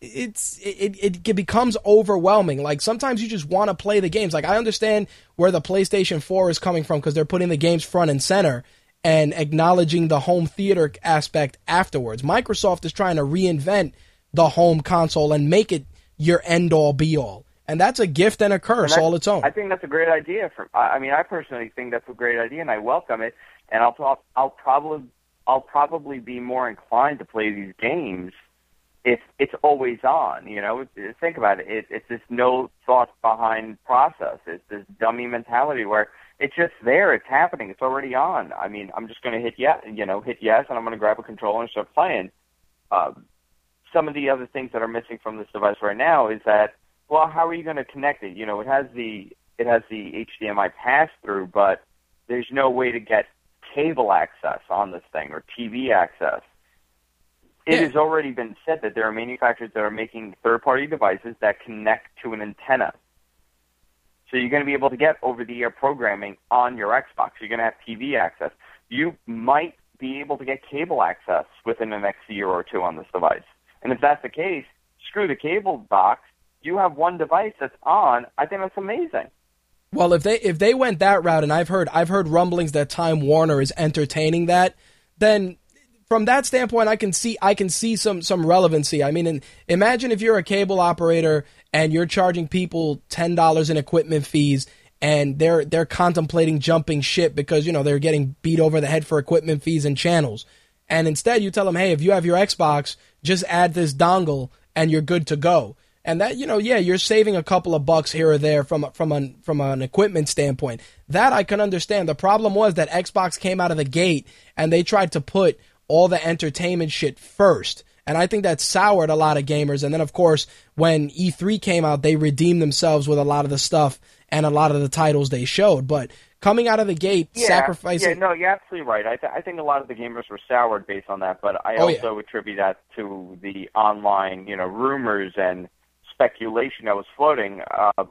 it's it, it, it becomes overwhelming. Like sometimes you just want to play the games. Like i understand where the playstation 4 is coming from because they're putting the games front and center and acknowledging the home theater aspect afterwards. Microsoft is trying to reinvent the home console and make it your end all be all. And that's a gift and a curse And all its own. I think that's a great idea. For I mean, I personally think that's a great idea, and I welcome it. And I'll I'll probably I'll probably be more inclined to play these games if it's always on. You know, think about it. it it's this no thought behind process. It's this dummy mentality where it's just there. It's happening. It's already on. I mean, I'm just going to hit yes. You know, hit yes, and I'm going to grab a controller and start playing. Um, some of the other things that are missing from this device right now is that well, how are you going to connect it? You know, it has the it has the HDMI pass through, but there's no way to get cable access on this thing or TV access. It Yeah. has already been said that there are manufacturers that are making third party devices that connect to an antenna. So you're going to be able to get over the air programming on your Xbox. You're going to have TV access. You might be able to get cable access within the next year or two on this device. And if that's the case, screw the cable box. You have one device that's on. I think that's amazing. well, if they if they went that route, and I've heard I've heard rumblings that Time Warner is entertaining that, then from that standpoint, I can see I can see some some relevancy. I mean, imagine if you're a cable operator and you're charging people ten dollars in equipment fees, and they're they're contemplating jumping ship because you know they're getting beat over the head for equipment fees and channels, and instead you tell them, hey, if you have your Xbox, just add this dongle and you're good to go. And that you know, yeah, you're saving a couple of bucks here or there from from an from an equipment standpoint. That I can understand. The problem was that Xbox came out of the gate and they tried to put all the entertainment shit first. And I think that soured a lot of gamers. And then, of course, when E3 came out, they redeemed themselves with a lot of the stuff and a lot of the titles they showed. But coming out of the gate, Yeah, sacrificing. Yeah, no, you're absolutely right. I, th- I think a lot of the gamers were soured based on that, but I Oh, yeah. also attribute that to the online, you know, rumors and speculation that was floating. Uh,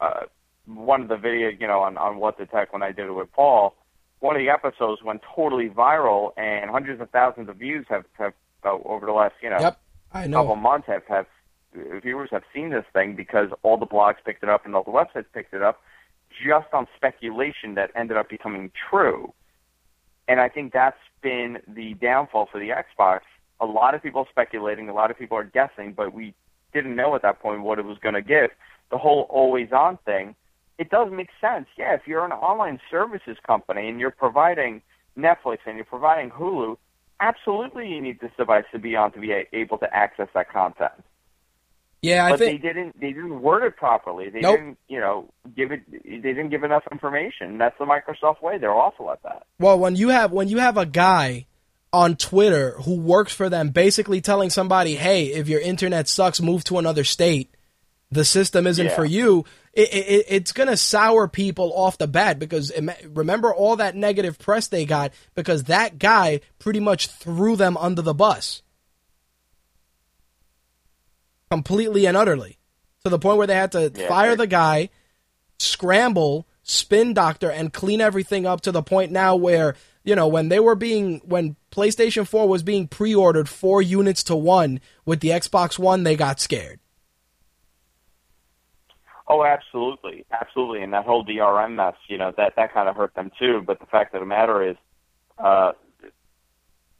uh, one of the videos, you know, on on what the tech when I did it with Paul, one of the episodes went totally viral, and hundreds of thousands of views have have uh, over the last, you know, Yep, I couple months have have viewers have seen this thing because all the blogs picked it up and all the websites picked it up just on speculation that ended up becoming true. And I think that's been the downfall for the Xbox. A lot of people are speculating, a lot of people are guessing, but we didn't know at that point what it was going to give. The whole always on thing, it does make sense. Yeah, if you're an online services company and you're providing Netflix and you're providing Hulu, absolutely you need this device to be on to be able to access that content Yeah, I but think they didn't they didn't word it properly. They Nope. didn't you know give it they didn't give enough information. That's the Microsoft way. They're awful at that. Well, when you have when you have a guy on Twitter who works for them, basically telling somebody, "Hey, if your internet sucks, move to another state. The system isn't Yeah. for you." It, it, it's gonna sour people off the bat because remember all that negative press they got because that guy pretty much threw them under the bus, completely and utterly, to the point where they had to Yeah, fire right. the guy, scramble, spin doctor, and clean everything up to the point now where you know, when they were being when PlayStation 4 was being pre-ordered 4 units to 1 with the Xbox One, they got scared. Oh, absolutely, absolutely, and that whole DRM mess, you know, that that kind of hurt them too. But the fact of the matter is, uh,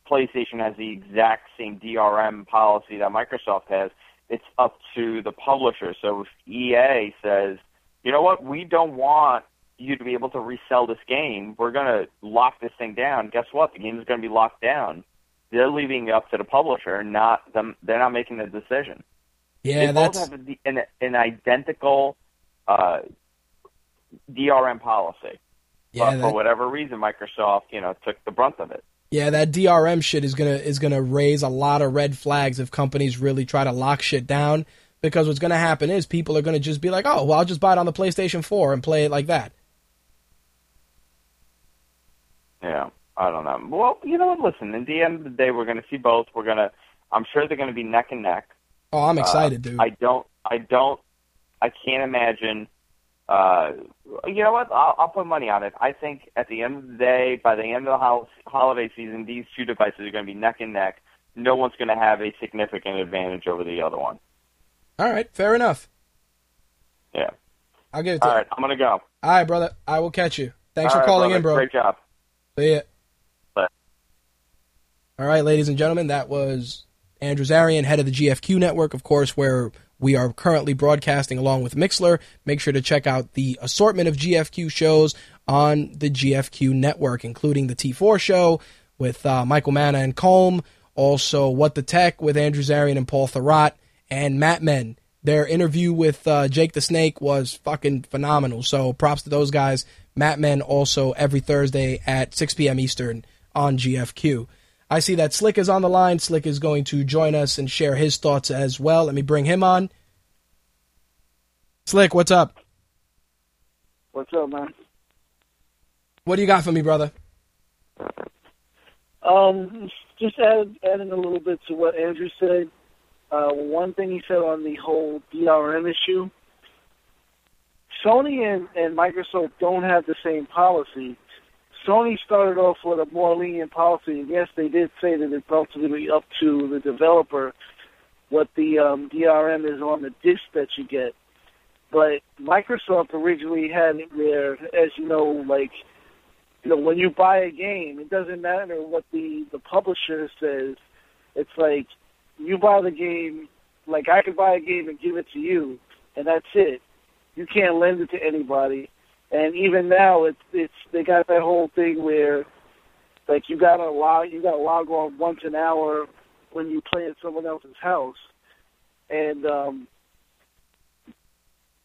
PlayStation has the exact same DRM policy that Microsoft has. It's up to the publisher. So if EA says, you know what, we don't want you to be able to resell this game, we're going to lock this thing down. Guess what? The game is going to be locked down. They're leaving it up to the publisher, not them. They're not making the decision. Yeah, they that's both have an, an identical uh, DRM policy. yeah, but for whatever reason, Microsoft, you know, took the brunt of it. Yeah, that DRM shit is gonna is gonna raise a lot of red flags if companies really try to lock shit down. Because what's gonna happen is people are gonna just be like, oh, well, I'll just buy it on the PlayStation 4 and play it like that. Yeah, I don't know. Well, you know what? Listen, in the end of the day, we're going to see both. We're to. I'm sure they're going to be neck and neck. Oh, I'm excited, Uh, dude. I don't. I don't. I can't imagine. Uh, you know what? I'll, I'll put money on it. I think at the end of the day, by the end of the hol- holiday season, these two devices are going to be neck and neck. No one's going to have a significant advantage over the other one. All right, fair enough. Yeah. I'll give it to All you. right, I'm going to go. All right, brother. I will catch you. Thanks All for right, calling brother. in, bro. Great job. See ya. Bye. All right, ladies and gentlemen, that was Andrew Zarian, head of the GFQ network, of course, where we are currently broadcasting along with Mixler. Make sure to check out the assortment of GFQ shows on the GFQ network, including the T4 show with uh, Michael Manna and Colm, also What the Tech with Andrew Zarian and Paul Thurrott, and Mat Men. Their interview with uh, Jake the Snake was fucking phenomenal. So props to those guys. Mat Men also every Thursday at 6 p.m. Eastern on GFQ. I see that Slick is on the line. Slick is going to join us and share his thoughts as well. Let me bring him on. Slick, what's up? What's up, man? What do you got for me, brother? Um, just add, adding a little bit to what Andrew said. Uh, one thing he said on the whole DRM issue. Sony and, and Microsoft don't have the same policy. Sony started off with a more lenient policy, and yes, they did say that it's ultimately up to the developer what the um, DRM is on the disc that you get. But Microsoft originally had it where, as you know, like you know, when you buy a game, it doesn't matter what the the publisher says. It's like you buy the game, like I could buy a game and give it to you, and that's it. You can't lend it to anybody. And even now, it's it's they got that whole thing where, like you got to log you got to log on once an hour when you play at someone else's house, and um,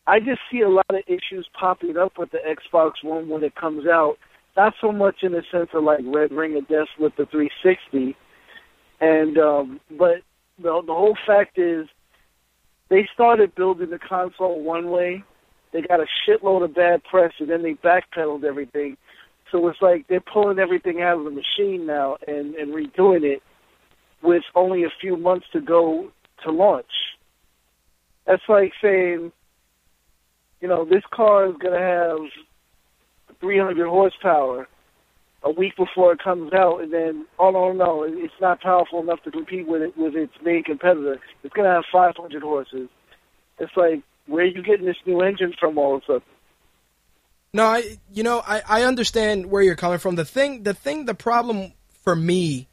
I just see a lot of issues popping up with the Xbox One when it comes out. Not so much in the sense of like Red Ring of Death with the 360, and um, but the the whole fact is they started building the console one way. They got a shitload of bad press, and then they backpedaled everything. So it's like they're pulling everything out of the machine now and, and redoing it with only a few months to go to launch. That's like saying, you know, this car is going to have 300 horsepower a week before it comes out, and then, oh no, no, it's not powerful enough to compete with it with its main competitor. It's going to have 500 horses. It's like, where are you getting this new engine from all of a sudden? No, I you know I, I understand where you're coming from. The thing the thing the problem for me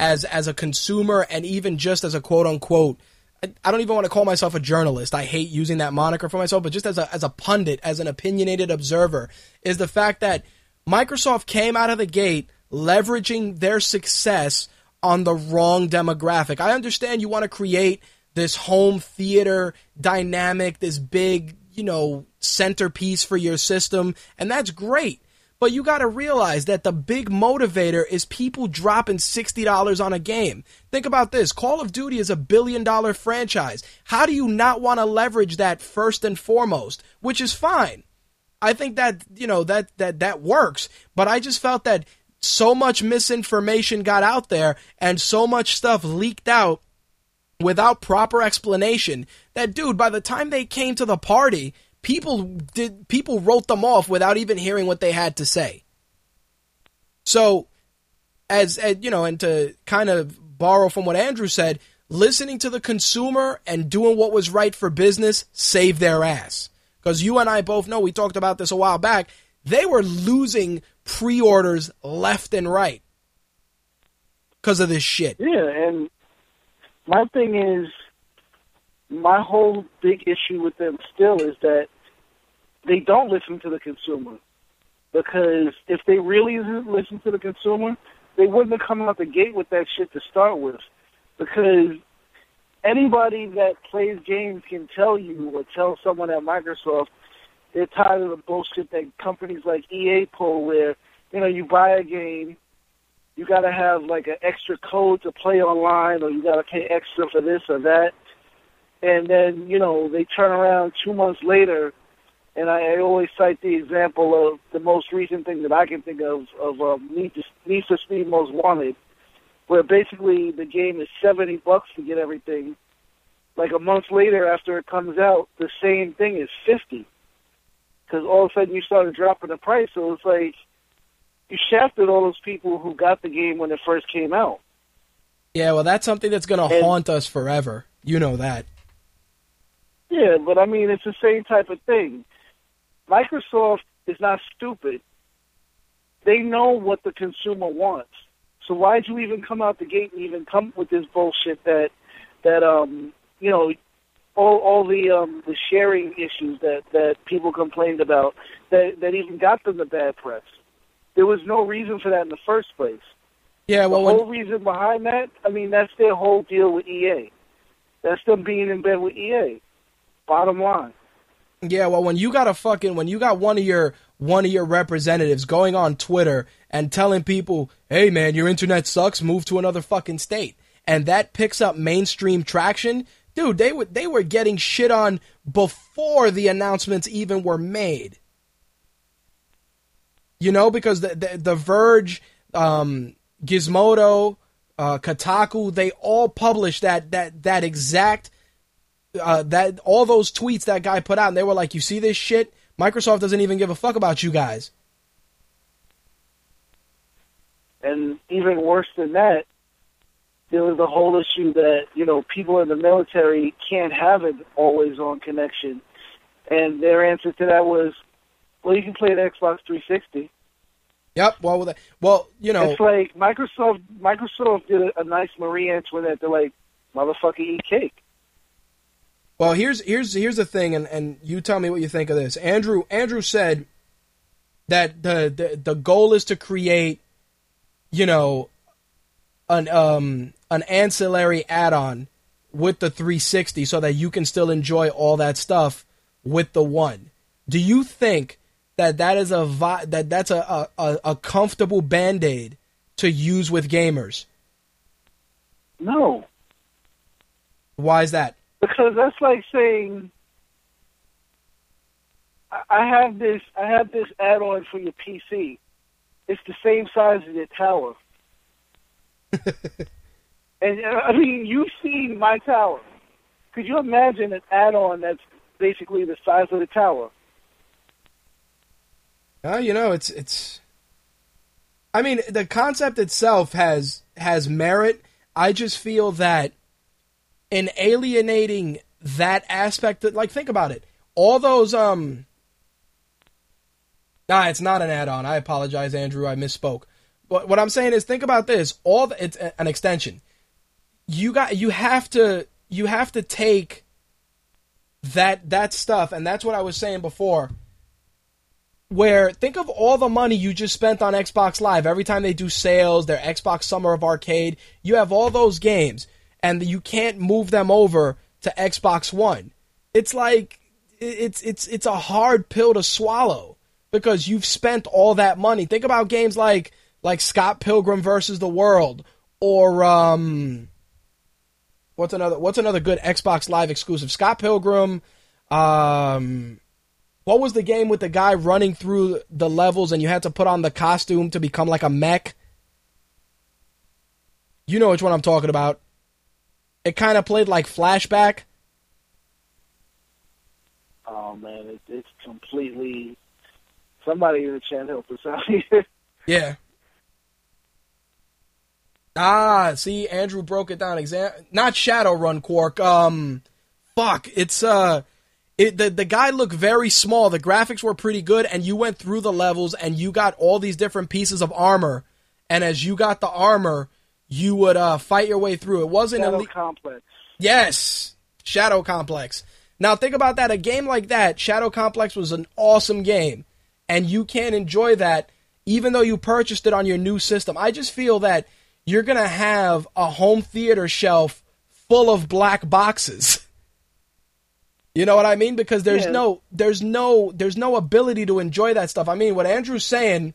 as as a consumer and even just as a quote unquote I, I don't even want to call myself a journalist. I hate using that moniker for myself, but just as a as a pundit, as an opinionated observer, is the fact that Microsoft came out of the gate leveraging their success on the wrong demographic. I understand you want to create this home theater dynamic, this big, you know, centerpiece for your system, and that's great. But you got to realize that the big motivator is people dropping $60 on a game. Think about this Call of Duty is a billion dollar franchise. How do you not want to leverage that first and foremost? Which is fine. I think that, you know, that, that, that works. But I just felt that so much misinformation got out there and so much stuff leaked out without proper explanation that dude by the time they came to the party people did people wrote them off without even hearing what they had to say so as, as you know, and to kind of borrow from what Andrew said, listening to the consumer and doing what was right for business saved their ass. Because you and I both know, we talked about this a while back, they were losing pre orders left and right because of this shit. Yeah, and my thing is, my whole big issue with them still is that they don't listen to the consumer. Because if they really listen to the consumer, they wouldn't have come out the gate with that shit to start with. Because anybody that plays games can tell you or tell someone at Microsoft they're tired of the bullshit that companies like EA pull where, you know, you buy a game, you gotta have like an extra code to play online or you gotta pay extra for this or that. And then, you know, they turn around two months later and I, I always cite the example of the most recent thing that I can think of of um, Need, Need for Speed Most Wanted, where basically the game is seventy bucks to get everything. Like a month later, after it comes out, the same thing is fifty, because all of a sudden you started dropping the price. So it's like you shafted all those people who got the game when it first came out. Yeah, well, that's something that's going to haunt us forever. You know that. Yeah, but I mean, it's the same type of thing. Microsoft is not stupid. They know what the consumer wants. So why'd you even come out the gate and even come with this bullshit that that um you know all all the um the sharing issues that that people complained about that that even got them the bad press. There was no reason for that in the first place. Yeah, The well, whole when, reason behind that, I mean, that's their whole deal with EA. That's them being in bed with EA. Bottom line. yeah, well, when you got a fucking when you got one of your one of your representatives going on Twitter and telling people, "Hey, man, your internet sucks. Move to another fucking state," and that picks up mainstream traction, dude. They were they were getting shit on before the announcements even were made. You know, because the the, the Verge, um, Gizmodo, uh, Kotaku, they all published that that that exact uh, that all those tweets that guy put out, and they were like, "You see this shit? Microsoft doesn't even give a fuck about you guys." And even worse than that, there was the whole issue that, you know, people in the military can't have an always on connection. And their answer to that was, well, you can play the Xbox 360. Yep. Well, with well, you know, It's like Microsoft Microsoft did a, a nice Marie Antoinette. They're like, motherfucker, eat cake. Well, here's here's here's the thing, and, and you tell me what you think of this. Andrew Andrew said that the, the the goal is to create, you know, an um an ancillary add-on with the 360 so that you can still enjoy all that stuff with the one. Do you think that that is a vi- that that's a a, a comfortable band-aid to use with gamers? No, Why is that? because that's like saying I- have this I have this add-on for your PC. It's the same size as your tower. and uh, I mean, you've seen my tower. Could you imagine an add-on that's basically the size of the tower? Uh, you know, it's it's. I mean, the concept itself has has merit. I just feel that in alienating that aspect, that like think about it, all those um. Nah, it's not an add-on. I apologize, Andrew. I misspoke. But what I'm saying is, think about this. All the, it's an extension. You got you have to you have to take that that stuff, and that's what I was saying before where think of all the money you just spent on Xbox Live every time they do sales, their Xbox Summer of Arcade. You have all those games, and you can't move them over to Xbox One. It's like it's it's it's a hard pill to swallow because you've spent all that money. Think about games like like Scott Pilgrim versus the World or um what's another what's another good Xbox Live exclusive? Scott Pilgrim um what was the game with the guy running through the levels and you had to put on the costume to become like a mech? You know which one I'm talking about. It kind of played like flashback. Oh man, it, it's completely. Somebody in the chat help us out here. Yeah. Ah, see, Andrew broke it down. Exam, not Shadowrun Quark. Um, fuck, it's uh, it the the guy looked very small. The graphics were pretty good, and you went through the levels, and you got all these different pieces of armor. And as you got the armor, you would uh fight your way through. It wasn't a Shadow elite. Complex. Yes, Shadow Complex. Now think about that. A game like that, Shadow Complex was an awesome game, and you can't enjoy that even though you purchased it on your new system. I just feel that you're gonna have a home theater shelf full of black boxes. You know what I mean? Because there's Yeah. no, there's no, there's no ability to enjoy that stuff. I mean, what Andrew's saying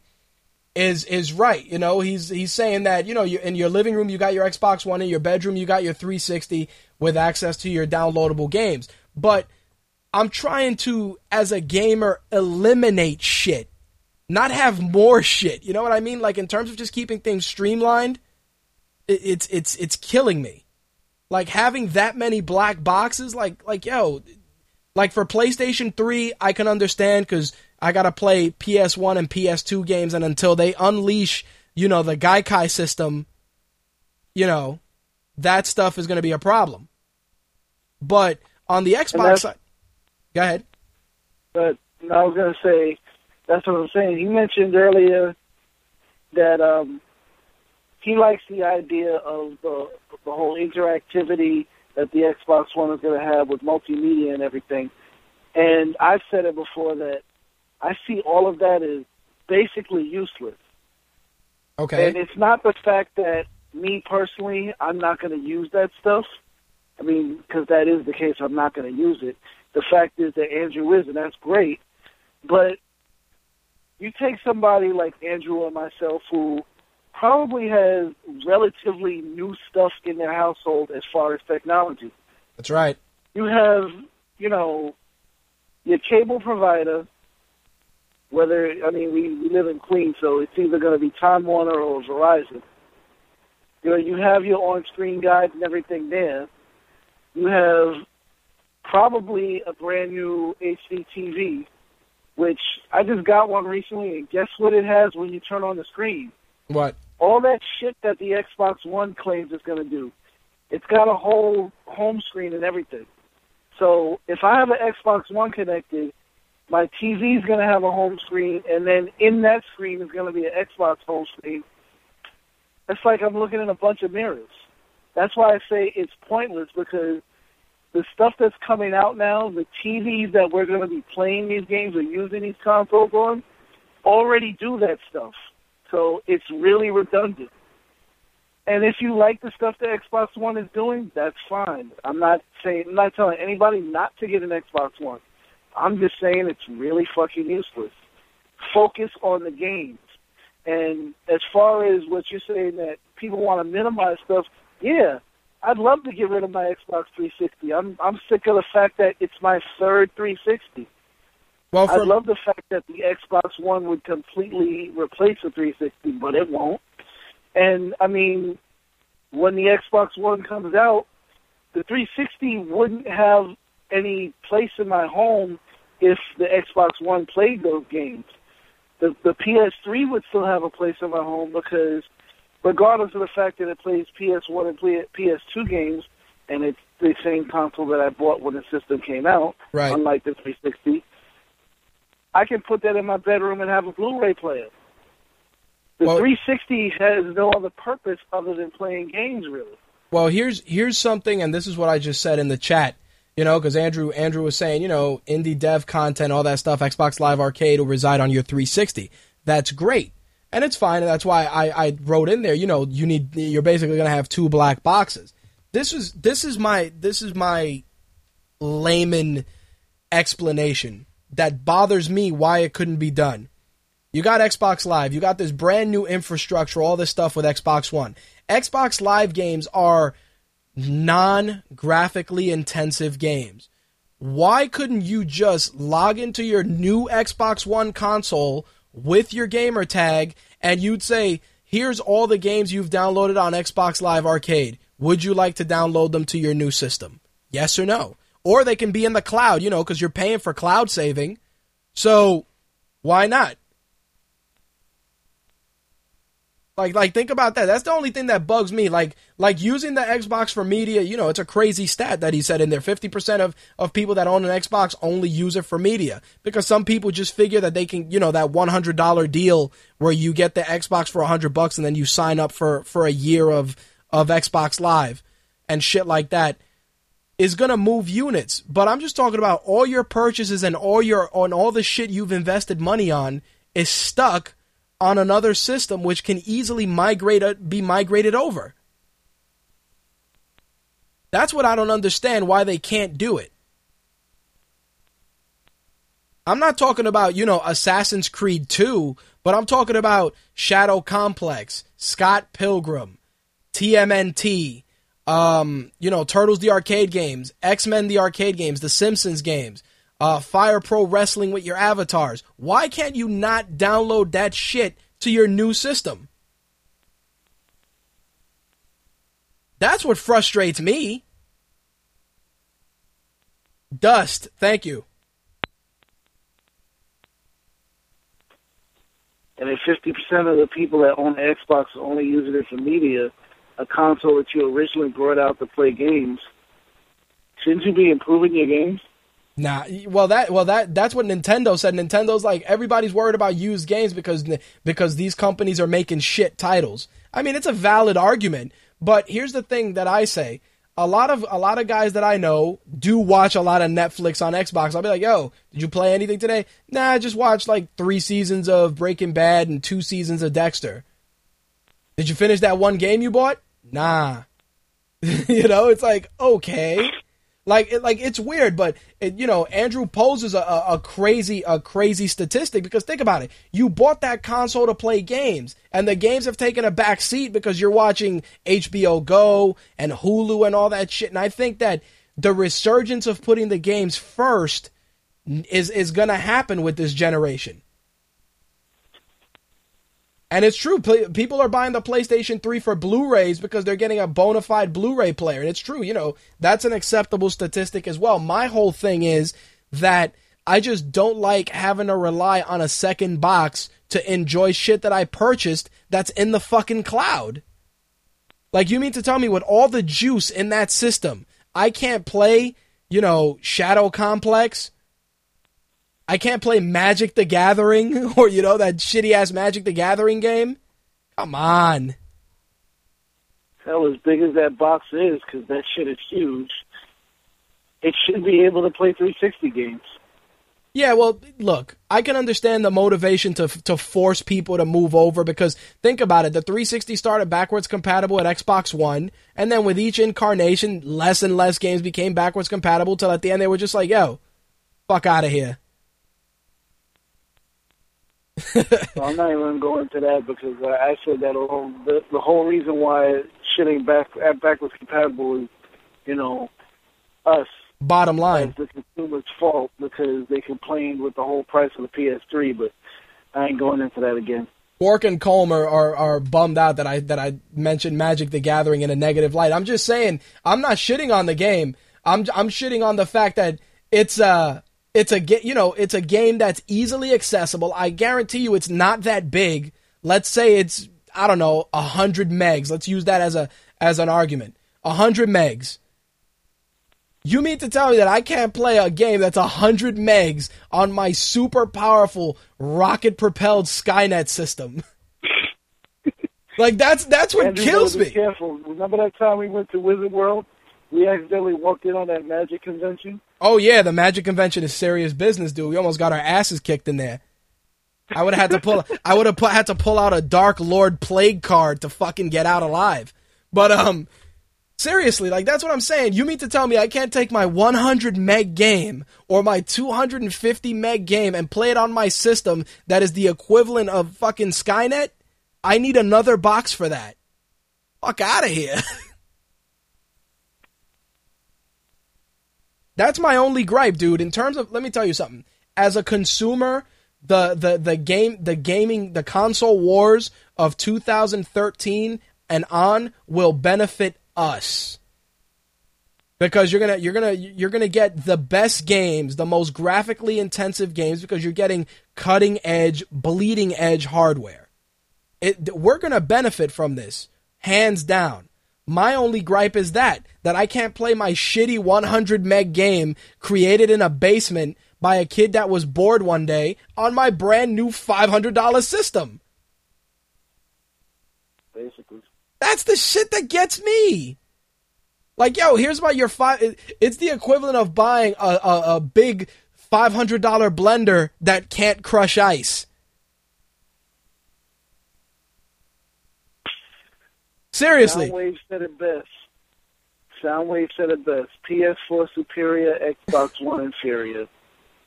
is is right. You know, he's he's saying that you know you, in your living room you got your Xbox One, in your bedroom you got your 360 with access to your downloadable games. But I'm trying to, as a gamer, eliminate shit, not have more shit. You know what I mean? Like in terms of just keeping things streamlined, it, it's it's it's killing me. Like having that many black boxes, like like yo, like for PlayStation 3, I can understand because I gotta play PS1 and PS2 games, and until they unleash, you know, the Gaikai system, you know, that stuff is gonna be a problem. But on the Xbox side, go ahead. But I was gonna say that's what I'm saying. He mentioned earlier that um, he likes the idea of the the whole interactivity that the Xbox One is going to have with multimedia and everything. And I've said it before that I see all of that as basically useless. Okay. And it's not the fact that me personally, I'm not going to use that stuff. I mean, because that is the case, I'm not going to use it. The fact is that Andrew is, and that's great. But you take somebody like Andrew or myself who probably has relatively new stuff in their household as far as technology. That's right. You have, you know, your cable provider, whether, I mean, we, we live in Queens, so it's either going to be Time Warner or Verizon. You know, you have your on-screen guides and everything there. You have probably a brand new HDTV, which I just got one recently, and guess what it has when you turn on the screen? What? All that shit that the Xbox One claims it's going to do. It's got a whole home screen and everything. So if I have an Xbox One connected, my TV is going to have a home screen, and then in that screen is going to be an Xbox home screen. It's like I'm looking in a bunch of mirrors. That's why I say it's pointless because the stuff that's coming out now, the TVs that we're going to be playing these games or using these consoles on, already do that stuff. So it's really redundant. And if you like the stuff that Xbox One is doing, that's fine. I'm not saying I'm not telling anybody not to get an Xbox One. I'm just saying it's really fucking useless. Focus on the games. And as far as what you're saying that people want to minimize stuff, yeah, I'd love to get rid of my Xbox 360. I'm I'm sick of the fact that it's my third 360. Well, I love the fact that the Xbox One would completely replace the 360, but it won't. And I mean, when the Xbox One comes out, the 360 wouldn't have any place in my home if the Xbox One played those games. The the PS3 would still have a place in my home because, regardless of the fact that it plays PS1 and PS2 games, and it's the same console that I bought when the system came out, Right. unlike the 360. I can put that in my bedroom and have a Blu-ray player. The Well- 360 has no other purpose other than playing games, really. Well, here's here's something, and this is what I just said in the chat. You know, because Andrew Andrew was saying, you know, indie dev content, all that stuff, Xbox Live Arcade will reside on your 360. That's great, and it's fine. And that's why I, I wrote in there. You know, you need you're basically going to have two black boxes. This is this is my this is my layman explanation that bothers me why it couldn't be done. You got Xbox Live, you got this brand new infrastructure, all this stuff with Xbox One. Xbox Live games are non graphically intensive games. Why couldn't you just log into your new Xbox One console with your gamer tag and you'd say, here's all the games you've downloaded on Xbox Live Arcade. Would you like to download them to your new system? Yes or no? Or they can be in the cloud, you know, because you're paying for cloud saving. So why not? Like like think about that. That's the only thing that bugs me. Like like using the Xbox for media, you know, it's a crazy stat that he said in there. 50% of of people that own an Xbox only use it for media because some people just figure that they can, you know, that $100 deal where you get the Xbox for 100 bucks and then you sign up for for a year of of Xbox Live and shit like that is going to move units. But I'm just talking about all your purchases and all your on all the shit you've invested money on is stuck on another system which can easily migrate uh, be migrated over. That's what I don't understand why they can't do it. I'm not talking about, you know, Assassin's Creed 2, but I'm talking about Shadow Complex, Scott Pilgrim, TMNT, um, you know, Turtles the arcade games, X-Men the arcade games, The Simpsons games, uh, Fire Pro Wrestling with your avatars. Why can't you not download that shit to your new system? That's what frustrates me. Dust, thank you. And if 50% of the people that own Xbox are only using it for media, a console that you originally brought out to play games, shouldn't you be improving your games? Nah, well that well that that's what Nintendo said. Nintendo's like everybody's worried about used games because because these companies are making shit titles. I mean, it's a valid argument, but here's the thing that I say: a lot of a lot of guys that I know do watch a lot of Netflix on Xbox. I'll be like, "Yo, did you play anything today?" Nah, I just watched like three seasons of Breaking Bad and two seasons of Dexter. Did you finish that one game you bought? Nah. you know, it's like okay. Like, it, like it's weird, but it, you know, Andrew poses a, a, a crazy, a crazy statistic because think about it. You bought that console to play games, and the games have taken a back seat because you're watching HBO Go and Hulu and all that shit. And I think that the resurgence of putting the games first is is gonna happen with this generation. And it's true. People are buying the PlayStation 3 for Blu-rays because they're getting a bona fide Blu-ray player. And it's true. You know, that's an acceptable statistic as well. My whole thing is that I just don't like having to rely on a second box to enjoy shit that I purchased that's in the fucking cloud. Like, you mean to tell me with all the juice in that system, I can't play, you know, Shadow Complex I can't play Magic the Gathering or, you know, that shitty ass Magic the Gathering game. Come on. Hell, as big as that box is, because that shit is huge, it should be able to play 360 games. Yeah, well, look, I can understand the motivation to to force people to move over because think about it, the 360 started backwards compatible at Xbox One, and then with each incarnation, less and less games became backwards compatible till at the end they were just like, "Yo, fuck out of here." so I'm not even going to go into that because uh, I said that alone. The, the whole reason why shit ain't back backwards compatible is, you know, us. Bottom line, the consumer's fault because they complained with the whole price of the PS3. But I ain't going into that again. Bork and Colmer are, are bummed out that I that I mentioned Magic the Gathering in a negative light. I'm just saying I'm not shitting on the game. I'm I'm shitting on the fact that it's uh it's a you know it's a game that's easily accessible. I guarantee you, it's not that big. Let's say it's I don't know a hundred megs. Let's use that as a as an argument. A hundred megs. You mean to tell me that I can't play a game that's a hundred megs on my super powerful rocket propelled Skynet system? like that's that's what Andrew, kills me. Careful. Remember that time we went to Wizard World? We accidentally walked in on that magic convention. Oh yeah, the magic convention is serious business, dude. We almost got our asses kicked in there. I would have had to pull. I would have had to pull out a Dark Lord Plague card to fucking get out alive. But um, seriously, like that's what I'm saying. You mean to tell me I can't take my 100 meg game or my 250 meg game and play it on my system that is the equivalent of fucking Skynet? I need another box for that. Fuck out of here. That's my only gripe, dude. In terms of, let me tell you something. As a consumer, the the the game, the gaming, the console wars of 2013 and on will benefit us because you're gonna you're gonna you're gonna get the best games, the most graphically intensive games because you're getting cutting edge, bleeding edge hardware. It, we're to benefit from this, hands down. My only gripe is that that I can't play my shitty 100 meg game created in a basement by a kid that was bored one day on my brand new $500 system. Basically. That's the shit that gets me. Like, yo, here's about your five. It's the equivalent of buying a, a, a big $500 blender that can't crush ice. Seriously. Soundwave said it best. Soundwave said it best. PS4 superior, Xbox One inferior.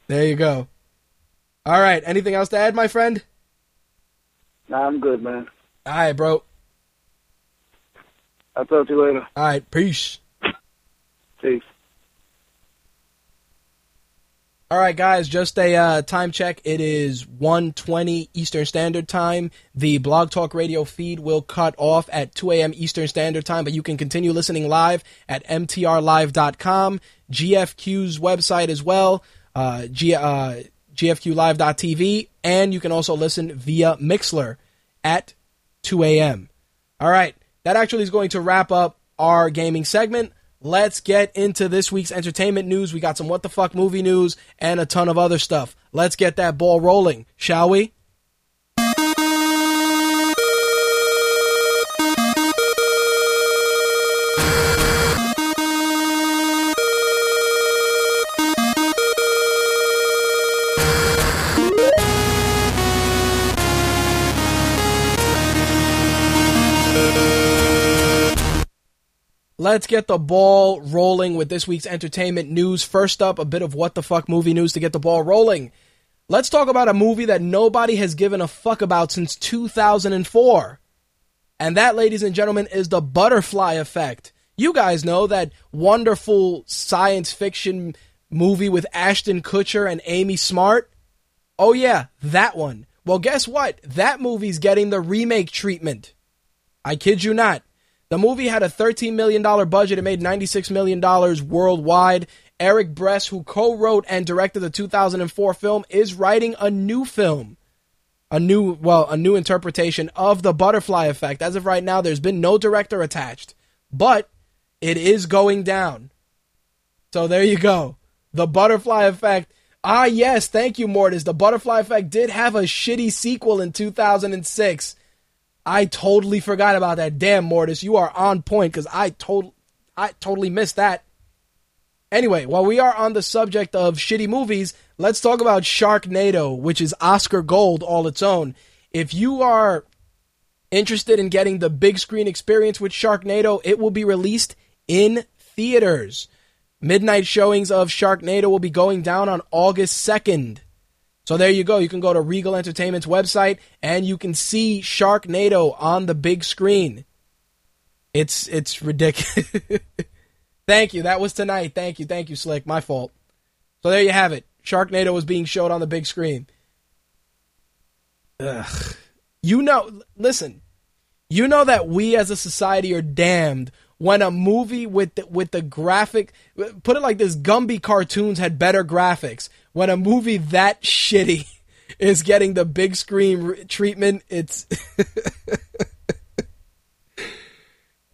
There you go. All right. Anything else to add, my friend? Nah, I'm good, man. All right, bro. I'll talk to you later. All right. Peace. Peace. All right, guys, just a uh, time check. It is 1.20 Eastern Standard Time. The Blog Talk Radio feed will cut off at 2 a.m. Eastern Standard Time, but you can continue listening live at mtrlive.com, GFQ's website as well, uh, G, uh, gfqlive.tv, and you can also listen via Mixler at 2 a.m. All right, that actually is going to wrap up our gaming segment let's get into this week's entertainment news. We got some what the fuck movie news and a ton of other stuff. Let's get that ball rolling, shall we? Let's get the ball rolling with this week's entertainment news. First up, a bit of what the fuck movie news to get the ball rolling. Let's talk about a movie that nobody has given a fuck about since 2004. And that, ladies and gentlemen, is The Butterfly Effect. You guys know that wonderful science fiction movie with Ashton Kutcher and Amy Smart? Oh, yeah, that one. Well, guess what? That movie's getting the remake treatment. I kid you not. The movie had a $13 million budget. It made $96 million worldwide. Eric Bress, who co wrote and directed the 2004 film, is writing a new film. A new, well, a new interpretation of the butterfly effect. As of right now, there's been no director attached, but it is going down. So there you go. The butterfly effect. Ah, yes, thank you, Mortis. The butterfly effect did have a shitty sequel in 2006 I totally forgot about that. Damn, Mortis, you are on point because I told I totally missed that. Anyway, while we are on the subject of shitty movies, let's talk about Sharknado, which is Oscar Gold all its own. If you are interested in getting the big screen experience with Sharknado, it will be released in theaters. Midnight showings of Sharknado will be going down on August 2nd. So there you go. You can go to Regal Entertainment's website and you can see Sharknado on the big screen. It's it's ridiculous. thank you. That was tonight. Thank you. Thank you, Slick. My fault. So there you have it. Sharknado was being showed on the big screen. Ugh. You know, listen. You know that we as a society are damned when a movie with the, with the graphic put it like this Gumby cartoons had better graphics. When a movie that shitty is getting the big screen re- treatment it's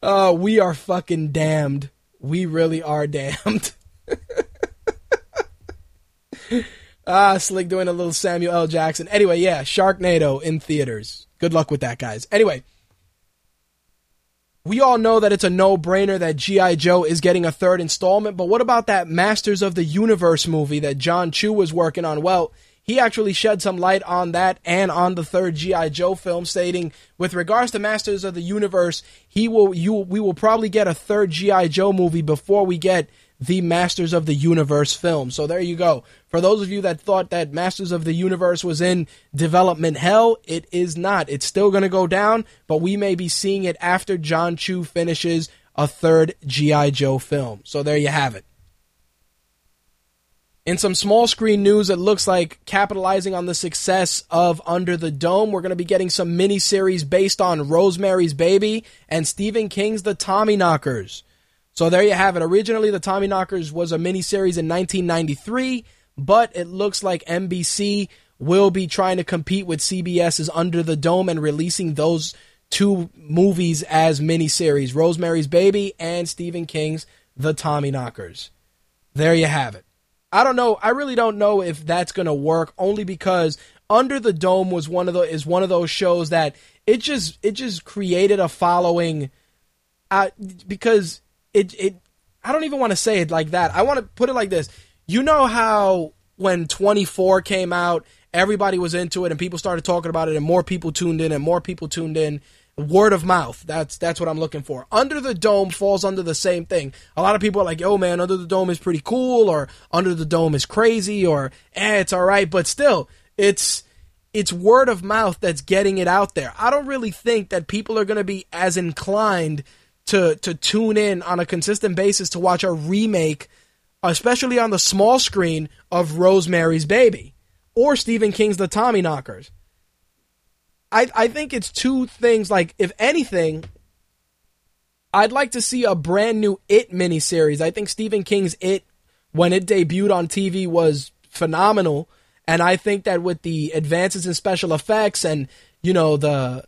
oh we are fucking damned. We really are damned. Ah slick doing a little Samuel L. Jackson. Anyway yeah Sharknado in theaters. Good luck with that guys. Anyway we all know that it's a no brainer that G.I. Joe is getting a third installment, but what about that Masters of the Universe movie that Jon Chu was working on? Well, he actually shed some light on that and on the third GI Joe film, stating, with regards to Masters of the Universe, he will you we will probably get a third GI Joe movie before we get the Masters of the Universe film. So there you go. For those of you that thought that Masters of the Universe was in development hell, it is not. It's still going to go down, but we may be seeing it after Jon Chu finishes a third G.I. Joe film. So there you have it. In some small screen news, it looks like capitalizing on the success of Under the Dome, we're going to be getting some miniseries based on Rosemary's Baby and Stephen King's The Tommyknockers. So there you have it. Originally, The Tommyknockers was a miniseries in 1993, but it looks like NBC will be trying to compete with CBS's Under the Dome and releasing those two movies as miniseries Rosemary's Baby and Stephen King's The Tommy Knockers. There you have it. I don't know. I really don't know if that's going to work only because Under the Dome was one of the is one of those shows that it just it just created a following uh, because it it I don't even want to say it like that. I want to put it like this. You know how when 24 came out, everybody was into it and people started talking about it and more people tuned in and more people tuned in. Word of mouth. That's that's what I'm looking for. Under the Dome falls under the same thing. A lot of people are like, "Oh man, Under the Dome is pretty cool," or "Under the Dome is crazy," or "Eh, it's all right," but still, it's it's word of mouth that's getting it out there. I don't really think that people are going to be as inclined to to tune in on a consistent basis to watch a remake, especially on the small screen of Rosemary's Baby or Stephen King's The Tommy Knockers. I I think it's two things. Like if anything, I'd like to see a brand new It miniseries. I think Stephen King's It when it debuted on TV was phenomenal. And I think that with the advances in special effects and you know the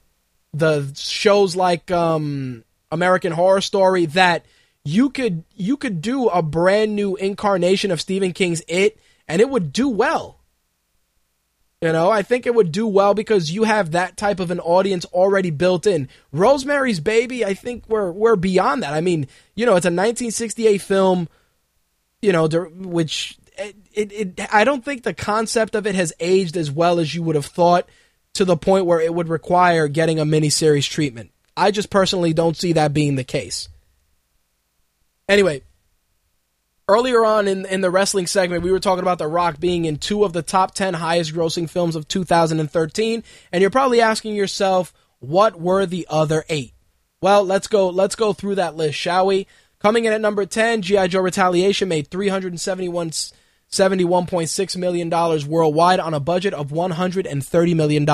the shows like um, American Horror Story, that you could you could do a brand new incarnation of Stephen King's It, and it would do well. You know, I think it would do well because you have that type of an audience already built in. Rosemary's Baby, I think we're we're beyond that. I mean, you know, it's a 1968 film, you know, which it, it, it I don't think the concept of it has aged as well as you would have thought to the point where it would require getting a miniseries treatment. I just personally don't see that being the case. Anyway, earlier on in in the wrestling segment, we were talking about The Rock being in two of the top 10 highest grossing films of 2013, and you're probably asking yourself, what were the other 8? Well, let's go let's go through that list, shall we? Coming in at number 10, GI Joe Retaliation made 371 $71.6 million worldwide on a budget of $130 million.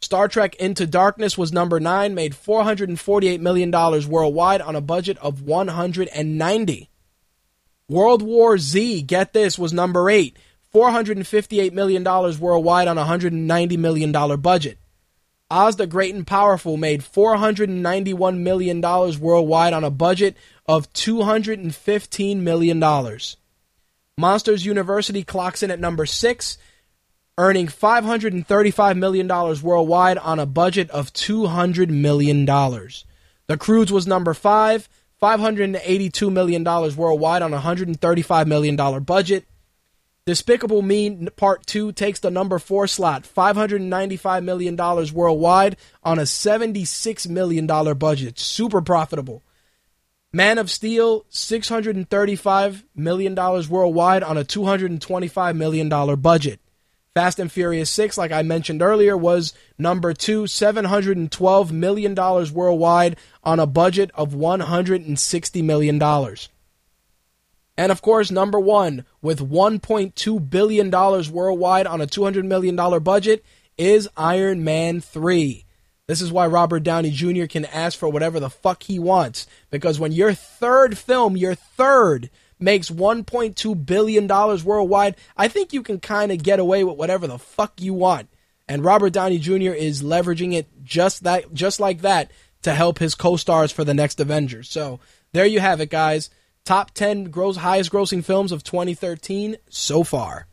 Star Trek Into Darkness was number 9, made $448 million worldwide on a budget of 190. World War Z, get this, was number 8, $458 million worldwide on a $190 million budget. Oz the Great and Powerful made $491 million worldwide on a budget of $215 million. Monsters University clocks in at number six, earning $535 million worldwide on a budget of $200 million. The Croods was number five, $582 million worldwide on a $135 million budget. Despicable Me Part 2 takes the number 4 slot, $595 million worldwide on a $76 million budget. Super profitable. Man of Steel, $635 million worldwide on a $225 million budget. Fast and Furious 6, like I mentioned earlier, was number two, $712 million worldwide on a budget of $160 million. And of course, number one, with $1.2 billion worldwide on a $200 million budget, is Iron Man 3. This is why Robert Downey Jr. can ask for whatever the fuck he wants. Because when your third film, your third, makes $1.2 billion worldwide, I think you can kind of get away with whatever the fuck you want. And Robert Downey Jr. is leveraging it just that, just like that to help his co-stars for the next Avengers. So there you have it, guys. Top 10 gross, highest grossing films of 2013 so far.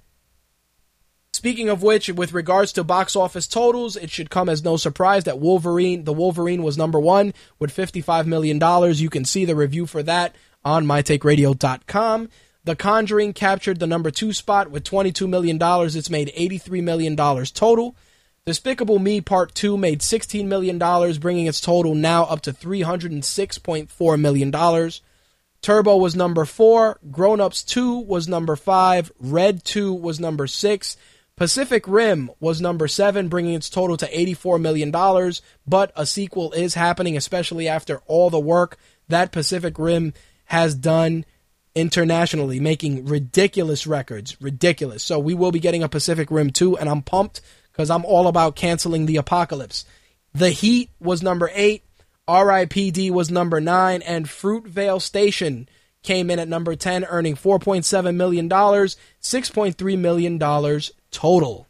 Speaking of which, with regards to box office totals, it should come as no surprise that Wolverine, the Wolverine was number one with $55 million. You can see the review for that on mytakeradio.com. The Conjuring captured the number two spot with $22 million. It's made $83 million total. Despicable Me Part 2 made $16 million, bringing its total now up to $306.4 million. Turbo was number four. Grown Ups 2 was number five. Red 2 was number six. Pacific Rim was number seven, bringing its total to $84 million, but a sequel is happening, especially after all the work that Pacific Rim has done internationally, making ridiculous records. Ridiculous. So we will be getting a Pacific Rim 2, and I'm pumped because I'm all about canceling the apocalypse. The Heat was number eight, RIPD was number nine, and Fruitvale Station came in at number 10, earning $4.7 million, $6.3 million total.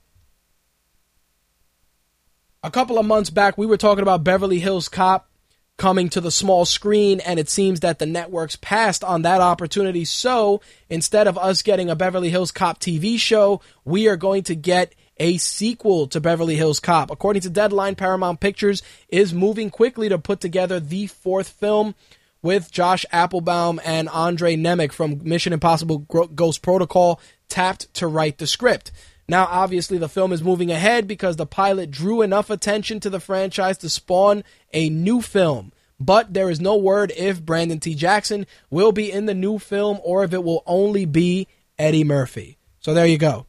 A couple of months back, we were talking about Beverly Hills Cop coming to the small screen, and it seems that the networks passed on that opportunity. So instead of us getting a Beverly Hills Cop TV show, we are going to get a sequel to Beverly Hills Cop. According to Deadline, Paramount Pictures is moving quickly to put together the fourth film with Josh Applebaum and Andre Nemec from Mission Impossible Ghost Protocol tapped to write the script. Now, obviously, the film is moving ahead because the pilot drew enough attention to the franchise to spawn a new film. But there is no word if Brandon T. Jackson will be in the new film or if it will only be Eddie Murphy. So there you go.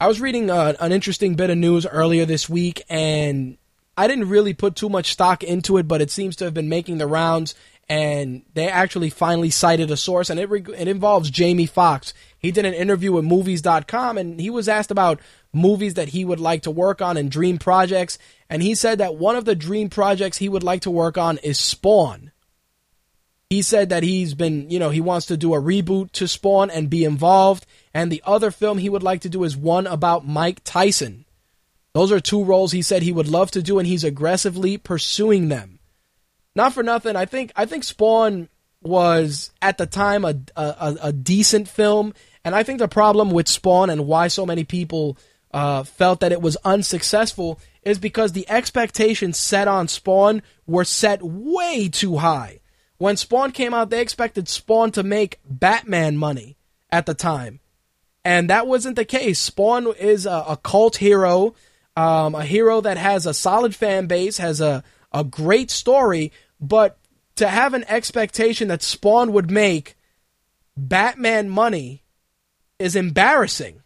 I was reading uh, an interesting bit of news earlier this week, and I didn't really put too much stock into it, but it seems to have been making the rounds and they actually finally cited a source, and it, it involves Jamie Foxx. He did an interview with Movies.com, and he was asked about movies that he would like to work on and dream projects, and he said that one of the dream projects he would like to work on is Spawn. He said that he's been, you know, he wants to do a reboot to Spawn and be involved, and the other film he would like to do is one about Mike Tyson. Those are two roles he said he would love to do, and he's aggressively pursuing them not for nothing. I think I think Spawn was at the time a, a, a decent film, and I think the problem with Spawn and why so many people uh, felt that it was unsuccessful is because the expectations set on Spawn were set way too high. When Spawn came out, they expected Spawn to make Batman money at the time. And that wasn't the case. Spawn is a, a cult hero, um, a hero that has a solid fan base, has a, a great story, but to have an expectation that Spawn would make Batman money is embarrassing.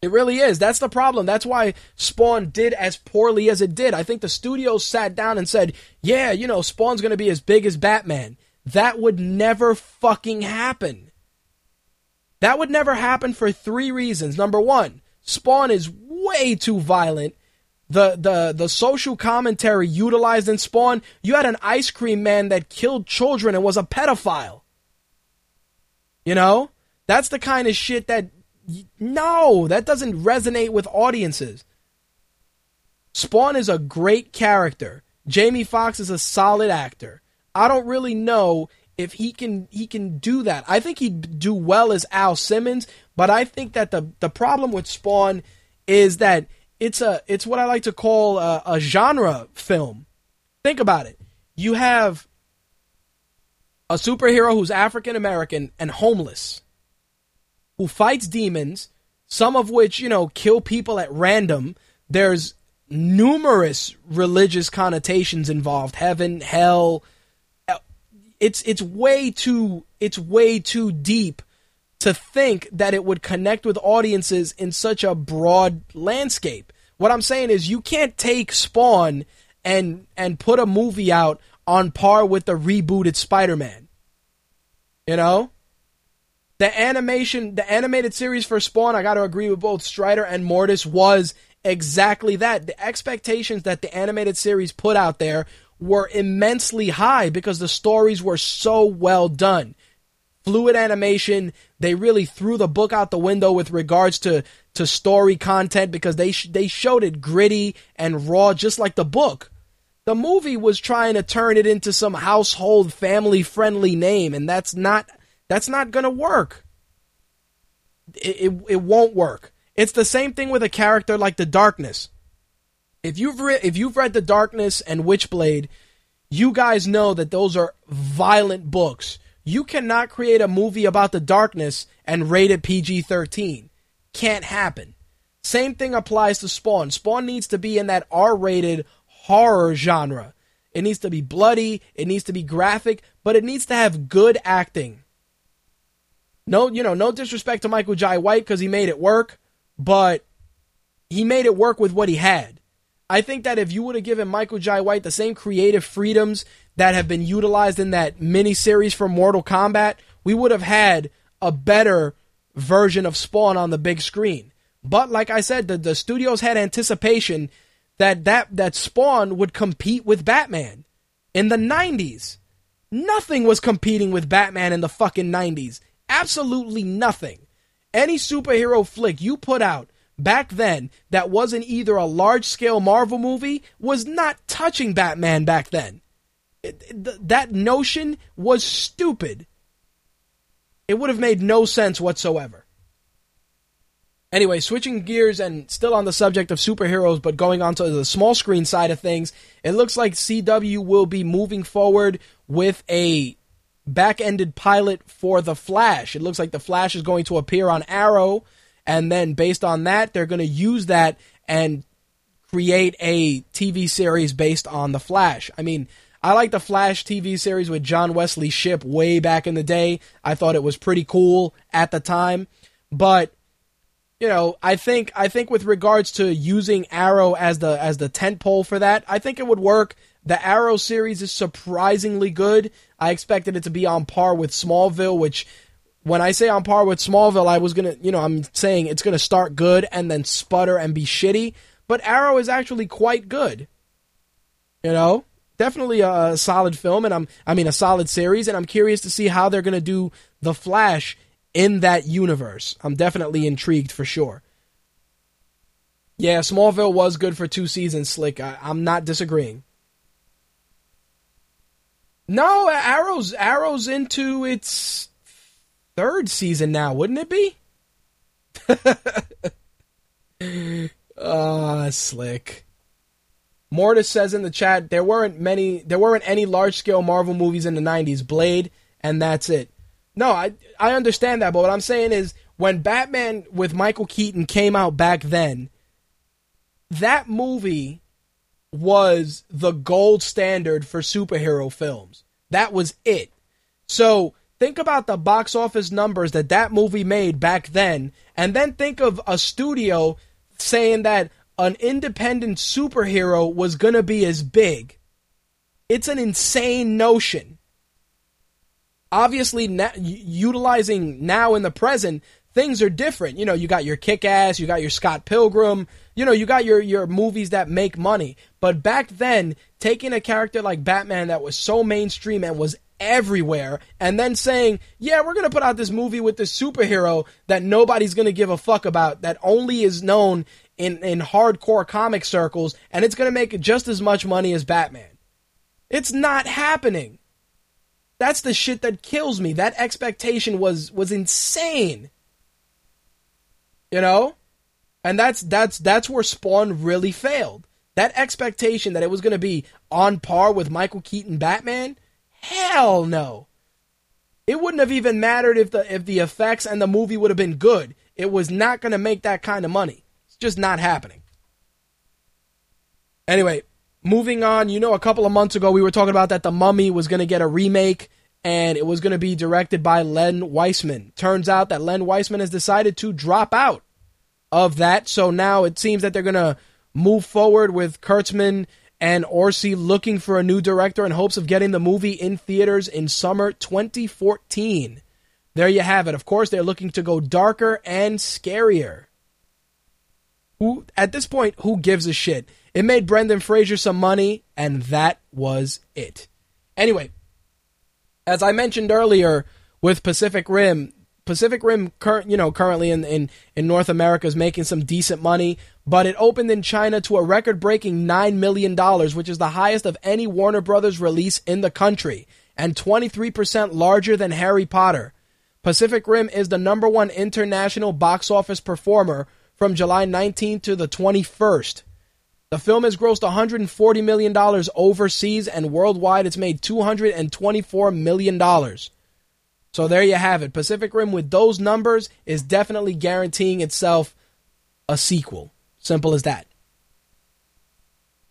It really is. That's the problem. That's why Spawn did as poorly as it did. I think the studios sat down and said, yeah, you know, Spawn's going to be as big as Batman. That would never fucking happen. That would never happen for three reasons. Number one, Spawn is way too violent the the the social commentary utilized in Spawn, you had an ice cream man that killed children and was a pedophile. You know? That's the kind of shit that no, that doesn't resonate with audiences. Spawn is a great character. Jamie Foxx is a solid actor. I don't really know if he can he can do that. I think he'd do well as Al Simmons, but I think that the the problem with Spawn is that it's a it's what I like to call a, a genre film. Think about it. You have a superhero who's African American and homeless, who fights demons, some of which, you know, kill people at random. There's numerous religious connotations involved heaven, hell. It's it's way too it's way too deep to think that it would connect with audiences in such a broad landscape. What I'm saying is you can't take Spawn and and put a movie out on par with the rebooted Spider-Man. You know? The animation, the animated series for Spawn, I got to agree with both Strider and Mortis was exactly that. The expectations that the animated series put out there were immensely high because the stories were so well done fluid animation. They really threw the book out the window with regards to to story content because they sh- they showed it gritty and raw, just like the book. The movie was trying to turn it into some household family friendly name, and that's not that's not gonna work. It, it, it won't work. It's the same thing with a character like the Darkness. If you've re- if you've read the Darkness and Witchblade, you guys know that those are violent books you cannot create a movie about the darkness and rate it PG 13. Can't happen. Same thing applies to Spawn. Spawn needs to be in that R rated horror genre. It needs to be bloody, it needs to be graphic, but it needs to have good acting. No, you know, no disrespect to Michael Jai White because he made it work, but he made it work with what he had. I think that if you would have given Michael Jai White the same creative freedoms that have been utilized in that mini series for Mortal Kombat, we would have had a better version of Spawn on the big screen. But like I said, the, the studios had anticipation that, that that Spawn would compete with Batman in the 90s. Nothing was competing with Batman in the fucking 90s. Absolutely nothing. Any superhero flick you put out back then that wasn't either a large scale Marvel movie was not touching Batman back then. That notion was stupid. It would have made no sense whatsoever. Anyway, switching gears and still on the subject of superheroes, but going on to the small screen side of things, it looks like CW will be moving forward with a back ended pilot for The Flash. It looks like The Flash is going to appear on Arrow, and then based on that, they're going to use that and create a TV series based on The Flash. I mean, I like the Flash TV series with John Wesley Shipp way back in the day. I thought it was pretty cool at the time, but you know, I think I think with regards to using Arrow as the as the tent pole for that, I think it would work. The Arrow series is surprisingly good. I expected it to be on par with Smallville, which when I say on par with Smallville, I was gonna, you know, I'm saying it's gonna start good and then sputter and be shitty. But Arrow is actually quite good. You know, definitely a solid film, and I'm, I mean, a solid series, and I'm curious to see how they're gonna do the Flash in that universe. I'm definitely intrigued for sure. Yeah, Smallville was good for two seasons, Slick. I, I'm not disagreeing. No, Arrow's Arrow's into its third season now, wouldn't it be? Ah, slick. Mortis says in the chat there weren't many there weren't any large scale Marvel movies in the 90s, Blade and that's it. No, I I understand that, but what I'm saying is when Batman with Michael Keaton came out back then, that movie was the gold standard for superhero films. That was it. So think about the box office numbers that that movie made back then, and then think of a studio saying that an independent superhero was going to be as big. It's an insane notion. Obviously, na- utilizing now in the present, things are different. You know, you got your Kick Ass, you got your Scott Pilgrim, you know, you got your, your movies that make money. But back then, taking a character like Batman that was so mainstream and was everywhere, and then saying, yeah, we're going to put out this movie with this superhero that nobody's going to give a fuck about, that only is known in, in hardcore comic circles, and it's going to make just as much money as Batman. It's not happening. That's the shit that kills me. That expectation was was insane. You know? And that's that's that's where Spawn really failed. That expectation that it was going to be on par with Michael Keaton Batman? Hell no. It wouldn't have even mattered if the if the effects and the movie would have been good. It was not going to make that kind of money. Just not happening. Anyway, moving on, you know, a couple of months ago we were talking about that The Mummy was going to get a remake and it was going to be directed by Len Wiseman. Turns out that Len Wiseman has decided to drop out of that, so now it seems that they're going to move forward with Kurtzman and Orci looking for a new director in hopes of getting the movie in theaters in summer 2014. There you have it. Of course, they're looking to go darker and scarier. Who at this point, who gives a shit? It made Brendan Fraser some money, and that was it. Anyway, as I mentioned earlier with Pacific Rim, Pacific Rim, you know, currently in, in, in North America is making some decent money, but it opened in China to a record-breaking $9 million, which is the highest of any Warner Brothers release in the country, and 23% larger than Harry Potter. Pacific Rim is the number one international box office performer from July 19th to the 21st. The film has grossed $140 million overseas, and worldwide it's made $224 million. So there you have it. Pacific Rim, with those numbers, is definitely guaranteeing itself a sequel. Simple as that.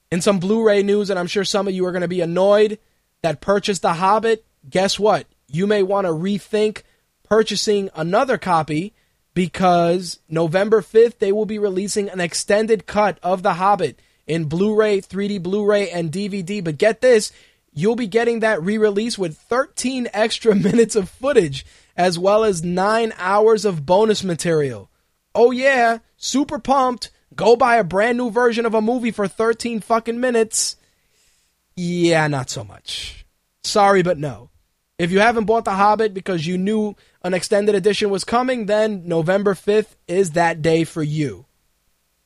In some Blu ray news, and I'm sure some of you are going to be annoyed that purchased The Hobbit, guess what? You may want to rethink purchasing another copy because November 5th they will be releasing an extended cut of The Hobbit in Blu-ray, 3D Blu-ray and DVD. But get this, you'll be getting that re-release with 13 extra minutes of footage as well as 9 hours of bonus material. Oh yeah, super pumped. Go buy a brand new version of a movie for 13 fucking minutes. Yeah, not so much. Sorry, but no. If you haven't bought The Hobbit because you knew an extended edition was coming, then November 5th is that day for you.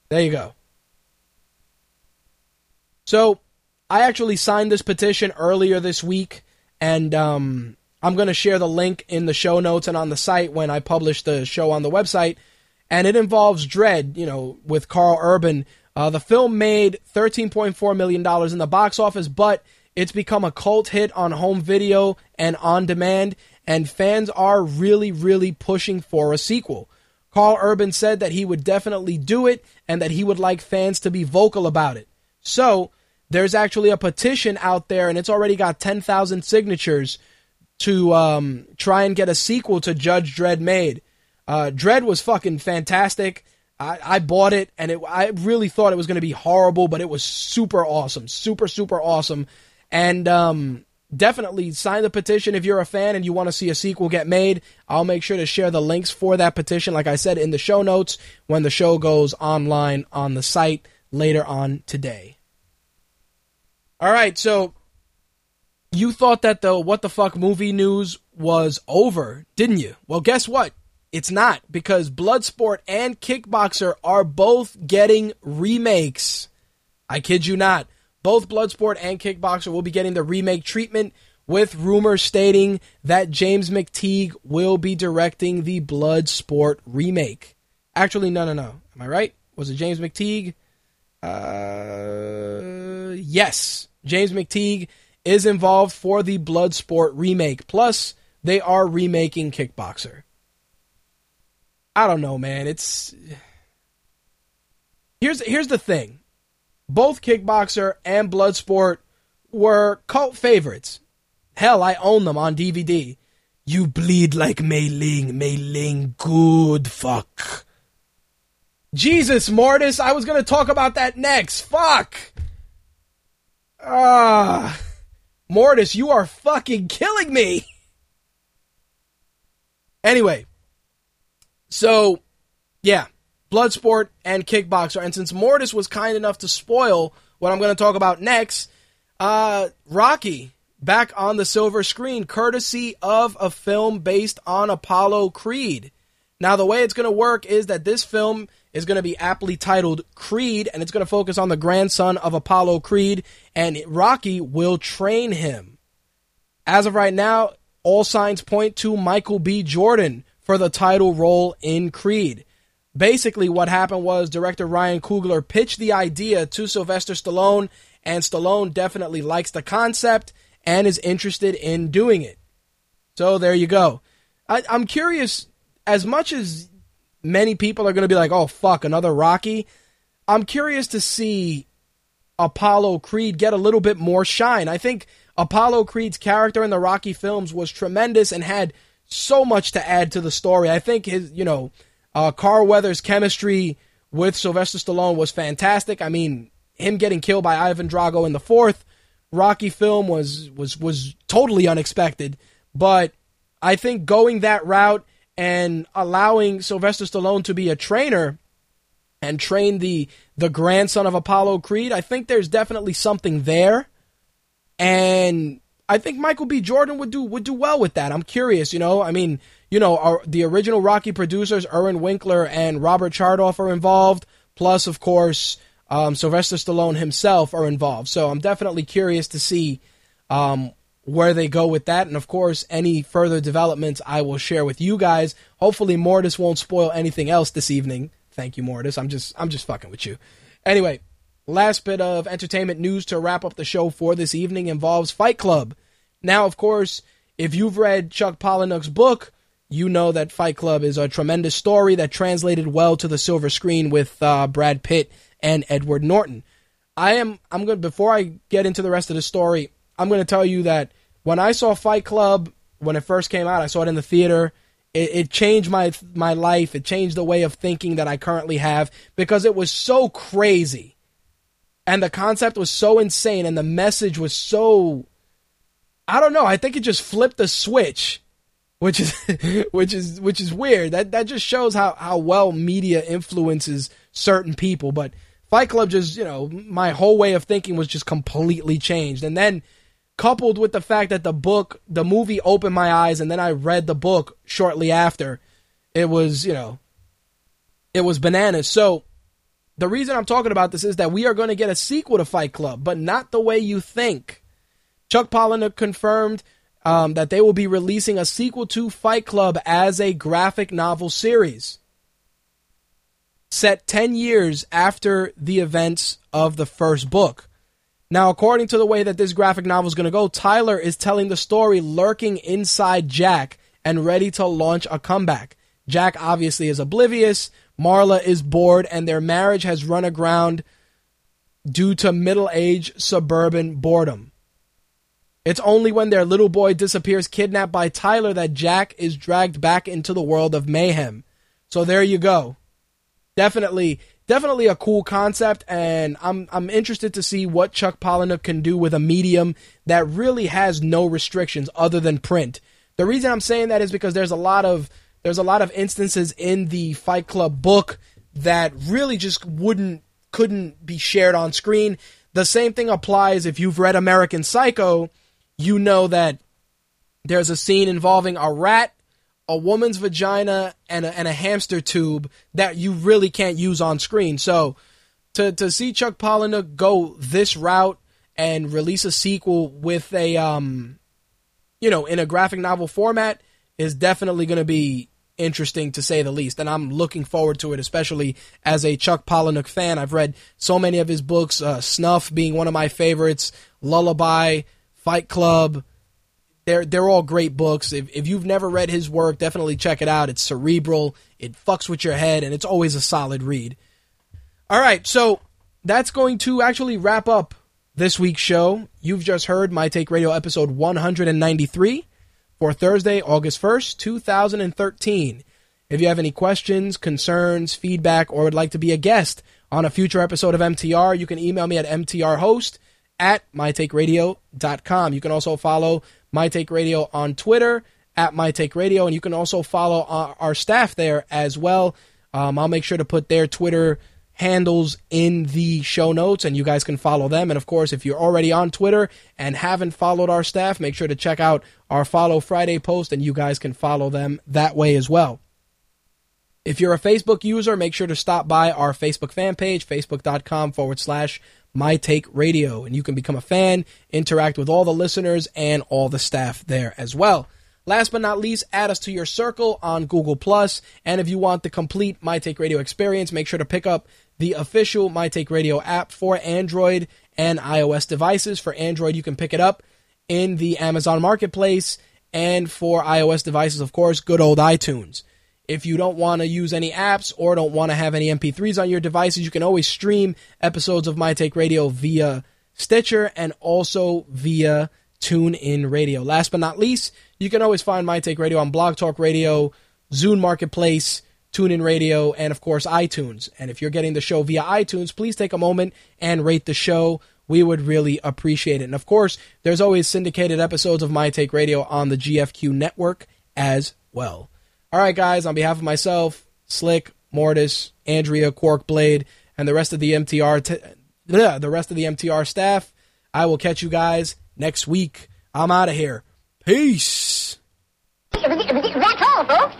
There you go. So, I actually signed this petition earlier this week, and um, I'm going to share the link in the show notes and on the site when I publish the show on the website. And it involves Dredd, you know, with Karl Urban. Uh, the film made $13.4 million in the box office, but it's become a cult hit on home video and on demand, and fans are really, really pushing for a sequel. Karl Urban said that he would definitely do it and that he would like fans to be vocal about it. So, there's actually a petition out there, and it's already got 10,000 signatures to um, try and get a sequel to Judge Dredd made. Uh, Dredd was fucking fantastic. I, I bought it, and it, I really thought it was going to be horrible, but it was super awesome, super super awesome, and um, definitely sign the petition if you're a fan and you want to see a sequel get made. I'll make sure to share the links for that petition, like I said in the show notes when the show goes online on the site later on today. All right, so you thought that the what the fuck movie news was over, didn't you? Well, guess what? It's not because Bloodsport and Kickboxer are both getting remakes. I kid you not. Both Bloodsport and Kickboxer will be getting the remake treatment with rumors stating that James McTeigue will be directing the Bloodsport remake. Actually, no, no, no. Am I right? Was it James McTeigue? Uh, yes. James McTeigue is involved for the Bloodsport remake. Plus, they are remaking Kickboxer. I don't know, man. It's here's here's the thing. Both Kickboxer and Bloodsport were cult favorites. Hell, I own them on DVD. You bleed like Mei Ling, Mei Ling, good fuck. Jesus, Mortis, I was gonna talk about that next. Fuck. Ah. Mortis, you are fucking killing me. Anyway, so yeah, Bloodsport and Kickboxer. And since Mortis was kind enough to spoil what I'm going to talk about next, uh, Rocky back on the silver screen, courtesy of a film based on Apollo Creed. Now, the way it's going to work is that this film is going to be aptly titled Creed, and it's going to focus on the grandson of Apollo Creed, and Rocky will train him. As of right now, all signs point to Michael B. Jordan for the title role in Creed. Basically, what happened was director Ryan Coogler pitched the idea to Sylvester Stallone, and Stallone definitely likes the concept and is interested in doing it. So there you go. I, I'm curious, as much as many people are going to be like, oh, fuck, another Rocky, I'm curious to see Apollo Creed get a little bit more shine. I think Apollo Creed's character in the Rocky films was tremendous and had so much to add to the story. I think his, you know, uh, Carl Weathers' chemistry with Sylvester Stallone was fantastic. I mean, him getting killed by Ivan Drago in the fourth Rocky film was was was totally unexpected. But I think going that route and allowing Sylvester Stallone to be a trainer and train the the grandson of Apollo Creed, I think there's definitely something there. And I think Michael B. Jordan would do would do well with that. I'm curious, you know. I mean, you know, our, the original Rocky producers, Irwin Winkler and Robert Chartoff, are involved. Plus, of course, um, Sylvester Stallone himself are involved. So I'm definitely curious to see um, where they go with that. And of course, any further developments I will share with you guys. Hopefully, Mortis won't spoil anything else this evening. Thank you, Mortis. I'm just I'm just fucking with you. Anyway, last bit of entertainment news to wrap up the show for this evening involves Fight Club. Now, of course, if you've read Chuck Palahniuk's book, you know that Fight Club is a tremendous story that translated well to the silver screen with uh, Brad Pitt and Edward Norton. I am I'm going before I get into the rest of the story, I'm going to tell you that when I saw Fight Club when it first came out, I saw it in the theater. It, it changed my my life. It changed the way of thinking that I currently have because it was so crazy, and the concept was so insane, and the message was so. I don't know. I think it just flipped the switch which is which is which is weird. That that just shows how how well media influences certain people. But Fight Club just you know my whole way of thinking was just completely changed, and then coupled with the fact that the book, the movie opened my eyes, and then I read the book shortly after. It was you know, it was bananas. So the reason I'm talking about this is that we are going to get a sequel to Fight Club, but not the way you think. Chuck Palahniuk confirmed um, that they will be releasing a sequel to Fight Club as a graphic novel series set 10 years after the events of the first book. Now, according to the way that this graphic novel is going to go, Tyler is telling the story lurking inside Jack and ready to launch a comeback. Jack obviously is oblivious. Marla is bored, and their marriage has run aground due to middle aged suburban boredom. It's only when their little boy disappears kidnapped by Tyler that Jack is dragged back into the world of mayhem. So there you go. Definitely definitely a cool concept and I'm I'm interested to see what Chuck Palahniuk can do with a medium that really has no restrictions other than print. The reason I'm saying that is because there's a lot of there's a lot of instances in the Fight Club book that really just wouldn't couldn't be shared on screen. The same thing applies if you've read American Psycho, you know that there's a scene involving a rat, a woman's vagina, and a, and a hamster tube that you really can't use on screen. So to to see Chuck Palahniuk go this route and release a sequel with a um you know in a graphic novel format is definitely going to be interesting to say the least. And I'm looking forward to it, especially as a Chuck Palahniuk fan. I've read so many of his books, uh, Snuff being one of my favorites, Lullaby, Fight Club. They're they're all great books. If if you've never read his work, definitely check it out. It's cerebral, it fucks with your head, and it's always a solid read. All right, so that's going to actually wrap up this week's show. You've just heard My Take Radio episode 193 for Thursday, August 1st, 2013. If you have any questions, concerns, feedback, or would like to be a guest on a future episode of MTR, you can email me at mtrhost at mytakeradio.com. You can also follow My Take Radio on Twitter at My Take Radio, and you can also follow our, our staff there as well. Um, I'll make sure to put their Twitter handles in the show notes and you guys can follow them. And of course, if you're already on Twitter and haven't followed our staff, make sure to check out our Follow Friday post and you guys can follow them that way as well. If you're a Facebook user, make sure to stop by our Facebook fan page, facebook.com forward slash my take radio, and you can become a fan, interact with all the listeners and all the staff there as well. Last but not least, add us to your circle on Google Plus. And if you want the complete My Take Radio experience, make sure to pick up the official My Take Radio app for Android and iOS devices. For Android, you can pick it up in the Amazon Marketplace, and for iOS devices, of course, good old iTunes. If you don't want to use any apps or don't want to have any MP3s on your devices, you can always stream episodes of My Take Radio via Stitcher and also via TuneIn Radio. Last but not least, you can always find My Take Radio on Blog Talk Radio, Zune Marketplace, TuneIn Radio, and of course iTunes. And if you're getting the show via iTunes, please take a moment and rate the show. We would really appreciate it. And of course, there's always syndicated episodes of My Take Radio on the GFQ network as well. All right, guys, on behalf of myself, Slick, Mortis, Andrea, Quark Blade, and the rest of the MTR t- the rest of the MTR staff, I will catch you guys next week. I'm out of here. Peace. That's all, folks.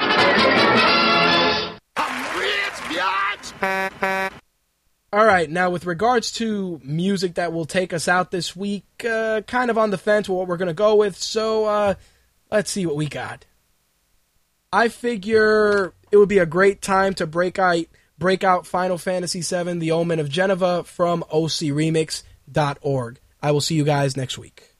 All right, now with regards to music that will take us out this week, uh, kind of on the fence with what we're going to go with, so uh, let's see what we got. I figure it would be a great time to break out, break out Final Fantasy VII The Omen of Jenova from OCRemix.org. I will see you guys next week.